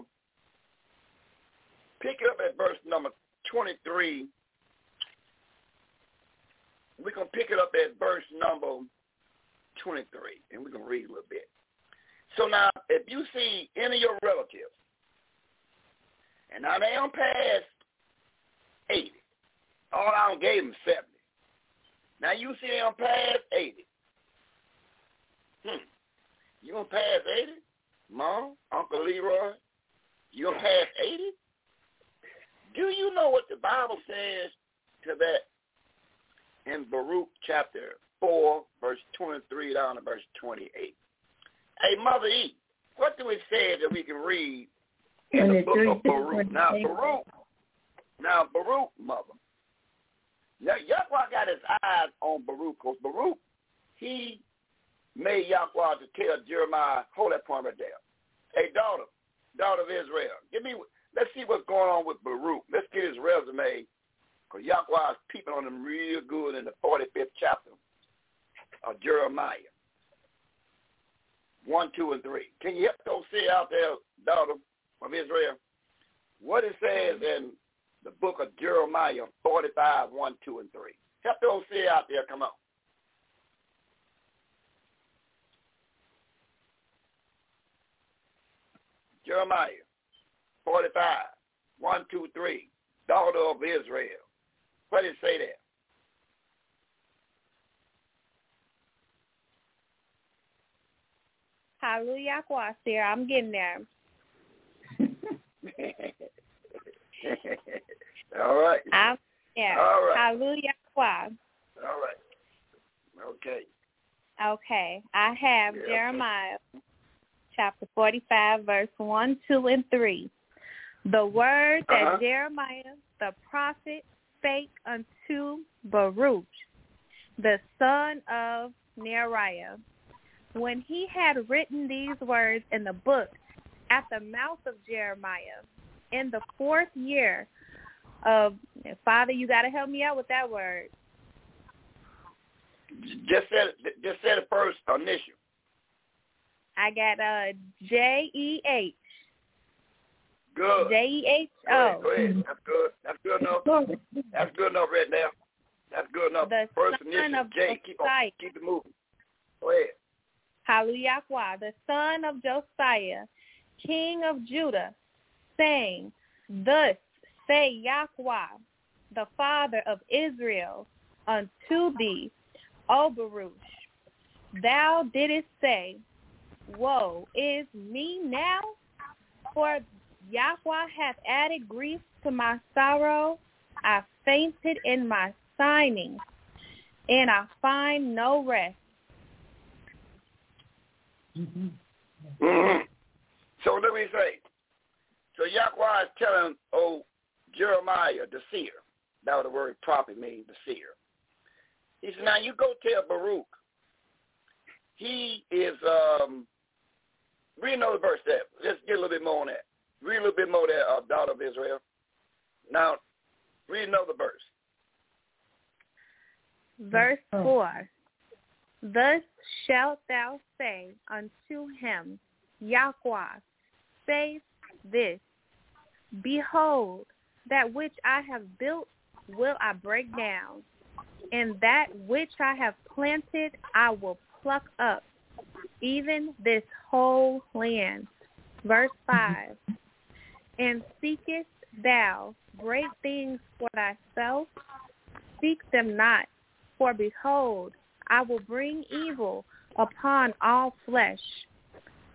Pick it up at verse number twenty-three. We're gonna pick it up at verse number twenty-three, and we're gonna read a little bit. So now, if you see any of your relatives, and now they don't pass 80, all I don't gave them 70. Now you see them pass 80. Hmm. You gonna pass 80? Mom, Uncle Leroy, you gonna pass 80? Do you know what the Bible says to that in Baruch chapter 4, verse 23 down to verse 28? Hey, Mother E, what do it say that we can read in the book of Baruch? Now, Baruch, now, Baruch, Mother. Now, Yahweh got his eyes on Baruch, because Baruch, he made Yahweh to tell Jeremiah, hold that point right there. Hey, daughter, daughter of Israel, give me, let's see what's going on with Baruch. Let's get his resume, because Yahweh is peeping on him real good in the 45th chapter of Jeremiah. One, two, and three. Can you help those see out there, daughter of Israel? What it says in the book of Jeremiah 45, 1, 2, and 3. Help those see out there. Come on. Jeremiah 45, 1, 2, 3. Daughter of Israel. What did it say there? Hallelujah. I'm getting there. All right. I'm yeah. All right. Hallelujah. All right. Okay. Okay. I have Yeah. Jeremiah chapter 45, verse 1, 2, and 3. The word that Uh-huh. Jeremiah the prophet spake unto Baruch, the son of Neriah, when he had written these words in the book at the mouth of Jeremiah in the fourth year of Father, you got to help me out with that word. Just said just say the first initial. I got uh J E H Good. J E H Go ahead, go ahead. That's good. That's good enough. That's good enough right now. That's good enough. The First son initial of J. Keep on. Keep it moving. Go ahead. Hallelujah, the son of Josiah, king of Judah, saying, Thus say Yahweh, the father of Israel, unto thee, O Baruch, thou didst say, Woe is me now, for Yahweh hath added grief to my sorrow. I fainted in my signing, and I find no rest. hmm So let me say. So Yahweh is telling oh Jeremiah the seer. That was the word prophet means the seer. He said, Now you go tell Baruch. He is um read another verse there. Let's get a little bit more on that. Read a little bit more there, uh, daughter of Israel. Now read another verse. Verse 4 Thus shalt thou say unto him, Yahweh, says this, Behold, that which I have built will I break down, and that which I have planted I will pluck up, even this whole land. Verse mm-hmm. 5 And seekest thou great things for thyself? Seek them not, for behold, I will bring evil upon all flesh,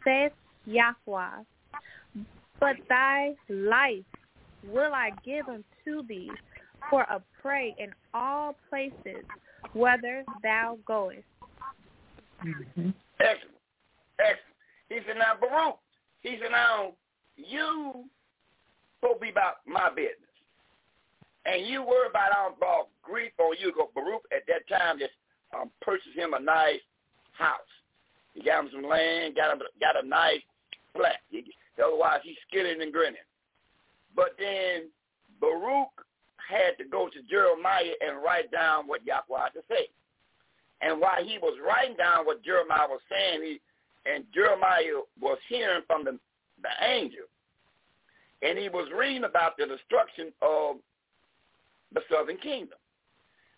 saith Yahweh. But thy life will I give unto thee for a prey in all places, whither thou goest. Excellent. Excellent. He said, now, Baruch, he said, now, you supposed to be about my business. And you worry about I don't brought grief on you. Go Baruch at that time just um, purchased him a nice house. He got him some land, got him got a nice flat. He, otherwise, he's skidding and grinning. But then Baruch had to go to Jeremiah and write down what Yahweh had to say. And while he was writing down what Jeremiah was saying, he and Jeremiah was hearing from the, the angel, and he was reading about the destruction of the southern kingdom.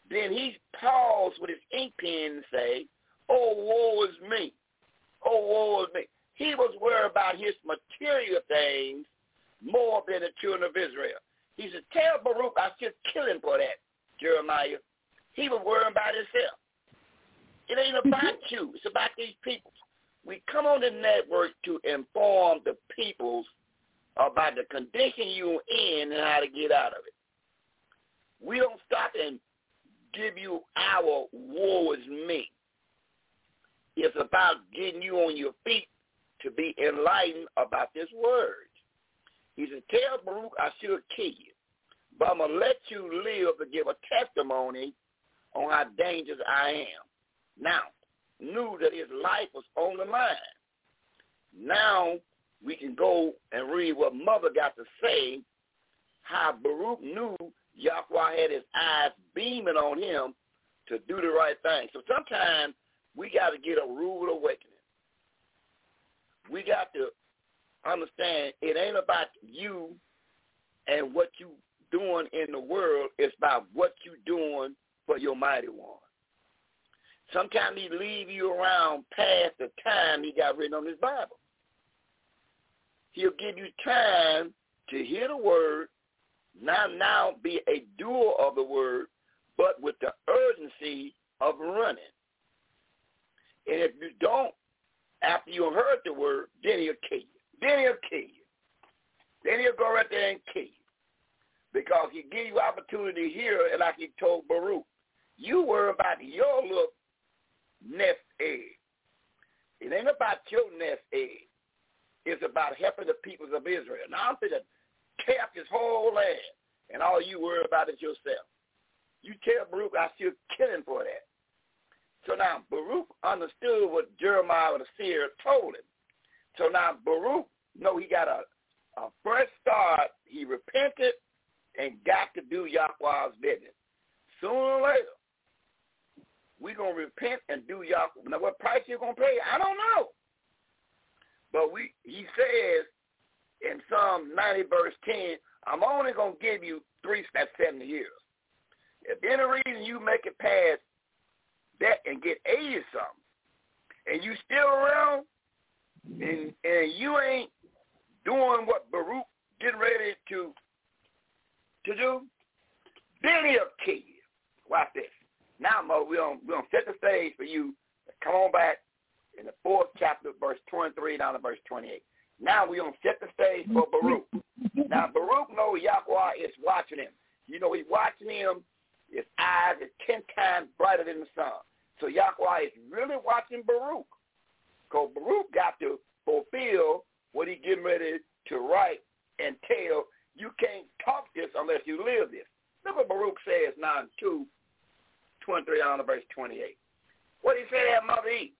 Then he paused with his ink pen and say, Oh, woe is me. Oh, woe is me. He was worried about his material things more than the children of Israel. He said, tell Baruch I should kill him for that, Jeremiah. He was worried about himself. It ain't about mm-hmm. you. It's about these people. We come on the network to inform the peoples about the condition you're in and how to get out of it. We don't stop and give you our woe is me. It's about getting you on your feet to be enlightened about this word. He said, tell Baruch I should kill you, but I'm going to let you live to give a testimony on how dangerous I am. Now, knew that his life was on the line. Now we can go and read what Mother got to say, how Baruch knew Yahweh had his eyes beaming on him to do the right thing. So sometimes we got to get a rude awakening. We got to understand it ain't about you and what you doing in the world. It's about what you doing for your mighty one. Sometimes he leave you around past the time he got written on his Bible. He'll give you time to hear the word, now now be a doer of the word, but with the urgency of running. And if you don't, after you heard the word, then he'll kill you. Then he'll kill you. Then he'll go right there and kill you. because he give you opportunity here, and like he told Baruch, you worry about your little nest egg. It ain't about your nest egg. It's about helping the peoples of Israel. Now I'm to tear up his whole land, and all you worry about is yourself. You tell Baruch I still kill him for that. So now Baruch understood what Jeremiah the seer told him. So now Baruch no, he got a, a fresh start. He repented and got to do Yahweh's business. Sooner or later, we're going to repent and do Yahweh. Now, what price you going to pay? I don't know. But we, he says in Psalm 90, verse 10, I'm only going to give you three, that's 70 years. If any reason you make it past that and get 80 something, and you still around, and and you ain't doing what Baruch getting ready to to do, then he'll kill you. Watch this. Now, Mo, we're going we gonna set the stage for you. Come on back in the fourth chapter, verse 23 down to verse 28. Now we're going to set the stage for Baruch. Now, Baruch knows Yahweh is watching him. You know, he's watching him. His eyes are 10 times brighter than the sun. So Yahweh is really watching Baruch. Because Baruch got to fulfill what he's getting ready to write and tell. You can't talk this unless you live this. Look what Baruch says now in 2, 23 on to verse 28. What did he say that Mother E?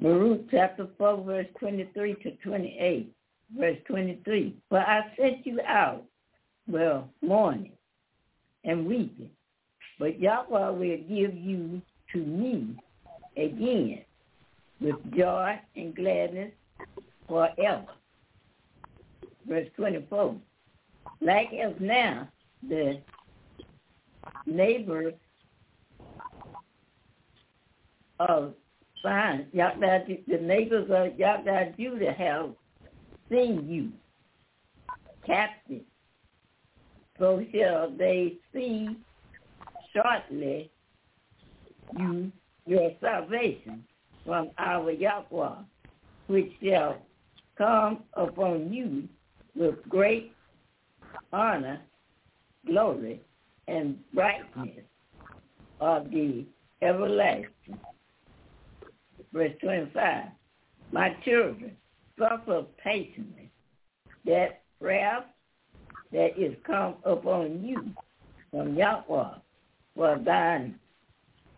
Baruch chapter 4, verse 23 to 28. Verse 23. But I sent you out, well, mourning and weeping. But Yahweh will give you to me again with joy and gladness forever. Verse 24. Like as now, the neighbors of fine, the neighbors of Yahweh Judah have seen you captive. So shall they see shortly. You your mm-hmm. salvation from our Yahweh, which shall come upon you with great honor, glory, and brightness of the everlasting. Verse 25, my children, suffer patiently. That wrath that is come upon you from Yahweh, for thine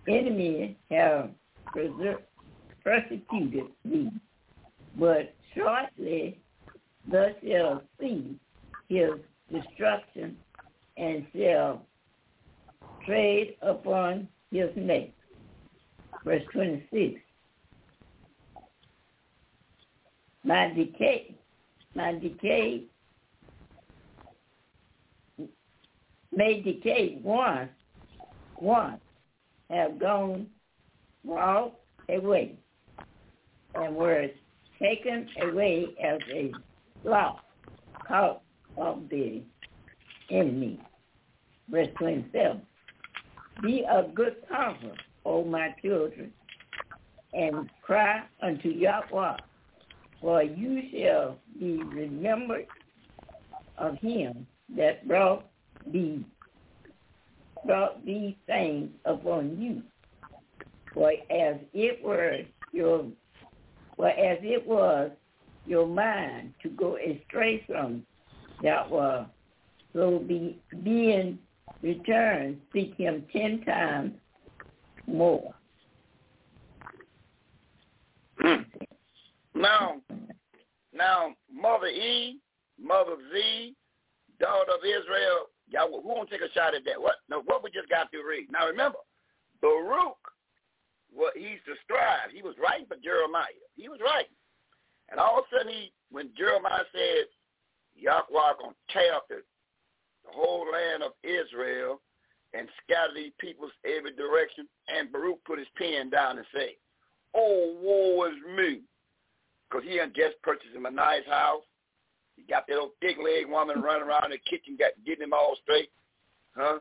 enemy have persecuted thee, but shortly thou shalt see his destruction and shall trade upon his neck. Verse 26. My decay, my decay may decay once, once, have gone all away and were taken away as a loss caught of the enemy. Verse 27. Be a good comfort, O my children, and cry unto Yahweh, for you shall be remembered of him that brought thee brought these things upon you. For as it were your for as it was your mind to go astray from that was so be being returned, seek him ten times more. now now Mother E, Mother Z, daughter of Israel, Y'all, who won't take a shot at that? What? No, what we just got to read. Now remember, Baruch, what he's the scribe. He was writing for Jeremiah. He was writing. And all of a sudden, he, when Jeremiah said, Yahweh to tear up the, the whole land of Israel and scatter these peoples every direction, and Baruch put his pen down and said, oh, woe is me. Because he had just purchased him a nice house. He got that old thick leg woman running around the kitchen, got getting him all straight, huh?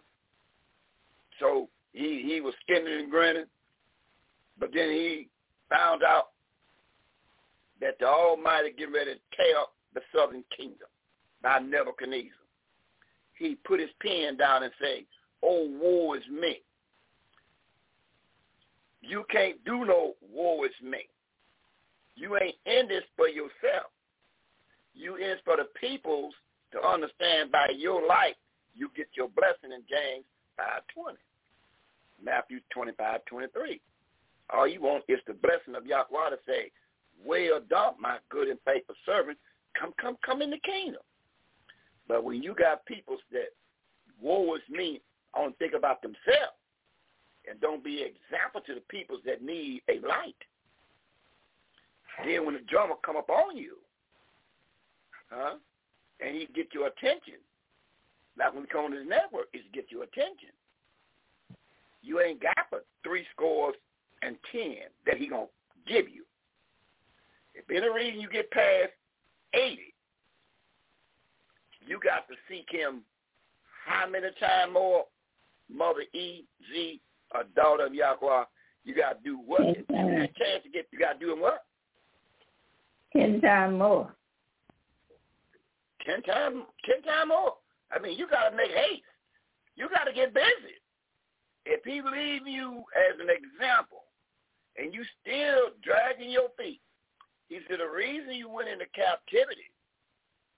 So he he was skinning and grinning, but then he found out that the Almighty getting ready to tear up the southern kingdom by Nebuchadnezzar. he put his pen down and say, "Oh, woe is me." You can't do no woe is me. You ain't in this for yourself. You in for the peoples to understand by your life you get your blessing in James 5.20. Matthew 25.23. All you want is the blessing of Yahweh to say, well done, my good and faithful servant. Come, come, come in the kingdom. But when you got people that woe is me, only think about themselves and don't be example to the people that need a light. Then when the drama come up on you, huh, and he get your attention, like when we come on this network, is get your attention. You ain't got but three scores and ten that he gonna give you. If any reason you get past eighty, you got to seek him how many times more? Mother E Z, a daughter of Yahweh. You got to do what? Ten times. chance to get. You got to do what? Ten times more. Ten times. Ten times more. I mean, you got to make haste. You got to get busy. If he leave you as an example, and you still dragging your feet, he said the reason you went into captivity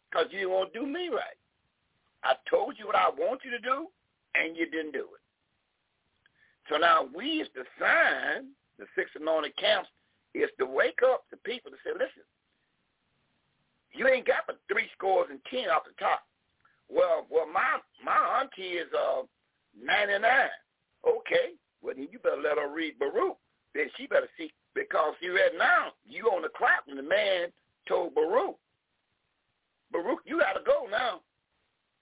because you didn't want to do me right. I told you what I want you to do, and you didn't do it. So now we, as the sign, the six anointed camps, is to wake up the people to say, listen, you ain't got but three scores and ten off the top. Well, well, my my auntie is uh ninety nine. Okay, well then you better let her read Baruch. Then she better see because you read now you on the crap and the man told Baruch, Baruch, you got to go now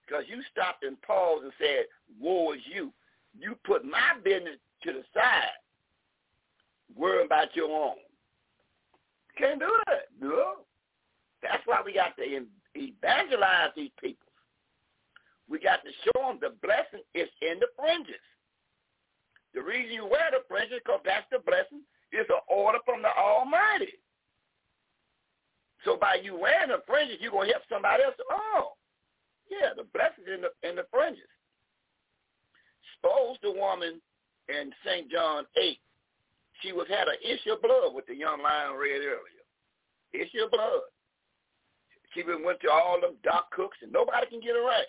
because you stopped and paused and said, "Woe is you." You put my business to the side, worrying about your own. Can't do that. No. That's why we got to evangelize these people. We got to show them the blessing is in the fringes. The reason you wear the fringes because that's the blessing is an order from the Almighty. So by you wearing the fringes, you're gonna help somebody else. Oh, yeah, the blessing in the in the fringes. Suppose the woman in St. John 8, she was had an issue of blood with the young lion read earlier. Issue of blood. She been went to all them doc cooks and nobody can get her right.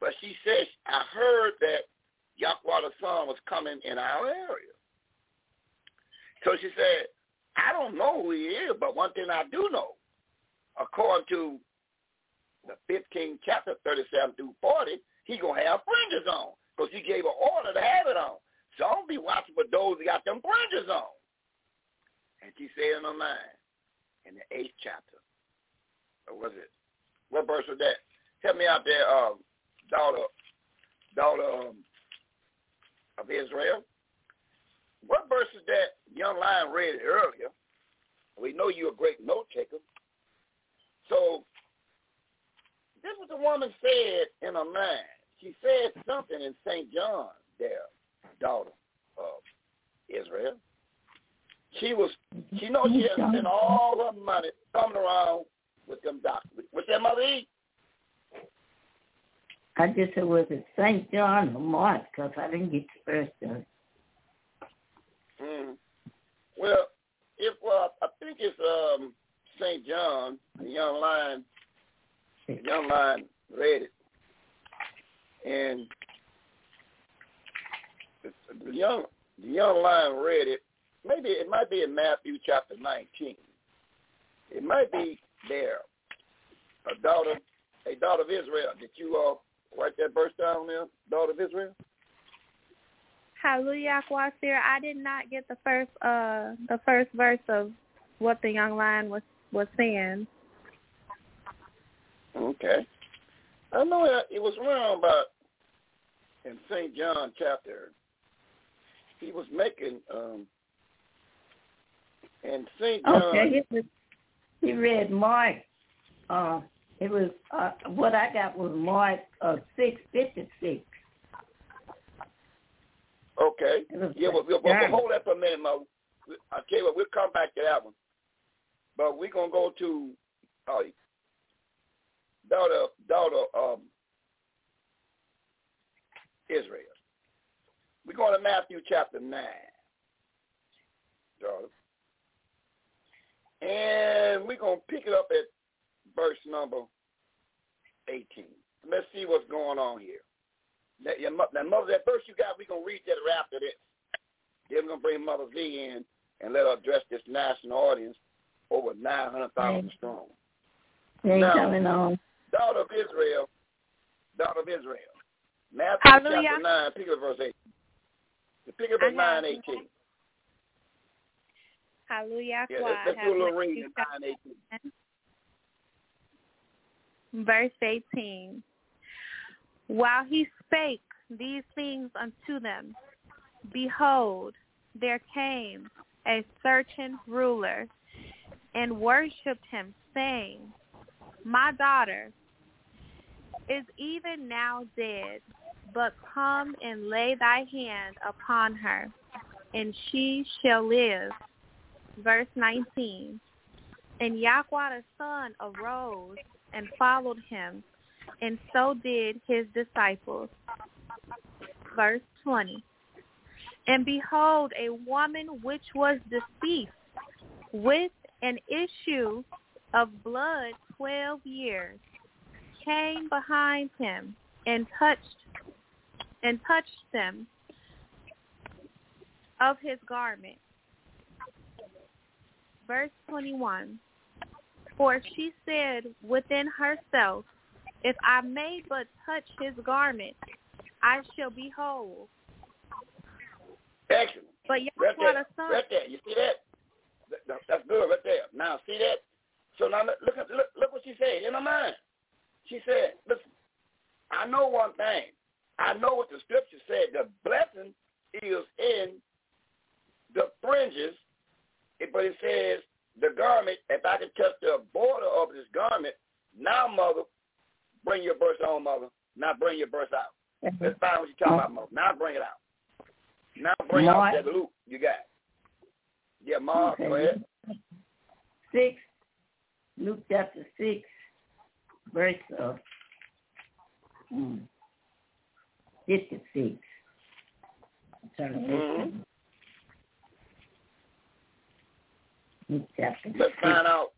But she says, I heard that Yahweh Son was coming in our area. So she said, I don't know who he is, but one thing I do know, according to the 15th chapter, 37 through 40, he going to have fringes on because he gave an order to have it on. So don't be watching for those that got them fringes on. And she said in her mind, in the eighth chapter, was it? What verse was that? Help me out there, um, daughter, daughter um, of Israel. What verse is that young lion read earlier? We know you're a great note taker. So this was the woman said in her mind. She said something in St. John there, daughter of Israel. She was, she knows she has spent all her money coming around with them doctors. What's that, Mother E? I just said, was it St. John or Mark? Because I didn't get the first one. Mm. Well, if uh, I think it's um, St. John, the young lion, the young lion read it, and the, the young the young lion read it. Maybe it might be in Matthew chapter nineteen. It might be there. A daughter, a daughter of Israel. Did you uh, write that verse down there, daughter of Israel? Hallelujah, Kwasir. I did not get the first uh the first verse of what the young lion was was saying. Okay. I know it, was around about in St. John chapter. He was making um in St. John. Okay, he, read Mark. Uh, it was uh, what I got was Mark uh, six fifty six. Okay. Yeah, well, we'll, we'll hold that for a minute, Mo. I tell you what, we'll come back to that one. But we're gonna go to uh, daughter daughter um Israel. We're going to Matthew chapter 9, daughter. And we're going to pick it up at verse number 18. Let's see what's going on here. That, your, that mother, that verse you got, we're going to read that right after this. Then we're going to bring Mother V in and let her address this national audience over 900,000 strong. They ain't Now- coming on. Daughter of Israel, daughter of Israel. Matthew Hallelujah. chapter 9, pick up verse 8. Pick up at 9, have 18. Hallelujah. Yeah, Why let's, let's do a little Matthew reading at 9, 18. verse 18. While he spake these things unto them, behold, there came a certain ruler and worshipped him, saying, My daughter is even now dead, but come and lay thy hand upon her, and she shall live. Verse 19. And Yahweh the son arose and followed him, and so did his disciples. Verse 20. And behold, a woman which was deceased with an issue of blood twelve years came behind him and touched and touched them of his garment. Verse 21. For she said within herself, If I may but touch his garment, I shall be whole. Excellent. But Right Yahweh there. son, Right there. You see that? That- that- That's good right there. Now, see that? So now look, look, at- look, look what she said in her mind. She said, listen, I know one thing. I know what the scripture said. The blessing is in the fringes, it- but it says the garment, if I can touch the border of this garment, now, mother, bring your verse on, mother. Now bring your verse out. Let's find what you're talking about, mother. Now bring it out. Now bring Mark. out that you got. Yeah, Mark, go ahead. Six, Luke chapter six, verse of mm, fifty-six. I'm trying to Mhm. look. Luke chapter Let's find out.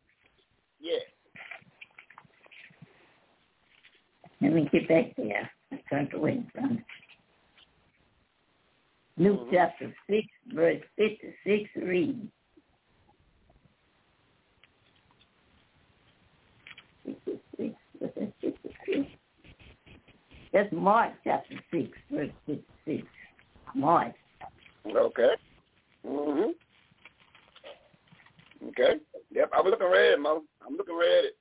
Yeah. Let me get back there. I turned away from it. Luke Mhm. chapter 6, verse 56 reads. 56, what's that, 56? That's Mark chapter 6, verse 56. Mark. Okay. Mhm. Okay. Yep, I'm looking right at it, Mother. I'm looking right at it.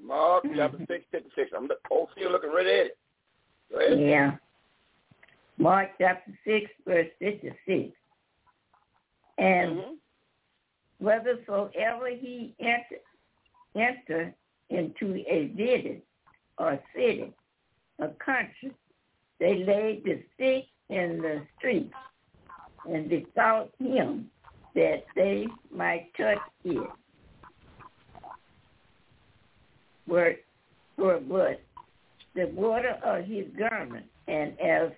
Mark chapter Mhm. six, fifty six. I'm look, oh, still looking right at it. Go ahead. Yeah. Mark chapter 6, verse 56. And Mhm. whithersoever he enter, enter into a village or city, a country, they laid the sick in the street and besought him that they might touch it. Were, for but the water of his garment, and as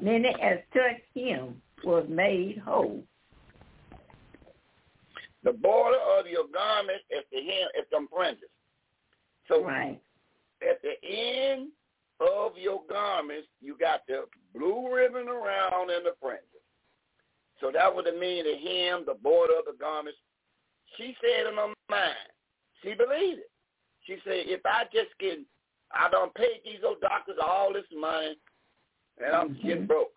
many as touched him was made whole. The border of your garment is the hem, is the fringes. So Right. at the end of your garments, you got the blue ribbon around and the fringes. So that would mean the hem, the border of the garments. She said in her mind, she believed it. She said, if I just can, I don't pay these old doctors all this money, and I'm Mhm. getting broke.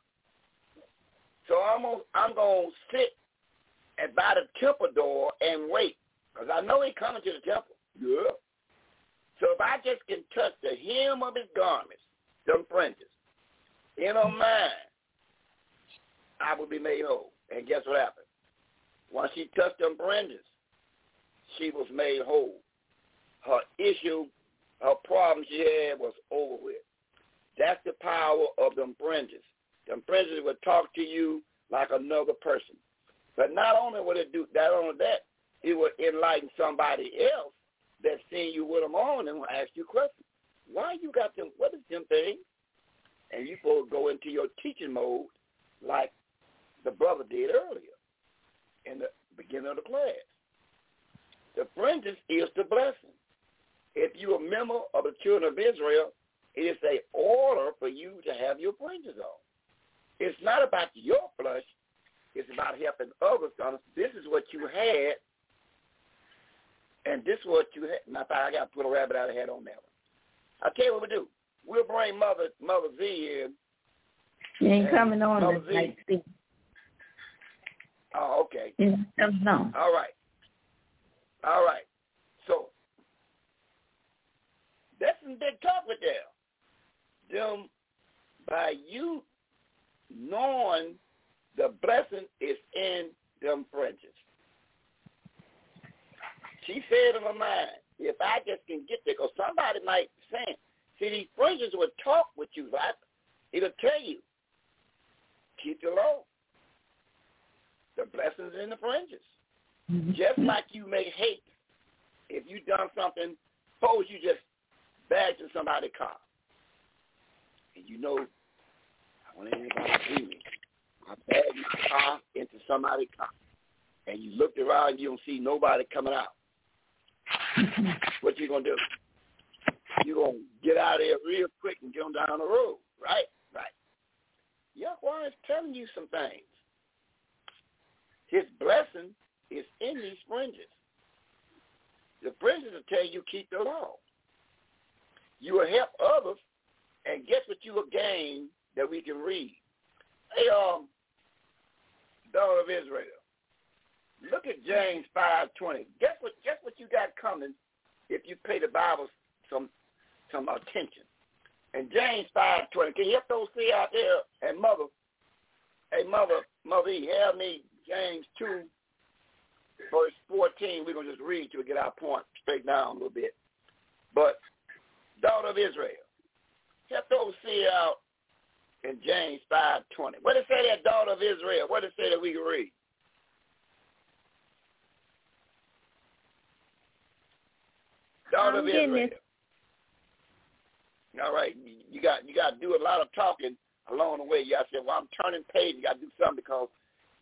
So I'm gonna, I'm gonna sit at by the temple door and wait, because I know he coming to the temple. Yeah. So if I just can touch the hem of his garments, them fringes, in her mind, I will be made whole. And guess what happened? Once she touched them fringes, she was made whole. Her issue, her problem she had was over with. That's the power of them fringes. Them fringes would talk to you like another person. But not only would it do not only that, it would enlighten somebody else that seen you with them on and will ask you questions. Why you got them? What is them thing? and you supposed to go into your teaching mode like the brother did earlier in the beginning of the class. The fringes is the blessing. If you're a member of the children of Israel, it is a order for you to have your fringes on. It's not about your flesh. It's about helping others. This is what you had, and this is what you had. I got to put a rabbit out of head on that one. I tell you what we do. We'll bring Mother Mother Z in. She ain't coming on Mother Z. Oh, okay. She ain't coming on. All right. All right. So that's some big talk with them. Them by you knowing the blessing is in them fringes. She said in her mind, if I just can get there, because somebody might say, see, these fringes will talk with you, right? It'll tell you, keep the law. The blessings in the fringes. Mm-hmm. Just like you may hate if you done something, suppose you just bagged in somebody's car. And you know, I want anybody to see me. I bagged my car into somebody's car. And you looked around and you don't see nobody coming out. what you gonna do? you gonna get out of there real quick and get on down the road, right? Right. Yahweh is telling you some things. His blessing is in these fringes. The fringes will tell you keep the law. You will help others, and guess what you will gain that we can read? Hey, um, daughter of Israel, look at James five twenty. Guess what? Guess what you got coming if you pay the Bible some some attention. And James five twenty. Can you help those see out there? And mother, hey mother, mother, help me James two verse 14, we're going to just read to get our point straight down a little bit. But, daughter of Israel, help those see out in James 5.20. What it say that daughter of Israel? What it say that we can read? Daughter I'm of Israel. All right, you got you got to do a lot of talking along the way. You got to say, "Well, I'm turning page." You got to do something because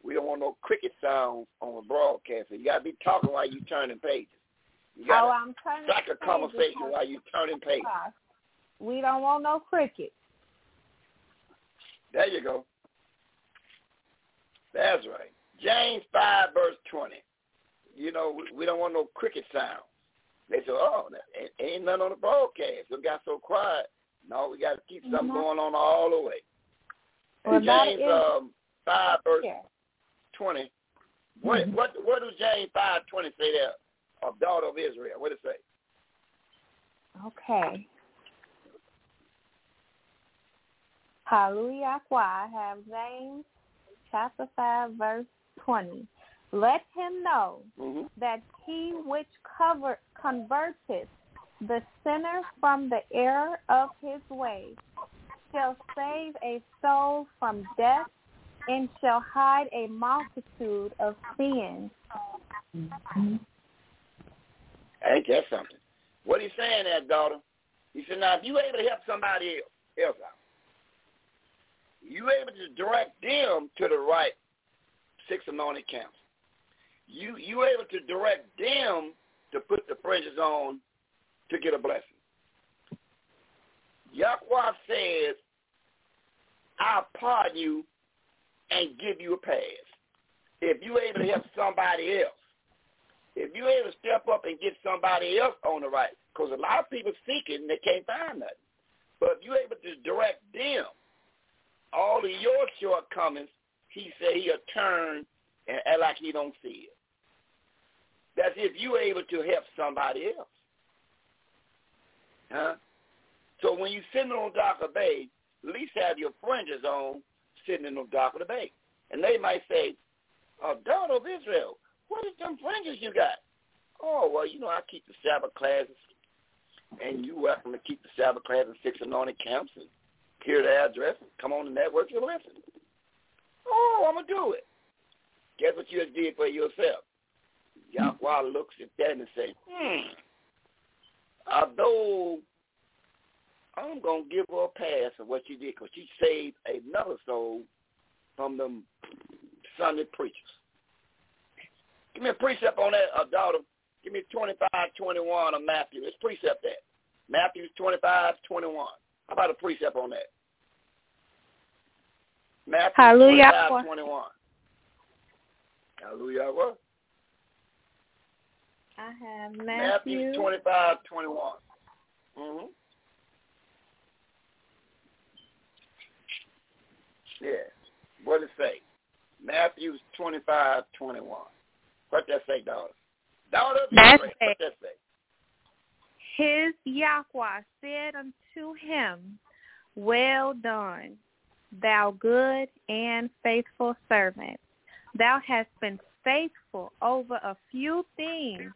we don't want no cricket sounds on the broadcast. You got to be talking while you're turning pages. You Oh, I'm turning strike a conversation while you're turning pages. We don't want no cricket. There you go. That's right. James 5, verse 20. You know, we, we don't want no cricket sounds. They say, oh, ain't, none on the broadcast. We got so quiet. No, we got to keep something Mhm. going on all the way. Well, James is- um, 5, verse Yeah. 20. What, Mhm. what, what does James 5, 20 say there? Of daughter of Israel. What does it say? Okay. Hallelujah. I have James chapter 5, verse 20. Let him know Mm-hmm. that he which cover, converteth the sinner from the error of his ways shall save a soul from death and shall hide a multitude of sins. Ain't that something? What he's saying there, daughter, he said, now if you able to help somebody else, else out, you able to direct them to the right six anointed camps. You you able to direct them to put the fringes on to get a blessing. Yahweh says, I'll pardon you and give you a pass. If you able to help somebody else, if you able to step up and get somebody else on the right, because a lot of people seeking, and they can't find nothing. But if you able to direct them, all of your shortcomings, he said he'll turn and act like he don't see it. That's if you able to help somebody else. Huh? So when you sitting on of bay, at least have your fringes on sitting in the dock of the bay. And they might say, oh, daughter of Israel, what is them fringes you got? Oh, well, you know, I keep the Sabbath classes, and you welcome to keep the Sabbath class in six anointed camps and hear the address and come on the network and listen. Oh, I'm going to do it. Guess what you just did for yourself? Yahweh looks at that and say, hmm, although I'm going to give her a pass of what she did because she saved another soul from them Sunday preachers. Give me a precept on that, uh, daughter. Give me 25, 21 of Matthew. Let's precept that. Matthew 25, 21. How about a precept on that? Matthew Hallelujah. 25, 21. Hallelujah. What? I have Matthew Matthew. 25, 21. Mm-hmm. Yeah. What does it say? Matthew 25, 21. What that say, daughter? Daughter, That what say- that say? His Yahweh said unto him, Well done, thou good and faithful servant. Thou hast been faithful over a few things.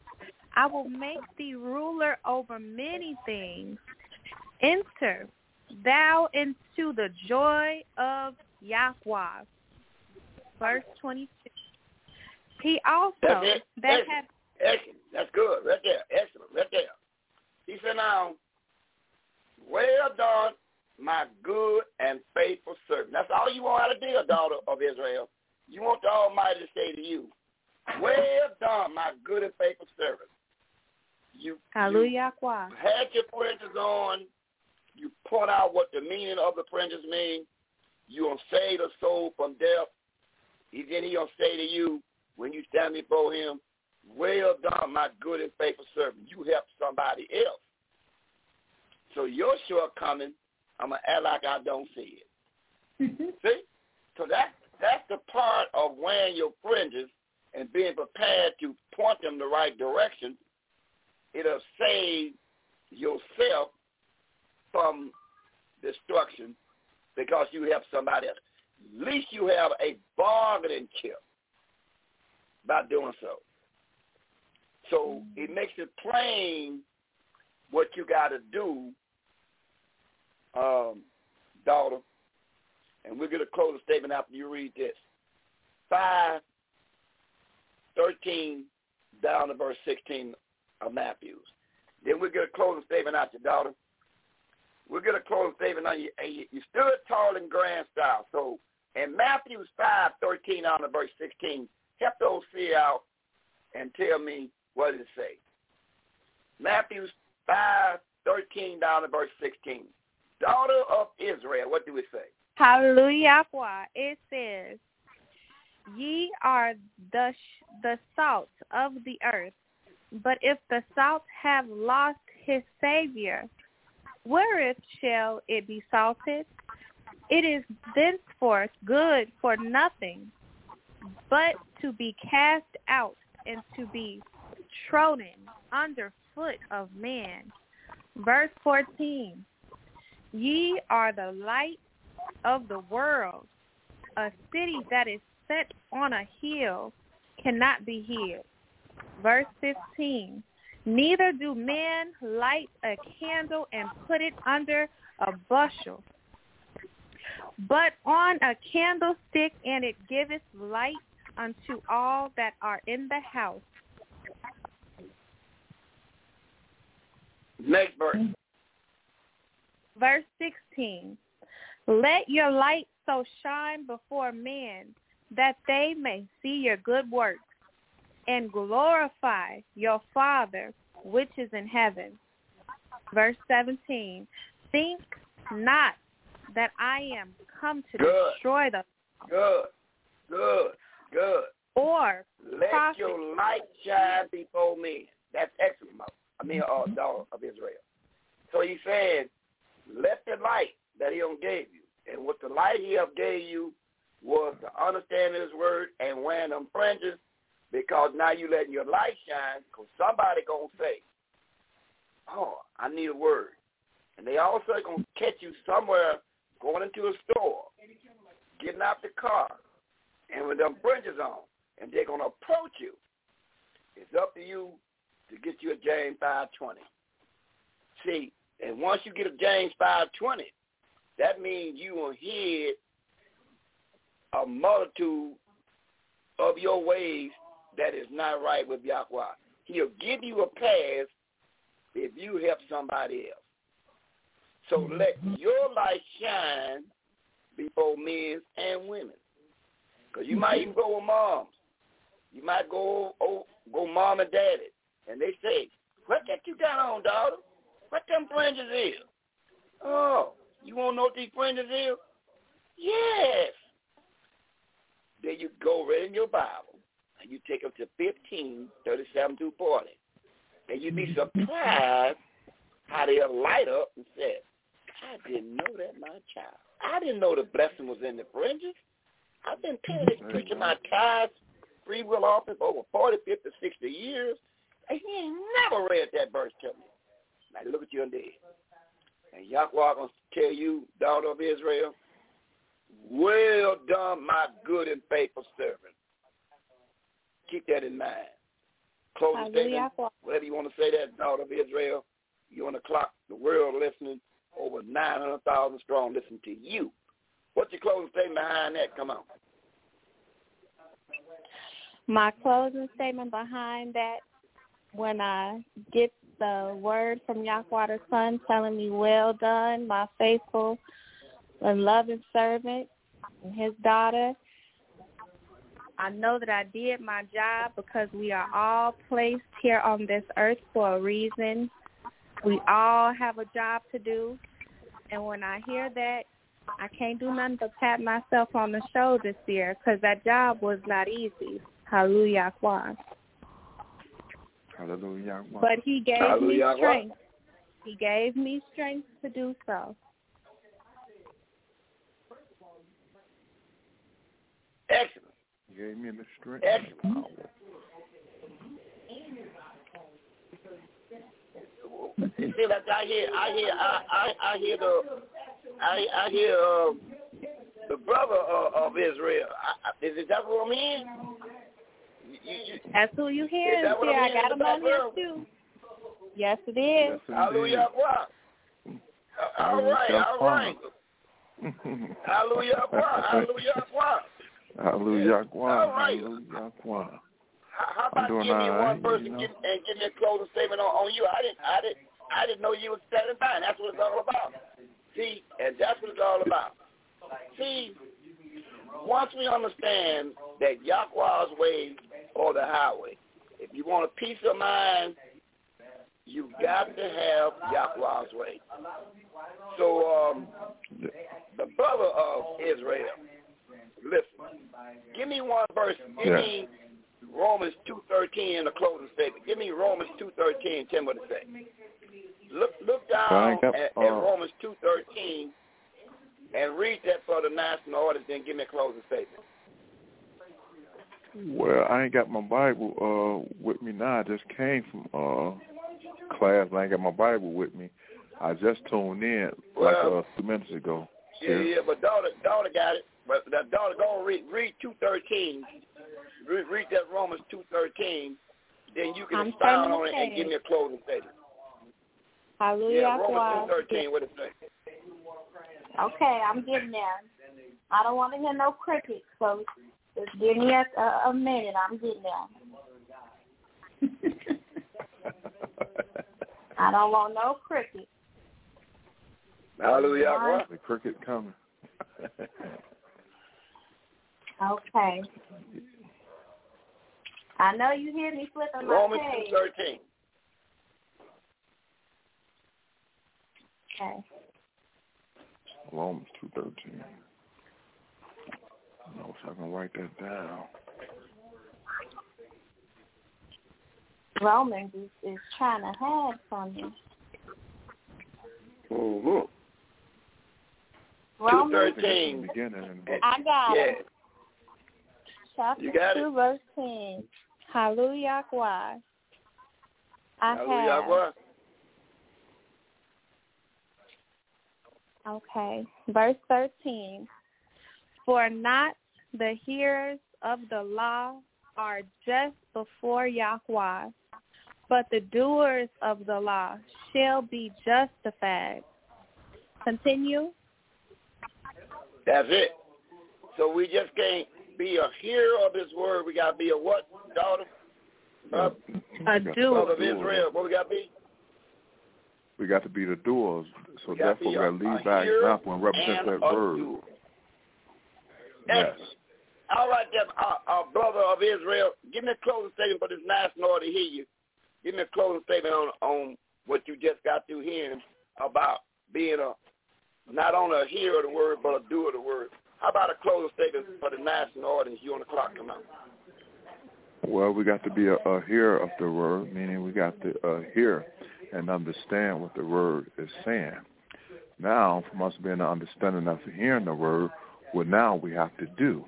I will make thee ruler over many things. Enter thou into the joy of Yahweh. Verse 22. He also that Excellent. hath Excellent. That's good. Right there. Excellent. Right there. He said, now, well done, my good and faithful servant. That's all you want out of deal, daughter of Israel. You want the Almighty to say to you, well done, my good and faithful servant. You, you Hallelujah. had your fringes on. You point out what the meaning of the fringes mean. You gonna save the soul from death. He then he gonna say to you when you stand before him, "Well done, my good and faithful servant. You helped somebody else." So your shortcoming, I'm gonna act like I don't see it. Mm-hmm. See? So that that's the part of wearing your fringes and being prepared to point them the right direction. It'll save yourself from destruction because you help somebody else. At least you have a bargaining chip by doing so. So it makes it plain what you got to do, um, daughter. And we're going to close the statement after you read this. 5, 13 down to verse 16 of Matthews. Then we're going to close the statement out, your daughter. We're going to close statement on you. You stood tall in grand style. So in Matthew 5, 13 down to verse 16, help those see out and tell me what it say. Matthew 5, 13 down to verse 16. Daughter of Israel, what do we say? Hallelujah. It says, Ye are the the salt of the earth. But if the salt have lost his savior, wherewith shall it be salted? It is thenceforth good for nothing, but to be cast out and to be trodden under foot of man. Verse 14. Ye are the light of the world. A city that is set on a hill cannot be hid. Verse 15. Neither do men light a candle and put it under a bushel, but on a candlestick, and it giveth light unto all that are in the house. Next verse. Verse 16. Let your light so shine before men that they may see your good works and glorify your Father which is in heaven. Verse 17. Think not that I am come to Good. destroy the Good, good, good. or Let profit. your light shine before men. That's excellent. I mean, uh, daughter of Israel. So he said, let the light that he gave you, and what the light he have gave you was to understand his word and wearing them fringes, because now you letting your light shine, because somebody going to say, oh, I need a word. And they also going to catch you somewhere going into a store, getting out the car, and with them fringes on, and they're going to approach you. It's up to you to get you a James 520. See, and once you get a James 520, that means you will hid a multitude of your ways that is not right with Yahweh. He'll give you a pass if you help somebody else. So mm-hmm. let your light shine before men and women. Because you might mm-hmm. even go with moms. You might go oh, go mom and daddy. And they say, what that you got on, daughter? What them fringes is? Oh, you want to know what these fringes is? Yes. Then you go in your Bible and you take them to 15, 37 through 40. And you'd be mm-hmm. surprised how they'll light up and say, I didn't know that, my child. I didn't know the blessing was in the fringes. I've been paying this mm-hmm. preacher my tithes, free will office for over 40, 50, 60 years. And he ain't never read that verse to me. Now look at you and there. And Yahweh going to tell you, daughter of Israel, well done, my good and faithful servant. Keep that in mind. Closing statement, whatever you want to say that, daughter of Israel, you on the clock, the world listening, over 900,000 strong listen to you. What's your closing statement behind that? Come on. My closing statement behind that, when I get the word from Yahweh Son telling me, well done, my faithful and loving servant and his daughter, I know that I did my job because we are all placed here on this earth for a reason. We all have a job to do. And when I hear that, I can't do nothing but pat myself on the shoulder year because that job was not easy. Hallelujah. Hallelujah. But he gave Hallelujah. me strength. He gave me strength to do so. Excellent. You gave me the strength. Excellent. You see, like I hear, I hear, I, I, I hear the, I, I hear uh, the brother of, of Israel. I, I, is it that what I'm hearing? You, you, That's who you Is hear. that what See, I'm I got him on here too. Yes, it is. Yes, hallelujah. Wow. All right, all right. Hallelujah. Wow. Hallelujah. Wow. Hallelujah. All right. Hallelujah. How about give me one right, person you know. give, and give me a closing statement on, on you? I didn't, I didn't, I didn't know you were standing by. And that's what it's all about. See, and that's what it's all about. See, once we understand that Yahweh's way or the highway, if you want a peace of mind, you got to have Yahweh's way. So, um, the brother of Israel, listen, give me one verse. Give Yeah. me Romans 2.13 in the closing statement. Give me Romans 2.13. Tell me what it say. Look, look down at, at uh, Romans 2.13 and read that for the national audience, then give me a closing statement. Well, I ain't got my Bible uh with me now. I just came from uh class. I ain't got my Bible with me. I just tuned in like Well- uh, two minutes ago. Yeah, yeah, but daughter, daughter got it. But that daughter, go and read, read 2.13. Read, read that Romans 2.13. Then you can I'm expound on it and give me a closing statement. Hallelujah. Yeah, Romans 2.13, what it say? Okay, I'm getting there. I don't want to hear no crickets, so just give me a, a, a minute. I'm getting there. I don't want no crickets. Hallelujah. All right. What? the cricket coming. Okay. I know you hear me flipping my page. Romans page. 2.13. Okay. Romans two thirteen. I know if I can write that down. Romans is, is trying to hide from you. Mm-hmm. Romans, I think it's in 2.13. beginning in the book. I got Yeah. it. Chapter You got 2, it? verse 10. Hallelujah. I Hallelujah. have. Okay. Verse 13. For not the hearers of the law are just before Yahweh, but the doers of the law shall be justified. Continue. That's it. So we just can't be a hearer of this word. We got to be a what, daughter? Uh, A doer. of. Israel. What we got to be? we got to be the doers. So We therefore, we got to lead by example and represent and that word. doer. Yes. Excellent. All right, then, uh, uh, brother of Israel, give me a closing statement for this national to hear you. Give me a closing statement on on what you just got through hearing about being a not only a hearer of the word but a doer of the word. How about a closing statement for the national audience? You on the clock come out. Well, we got to be a, a hearer of the word, meaning we got to uh, hear and understand what the word is saying. Now, from us being an understanding of hearing the word, what now we have to do.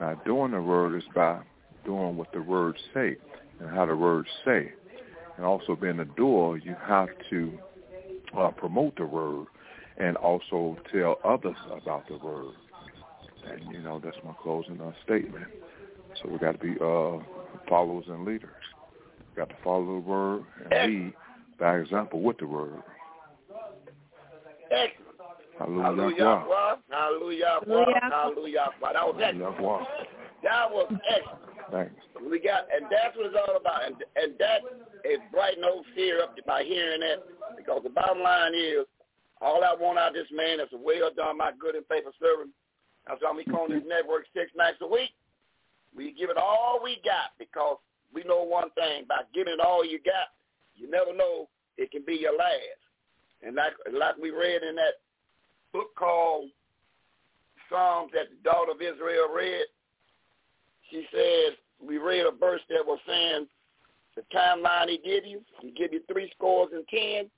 Now, doing the word is by doing what the words say and how the words say. And also being a doer, you have to uh, promote the word and also tell others about the word. And, you know, that's my closing uh, statement. So we got to be uh, followers and leaders. We got to follow the word and lead by example with the word. Excellent. Hallelujah. Hallelujah. Hallelujah. Hallelujah. Hallelujah. That was excellent. Hallelujah. That was excellent. Thanks. We got, and that's what it's all about. And, and that is brighten no fear up by hearing that, because the bottom line is, all I want out of this man is a well done, my good and faithful servant. That's why we call this network six nights a week. We give it all we got because we know one thing: by giving it all you got, you never know it can be your last. And like like we read in that book called Psalms that the daughter of Israel read, she said we read a verse that was saying the timeline he give you, he give you three scores and ten,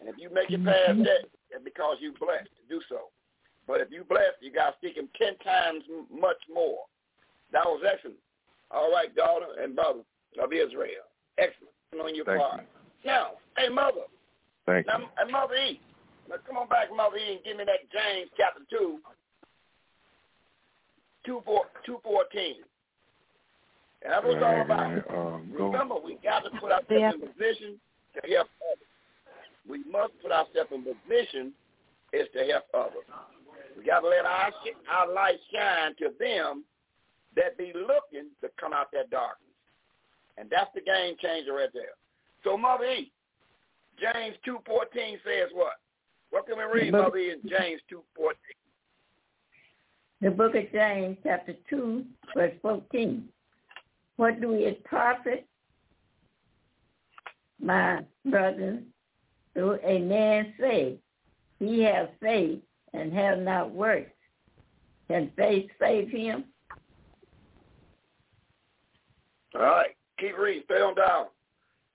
and if you make it past mm-hmm. that, it's because you blessed to do so. But if you blessed, you got to stick him ten times much more. That was excellent. All right, daughter and brother of Israel, excellent on your Thank part. Now, hey mother, Thank now, you. and Mother E, now come on back, Mother E, and give me that James chapter 2, 2, 4, 214. And that's what it's all about. Right, right. Um, go. Remember, we got to put ourselves Yeah. in position to help others. We must put ourselves in position is to help others. We got to let our, our light shine to them that be looking to come out that darkness. And that's the game changer right there. So, Mother E, James 2.14 says what? What can we read, But- Mother E, in James 2.14? The book of James, chapter 2, verse 14. What do it profit, my brothers, do a man say, he have faith and have not works? Can faith save him? All right, keep reading. Stay on down.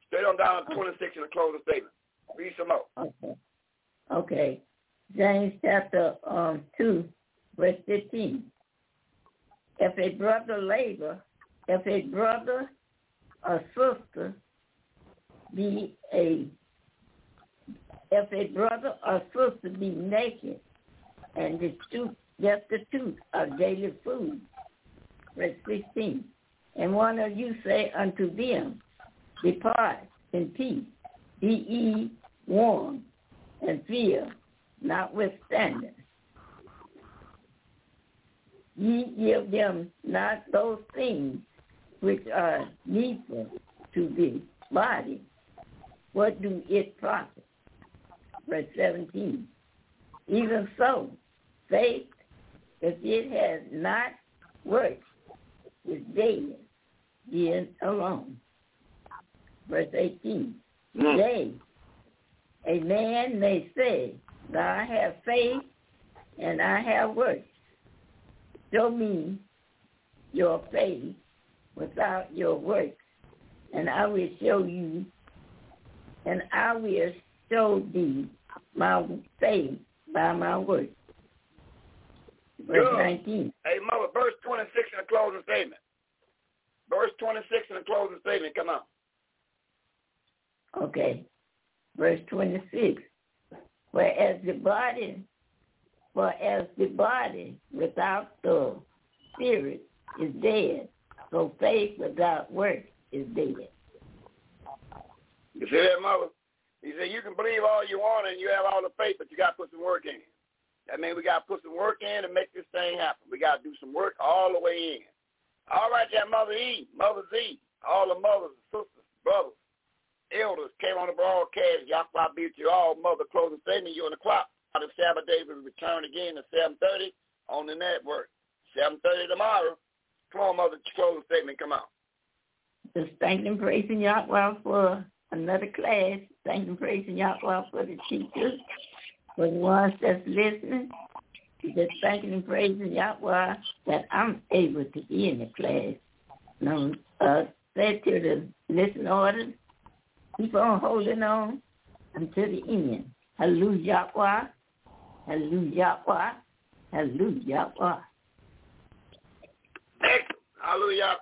Stay on down to 26 in the closing statement. Read some more. Okay. Okay. James chapter um, 2, verse 15. If a brother labor, if a brother or sister be a, if a brother or sister be naked and destitute, of daily food, verse 16. And one of you say unto them, Depart in peace, be ye warm and fear notwithstanding. Ye give them not those things which are needful to the body. What do it profit? Verse 17. Even so, faith, if it has not worked, is dead, being alone. Verse 18. Hmm. Yea, a man may say, I have faith and I have works. Show me your faith without your works, and I will show you, and I will show thee my faith by my works. Verse Good. 19. Hey, mother, verse 26 in the closing statement. Verse 26 in the closing statement. Come on. Okay. Verse 26. Whereas the body, for as the body without the spirit is dead, so faith without work is dead. You see that, mother? He said, you can believe all you want and you have all the faith, but you got to put some work in. That means we got to put some work in to make this thing happen. We got to do some work all the way in. All right, that Mother E, Mother Z, all the mothers, sisters, brothers, elders, came on the broadcast. Yahweh beat you all. Mother closing statement. You on the clock. The Sabbath day will return again at 7.30 on the network. 7.30 tomorrow. Come on, Mother, closing statement. Come on. Just thanking and praising Yahweh for another class. Thanking and praising Yahweh for the teachers, for the ones that's listening. Just thanking and praising Yahweh that I'm able to be in the class. And I'm uh, said to the listen orders, keep on holding on until the end. Hallelujah, Yahweh. Hallelujah, Yahweh. Hallelujah, Yahweh. Hallelujah.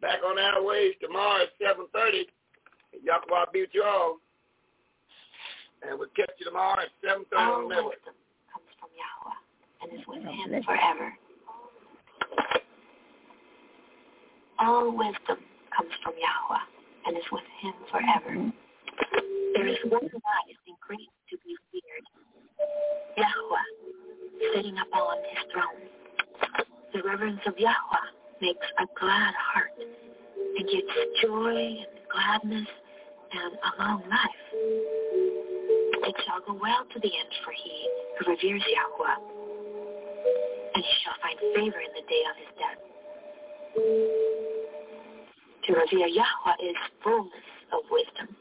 Back on our ways tomorrow at 7.30. Yahweh beat you all. And we'll catch you tomorrow at 7.30 on the network. comes from Yahweh and is with oh, him forever. All wisdom comes from Yahweh and is with him forever. Mm-hmm. There is one wise and great to be feared, Yahweh, sitting upon his throne. The reverence of Yahweh makes a glad heart and gives joy and gladness and a long life. It shall go well to the end for he who reveres Yahweh, and he shall find favor in the day of his death. To revere Yahweh is fullness of wisdom,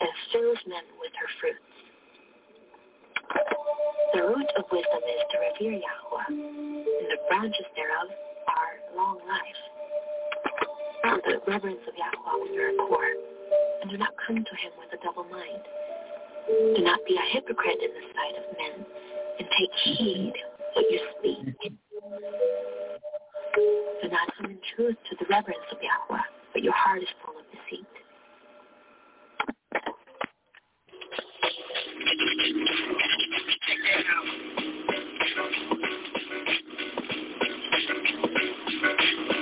and fills men with her fruits. The root of wisdom is to revere Yahweh, and the branches thereof are long life. Have the reverence of Yahweh when you are poor, and do not come to him with a double mind. Do not be a hypocrite in the sight of men, and take heed what you speak. Do not come in truth to the reverence of Yahweh, but your heart is full of deceit. Thank you.